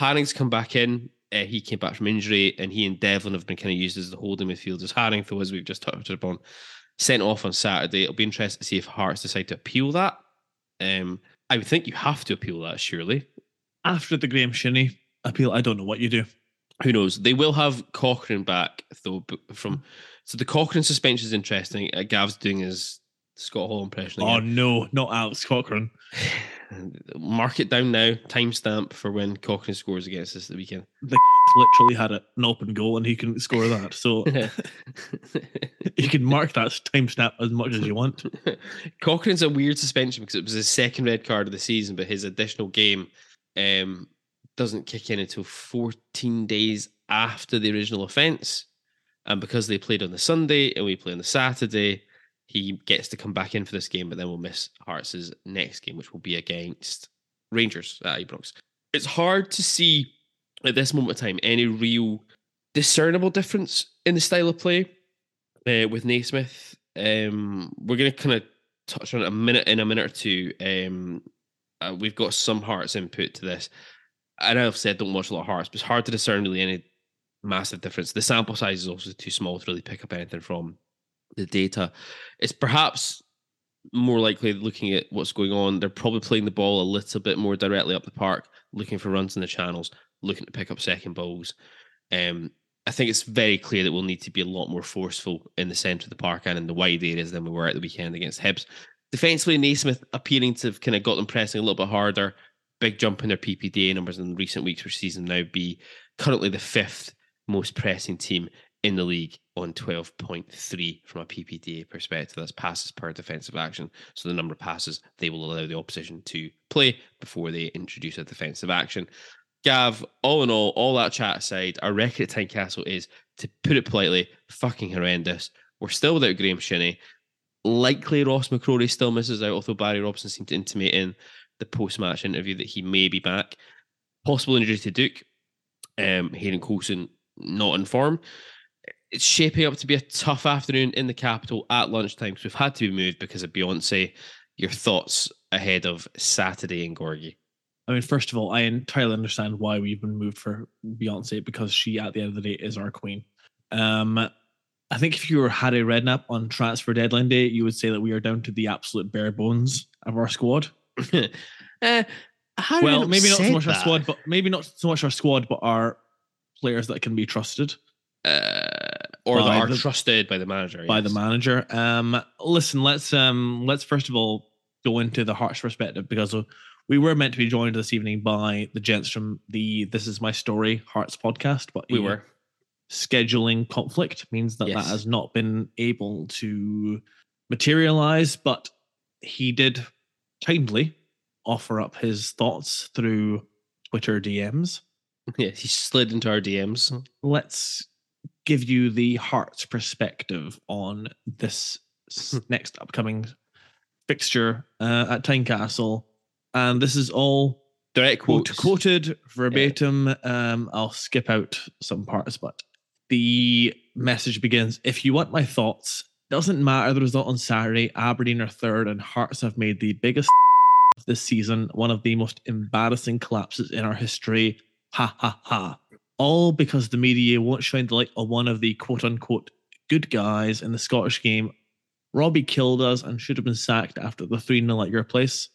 Haring's come back in. Uh, he came back from injury, and he and Devlin have been kind of used as the holding midfielders. Haring, though, as we've just touched upon, sent off on Saturday. It'll be interesting to see if Hearts decide to appeal that. Um, I would think you have to appeal that, surely. After the Graeme Shinnie appeal, I don't know what you do. Who knows? They will have Cochrane back though. From so the Cochrane suspension is interesting. Uh, Gav's doing his Scott Hall impression. Oh no, not Alex Cochrane. (sighs) Mark it down now. Timestamp for when Cochrane scores against us the weekend. The (laughs) literally had an open goal and he couldn't score that. So (laughs) you can mark that timestamp as much as you want. (laughs) Cochrane's a weird suspension because it was his second red card of the season, but his additional game um, doesn't kick in until 14 days after the original offence. And because they played on the Sunday and we play on the Saturday, he gets to come back in for this game, but then we'll miss Hearts' next game, which will be against Rangers at Ibrox. It's hard to see at this moment in time any real discernible difference in the style of play uh, with Naismith. Um, we're going to kind of touch on it a minute in a minute or two. Um, uh, we've got some Hearts input to this. I I've said don't watch a lot of Hearts, but it's hard to discern really any massive difference. The sample size is also too small to really pick up anything from the data. It's perhaps more likely looking at what's going on. They're probably playing the ball a little bit more directly up the park, looking for runs in the channels, looking to pick up second balls. Um, I think it's very clear that we'll need to be a lot more forceful in the centre of the park and in the wide areas than we were at the weekend against Hibs. Defensively, Naismith appearing to have kind of got them pressing a little bit harder. Big jump in their PPDA numbers in recent weeks, which sees them now be currently the fifth most pressing team in the league on 12.3 from a PPDA perspective. That's passes per defensive action. So the number of passes they will allow the opposition to play before they introduce a defensive action. Gav, all in all, all that chat aside, our record at Tynecastle is, to put it politely, fucking horrendous. We're still without Graeme Shinnie. Likely Ross McCrorie still misses out, although Barry Robson seemed to intimate in the post match interview that he may be back. Possible injury to Duk. Um, Hayden Coulson not in form. It's shaping up to be a tough afternoon in the capital at lunchtime because we've had to be moved because of Beyonce. Your thoughts ahead of Saturday in Gorgie? I mean, first of all, I entirely understand why we've been moved for Beyonce because she, at the end of the day, is our queen. Um, I think if you were had Harry Redknapp on transfer deadline day, you would say that we are down to the absolute bare bones of our squad. (laughs) uh, how well, maybe not so much our squad, but maybe not so much our squad, but our players that can be trusted uh, or that are the- trusted by the manager. by the manager. Um, listen, let's um, let's first of all go into the Hearts perspective because we were meant to be joined this evening by the gents from the This Is My Story Hearts podcast, but We were. scheduling conflict means that Yes. that has not been able to materialize. But he did kindly offer up his thoughts through Twitter DMs. (laughs) Yeah, he slid into our DMs. let's give you the Hearts perspective on this next upcoming fixture uh, at Tynecastle. And this is all Direct quote, quoted verbatim. Um, I'll skip out some parts, but the message begins If you want my thoughts, doesn't matter the result on Saturday, Aberdeen are third, and Hearts have made the biggest of this season, one of the most embarrassing collapses in our history. Ha ha ha. All because the media won't shine the light on one of the quote unquote good guys in the Scottish game. Robbie killed us and should have been sacked after the 3 0 at your place.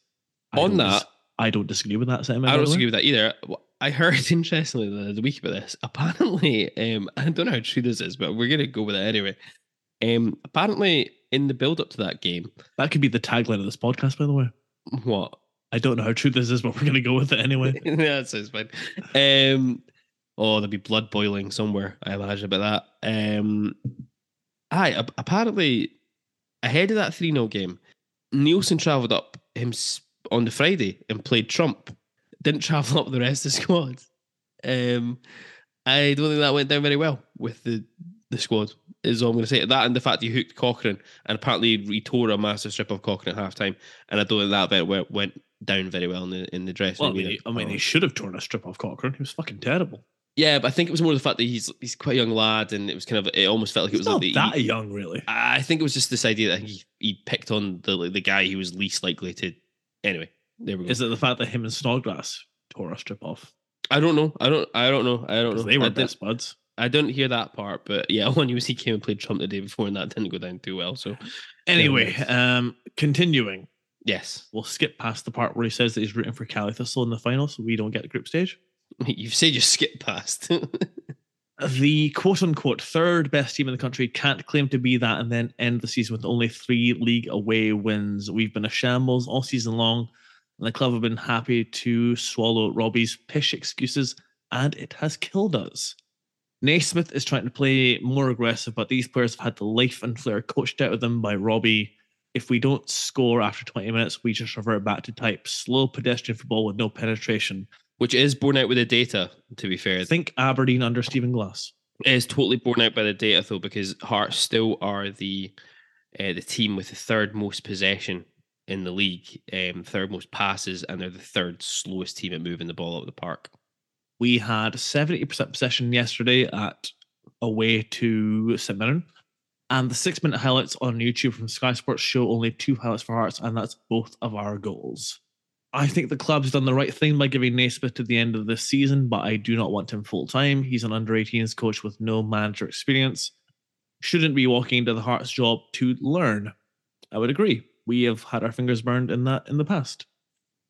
I On that, dis- I don't disagree with that sentiment. I don't the disagree with that either. I heard (laughs) interestingly the other week about this. Apparently, um, (laughs) I don't know how true this is, but we're gonna go with it anyway. Um, apparently, in the build up to that game, That could be the tagline of this podcast, by the way. what? I don't know how true this is, but we're going to go with it anyway. (laughs) yeah, that sounds fine. Um, oh, there'll be blood boiling somewhere. I imagine about that. Um, aye, ap- apparently, ahead of that three 0 game, Neilson travelled up him on the Friday and played Trump. Didn't (laughs) travel up the rest of the squad. Um, I don't think that went down very well with the the squad. Is all I'm going to say. That and the fact that he hooked Cochrane and apparently he tore a massive strip of Cochrane at halftime, and I don't think that well, went down very well in the in the dressing Well, I room. mean, he, I mean, he should have torn a strip off Cochrane. He was fucking terrible. Yeah, but I think it was more the fact that he's he's quite a young lad, and it was kind of it almost felt like it was not like that he- young, really. I think it was just this idea that he he picked on the the guy who was least likely to. Anyway, there we go. Is it the fact that him and Snodgrass tore a strip off? I don't know. I don't. I don't know. I don't know. They were best buds. I didn't hear that part, but yeah, knew was he came and played Trump the day before, and that didn't go down too well. So Anyway, um, continuing, yes, we'll skip past the part where he says that he's rooting for Cali Thistle in the final, so we don't get the group stage. (laughs) you've said you skip past. (laughs) The quote unquote third best team in the country can't claim to be that and then end the season with only three league away wins. We've been a shambles all season long, and the club have been happy to swallow Robbie's pish excuses, and it has killed us. Naismith is trying to play more aggressive, but these players have had the life and flair coached out of them by Robbie. If we don't score after 20 minutes, we just revert back to type slow pedestrian football with no penetration. Which is borne out with the data. To be fair, I Think Aberdeen under Stephen Glass. It is totally borne out by the data though, because Hearts still are the uh, the team with the third most possession in the league, um, third most passes, and they're the third slowest team at moving the ball out of the park. We had 70% possession yesterday at away to St Mirren. And the six minute highlights on YouTube from Sky Sports show only two highlights for Hearts, and that's both of our goals. I think the club's done the right thing by giving Naismith to the end of this season, but I do not want him full time. He's an under 18s coach with no manager experience. Shouldn't be walking into the Hearts job to learn. I would agree. We have had our fingers burned in that in the past.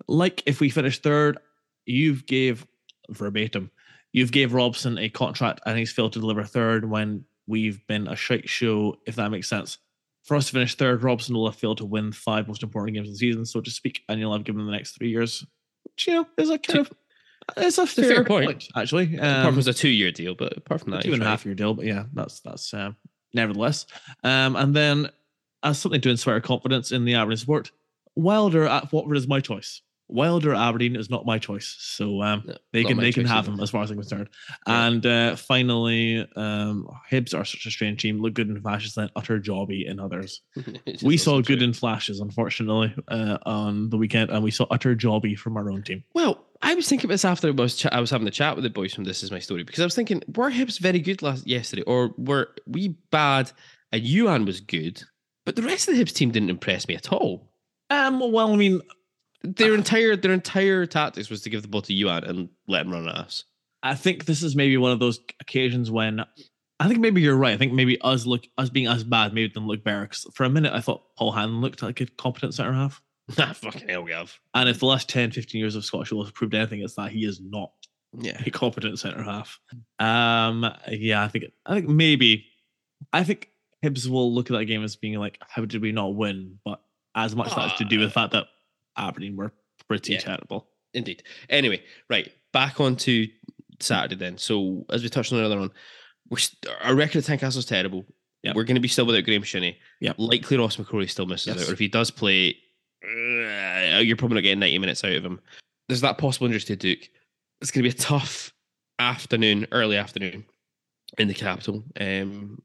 Like if we finish third, you've gave verbatim, you've gave Robson a contract and he's failed to deliver third when we've been a shite show, if that makes sense. For us to finish third, Robson will have failed to win five most important games of the season, so to speak, and you'll have given the next three years. Which, you know, is a kind of it's a fair, fair point. point. actually. apart Um, from it's a two year deal, but apart from that, two and a half year deal, but yeah, that's that's um, nevertheless. Um, and then as something to inspire confidence in the Aberdeen support, Wilder at Watford is my choice. Wilder Aberdeen is not my choice, so um, No, they can they can have either. him as far as I'm concerned. Yeah. And uh, finally, um, Hibs are such a strange team. Look good in flashes, then utter jobby in others. (laughs) We saw good true. in flashes, unfortunately, uh, on the weekend, and we saw utter jobby from our own team. Well, I was thinking about this after I was ch- I was having the chat with the boys from This Is My Story because I was thinking were Hibs very good last yesterday or were we bad and Youan was good, but the rest of the Hibs team didn't impress me at all. Um, well, I mean, Their entire their entire tactics was to give the ball to Youan and let him run at us. I think this is maybe one of those occasions when I think maybe you're right. I think maybe us look us being as bad maybe than look better. 'Cause for a minute, I thought Paul Hanlon looked like a competent centre half. (laughs) Ah, fucking hell, we have. And if the last 10, 15 years of Scottish football has proved anything, it's that he is not Yeah. a competent centre half. Um, yeah, I think I think maybe I think Hibs will look at that game as being like, how did we not win? But as much that's to do with the fact that Aberdeen were pretty Yeah. terrible. Indeed. Anyway, right back on to Saturday then. So as we touched on earlier on, we're st- our record at Tynecastle's terrible. Yep. We're going to be still without Graeme Shinnie. Yep. Likely Ross McCrorie still misses Yes. out, or if he does play, uh, you're probably not getting 90 minutes out of him. There's that possible injury to Duk. It's going to be a tough afternoon, early afternoon in the capital. Um,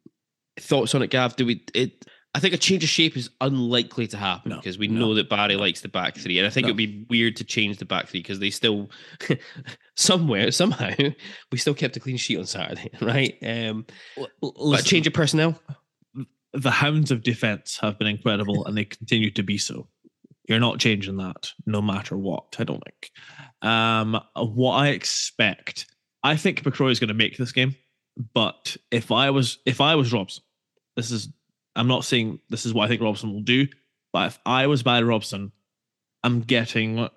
thoughts on it, Gav? Do we? It. I think a change of shape is unlikely to happen No, because we no, know that Barry likes the back three, and I think No. it would be weird to change the back three because they still (laughs) somewhere somehow we still kept a clean sheet on Saturday, (laughs) right? Um, Listen, change of personnel. the hounds of defense have been incredible and they continue to be so. You're not changing that no matter what, I don't think. Um, what I expect, I think McCroy is going to make this game, but if I was if I was Robson, this is I'm not saying this is what I think Robson will do, but if I was Barry Robson, I'm getting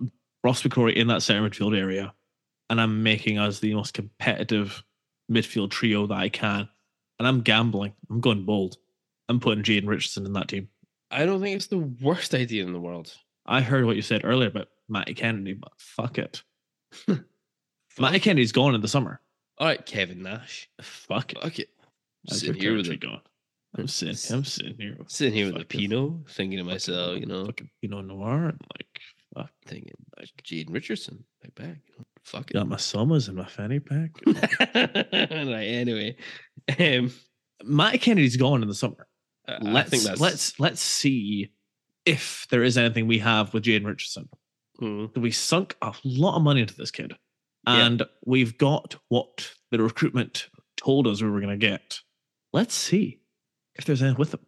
Ross McCrorie in that center midfield area, and I'm making us the most competitive midfield trio that I can. And I'm gambling. I'm going bold. I'm putting Jayden Richardson in that team. I don't think it's the worst idea in the world. I heard what you said earlier about Matty Kennedy, but fuck it. (laughs) Matty Kennedy's gone in the summer. All right, Kevin Nash. Fuck it. Fuck it. Sitting here with the going. I'm sitting. I'm sitting here. with sitting here with the fucking- Pinot, thinking to fucking- myself, you know, fucking Pinot Noir, and like, fuck, thinking like Jayden Richardson, right back. you know, Fuck it. got my summers in my fanny pack. (laughs) right. Anyway, um, Matty Kennedy's gone in the summer. Let's think that's let's let's see if there is anything we have with Jayden Richardson. Mm, we sunk a lot of money into this kid Yeah. and we've got what the recruitment told us we were going to get let's see if there's anything with them.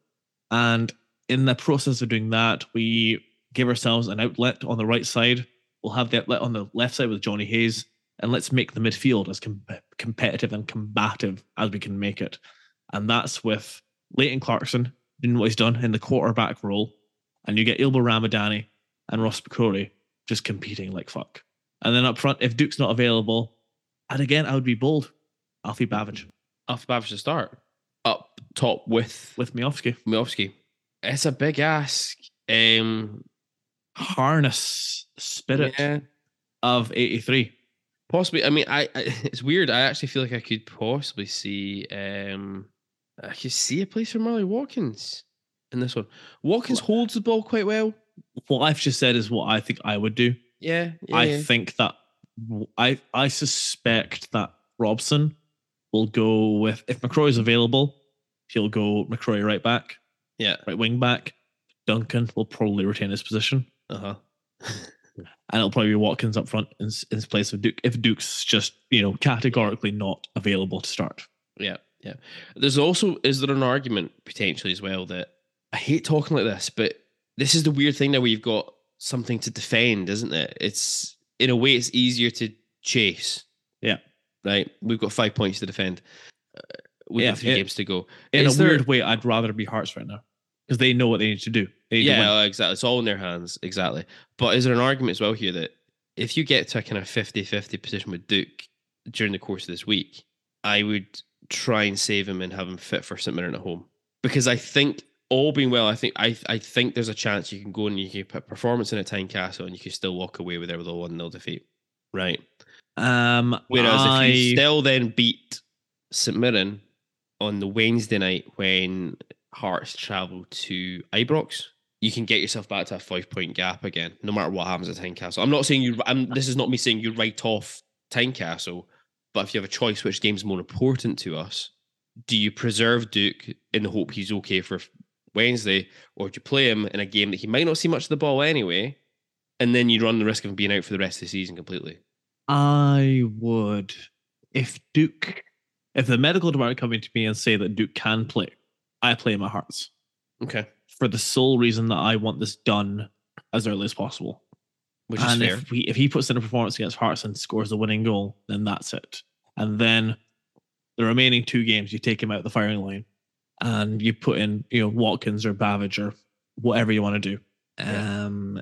and in the process of doing that we give ourselves an outlet on the right side we'll have the outlet on the left side with jonny hayes and let's make the midfield as com- competitive and combative as we can make it and that's with leighton clarkson doing what he's done in the quarterback role and you get ylber ramadani and ross McCrorie just competing like fuck. And then up front, if Duk's not available, and again, I would be bold. Alfie Bavidge Alfie Bavidge to start up top with with Miovski. Miovski. It's a big ask. Um, Harness spirit yeah, of 83. possibly. I mean, I, I (laughs) it's weird. I actually feel like I could possibly see. Um, I could see a place for Marley Watkins in this one. Watkins holds the ball quite well. What I've just said is what I think I would do. Yeah, yeah, I yeah. think that I I suspect that Robson will go with if McCroy's available, he'll go McCroy right back, yeah. right wing back. Duncan will probably retain his position. Uh huh. (laughs) and it'll probably be Watkins up front in, in his place of Duk if Duk's just you know categorically not available to start. Yeah, yeah. There's also is there an argument potentially as well that I hate talking like this, but this is the weird thing that you've got something to defend, isn't it? It's in a way it's easier to chase. Yeah. Right. We've got five points to defend. Uh, Yeah, got three it- games to go. In Is a there- weird way, I'd rather be Hearts right now because they know what they need to do. Need to. Yeah, exactly. It's all in their hands. Exactly. But is there an argument as well here that if you get to a kind of 50 50 position with Duk during the course of this week, I would try and save him and have him fit for St Mirren at home. Because I think all being well, I think I I think there's a chance you can go and you can put performance in at Tynecastle and you can still walk away with it with a 1 0 defeat. Right. Um, Whereas I, if you still then beat St Mirren on the Wednesday night when Hearts travel to Ibrox, you can get yourself back to a five point gap again, no matter what happens at Tynecastle. I'm not saying you. I'm. This is not me saying you write off Tynecastle, but if you have a choice, which game's more important to us? Do you preserve Duk in the hope he's okay for Wednesday, or do you play him in a game that he might not see much of the ball anyway, and then you run the risk of him being out for the rest of the season completely? I would if Duk, if the medical department come in to me and say that Duk can play, I play my Hearts Okay, for the sole reason that I want this done as early as possible. which is fair. if we if he puts in a performance against Hearts and scores the winning goal, then that's it. And then the remaining two games, you take him out the firing line, and you put in you know Watkins or Bavidge or whatever you want to do. Yeah. Um,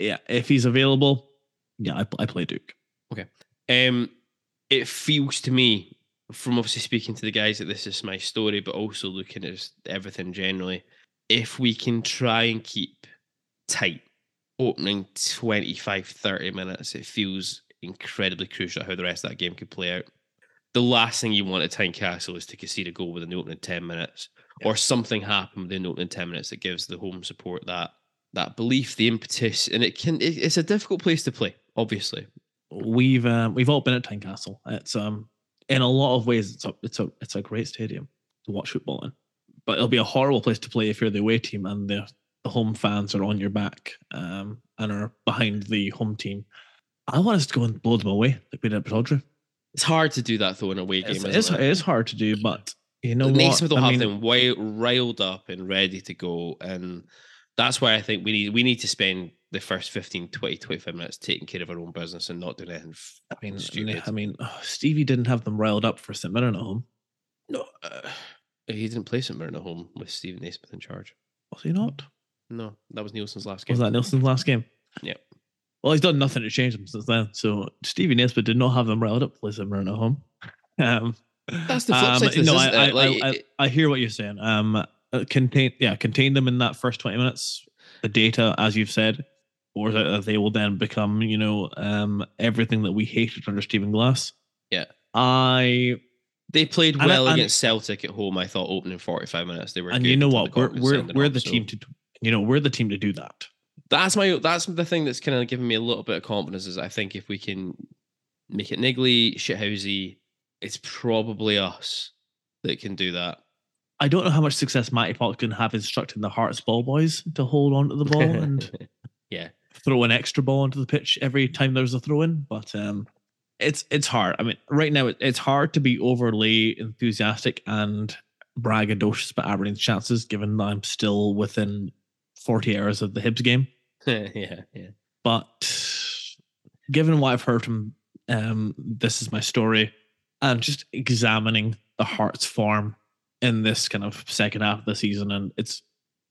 yeah, if he's available, yeah, I, I play Duk. Um, it feels to me, from obviously speaking to the guys, that this is my story, but also looking at everything generally. If we can try and keep tight, opening 25, 30 minutes, it feels incredibly crucial how the rest of that game could play out. The last thing you want at Tynecastle is to concede a goal within the opening 10 minutes, or something happen within the opening 10 minutes that gives the home support that that belief, the impetus, and it can. It, it's a difficult place to play, obviously. We've um, we've all been at Tynecastle. It's um in a lot of ways, it's a it's a it's a great stadium to watch football in. But it'll be a horrible place to play if you're the away team and the, the home fans are on your back um, and are behind the home team. I want us to go and blow them away like we did at Pittodrie. It's hard to do that though in a away game. It's, isn't it's, it? it is hard to do, but you know what? Naismith will I have mean, them way riled up and ready to go. And that's why I think we need we need to spend the first 15, 20, 25 minutes taking care of our own business and not doing anything I mean, stupid. I mean, oh, Stevie didn't have them riled up for St Mirren at home, no, uh, he didn't play St Mirren at home with Stephen Naismith in charge. was he not? No, that was Neilson's last game. Was that Neilson's last game? Yeah. Well, he's done nothing to change them since then. So Stevie Naismith did not have them riled up to play St Mirren at home. (laughs) Um, That's the flip um, side this, no, I. I, Like, I, I, I hear what you're saying. Um, uh, contain, yeah, contain them in that first 20 minutes. The data, as you've said, or that they will then become, you know, um, everything that we hated under Stephen Glass. Yeah. I They played And well against Celtic at home. I thought opening forty five minutes they were. and you know what we're we're we're off, the so- team to you know we're the team to do that. That's my that's the thing that's kind of giving me a little bit of confidence is I think if we can make it niggly, shithousey, it's probably us that can do that. I don't know how much success Matty Fox can have instructing the Hearts ball boys to hold on to the ball and (laughs) yeah, throw an extra ball onto the pitch every time there's a throw in, but um, it's it's hard. I mean, right now it, it's hard to be overly enthusiastic and braggadocious about Aberdeen's chances, given that I'm still within 40 hours of the Hibs game. (laughs) yeah, yeah. But given what I've heard from um, this is my story, and just examining the Hearts form in this kind of second half of the season, and it's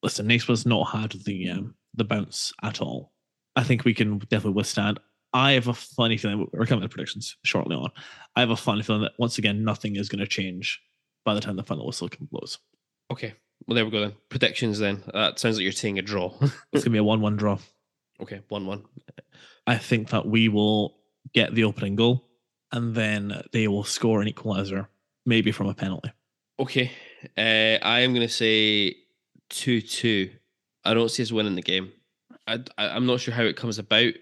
listen, Naismith's not had the um, the bounce at all. I think we can definitely withstand. I have a funny feeling we're coming to predictions shortly on. I have a funny feeling that once again nothing is going to change by the time the final whistle blows. Okay, well there we go then. Predictions then. That sounds like you're saying a draw. (laughs) It's going to be a one-one draw. okay, one one. I think that we will get the opening goal and then they will score an equalizer, maybe from a penalty. Okay, uh, I am going to say two two. I don't see us winning the game. I, I'm not sure how it comes about.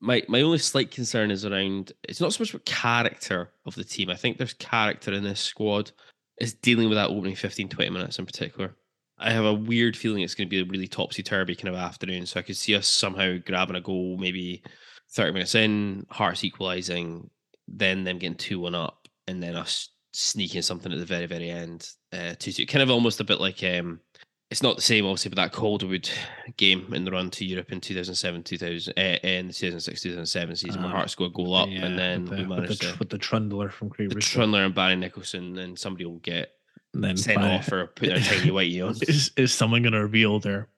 My my only slight concern is around. It's not so much about character of the team. I think there's character in this squad. It's dealing with that opening 15, 20 minutes in particular. I have a weird feeling it's going to be a really topsy turvy kind of afternoon. So I could see us somehow grabbing a goal, maybe 30 minutes in, Hearts equalising, then them getting 2 1 up, and then us sneaking something at the very, very end. Uh, 2 2. Kind of almost a bit like um, it's not the same, obviously, but that Calderwood game in the run to Europe in 2007, 2000, uh, in the 2006, 2007 season, where Ah, Hearts got a goal up, Yeah, and then with the, we with the, to. with the Trundler from Crewe. The Trundler and Barry Nicholson, and somebody will get and then sent off for putting a tiny (laughs) whitey on. is, is someone going to reveal their?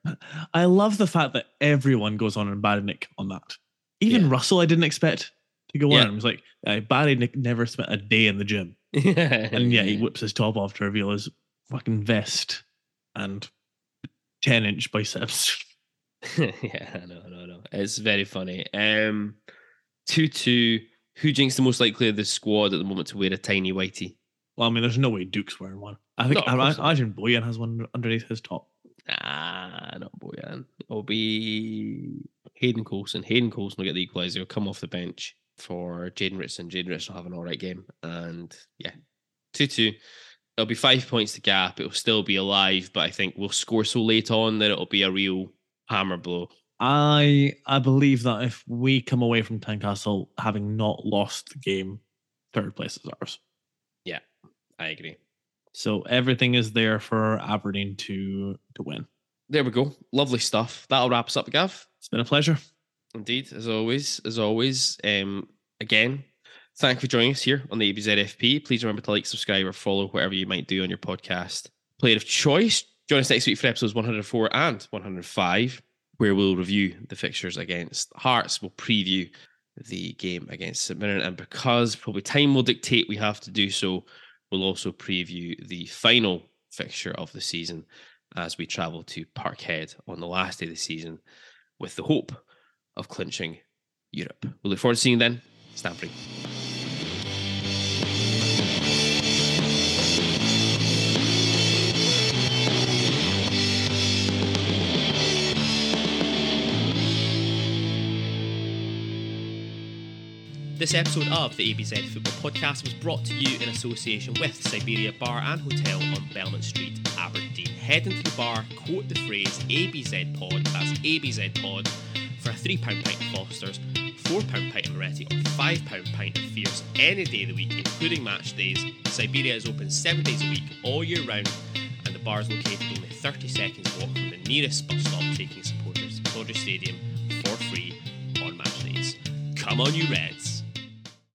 I love the fact that everyone goes on and Barry Nick on that. Even Yeah. Russell, I didn't expect to go Yeah. on. It was like uh, Barry Nick never spent a day in the gym, (laughs) and yeah, he whips his top off to reveal his fucking vest and ten inch biceps. (laughs) (laughs) yeah, I know, I know, I know. It's very funny. Um, two two. Who jinks the most likely of the squad at the moment to wear a tiny whitey? Well, I mean, there's no way Duk's wearing one. I think No, I, I imagine Bojan has one underneath his top. Ah, not Bojan. It'll be Hayden Coulson. Hayden Coulson will get the equaliser. He'll come off the bench for Jaden Richardson. Jaden Richardson will have an all right game. And yeah, 2 2. It'll be five points to gap. It'll still be alive, but I think we'll score so late on that it'll be a real hammer blow. I I believe that if we come away from Tynecastle having not lost the game, third place is ours. Yeah, I agree. So everything is there for Aberdeen to to win. There we go. Lovely stuff. That'll wrap us up, Gav. It's been a pleasure. Indeed, as always, as always. Um, again, thank you for joining us here on the ABZFP. Please remember to like, subscribe, or follow whatever you might do on your podcast player of choice. Join us next week for episodes 104 and 105, where we'll review the fixtures against Hearts. We'll preview the game against St Mirren, and because probably time will dictate we have to do so, we'll also preview the final fixture of the season as we travel to Parkhead on the last day of the season with the hope of clinching Europe. We'll look forward to seeing you then. Stand free. This episode of the ABZ Football Podcast was brought to you in association with Siberia Bar and Hotel on Belmont Street, Aberdeen. Head into the bar, quote the phrase ABZ Pod, that's ABZ Pod, for a £3 pint of Foster's, £4 pint of Moretti, or £5 pint of Fierce any day of the week, including match days. Siberia is open seven days a week, all year round, and the bar is located only 30 seconds walk from the nearest bus stop, taking supporters to Pittodrie Stadium for free on match days. Come on, you Reds!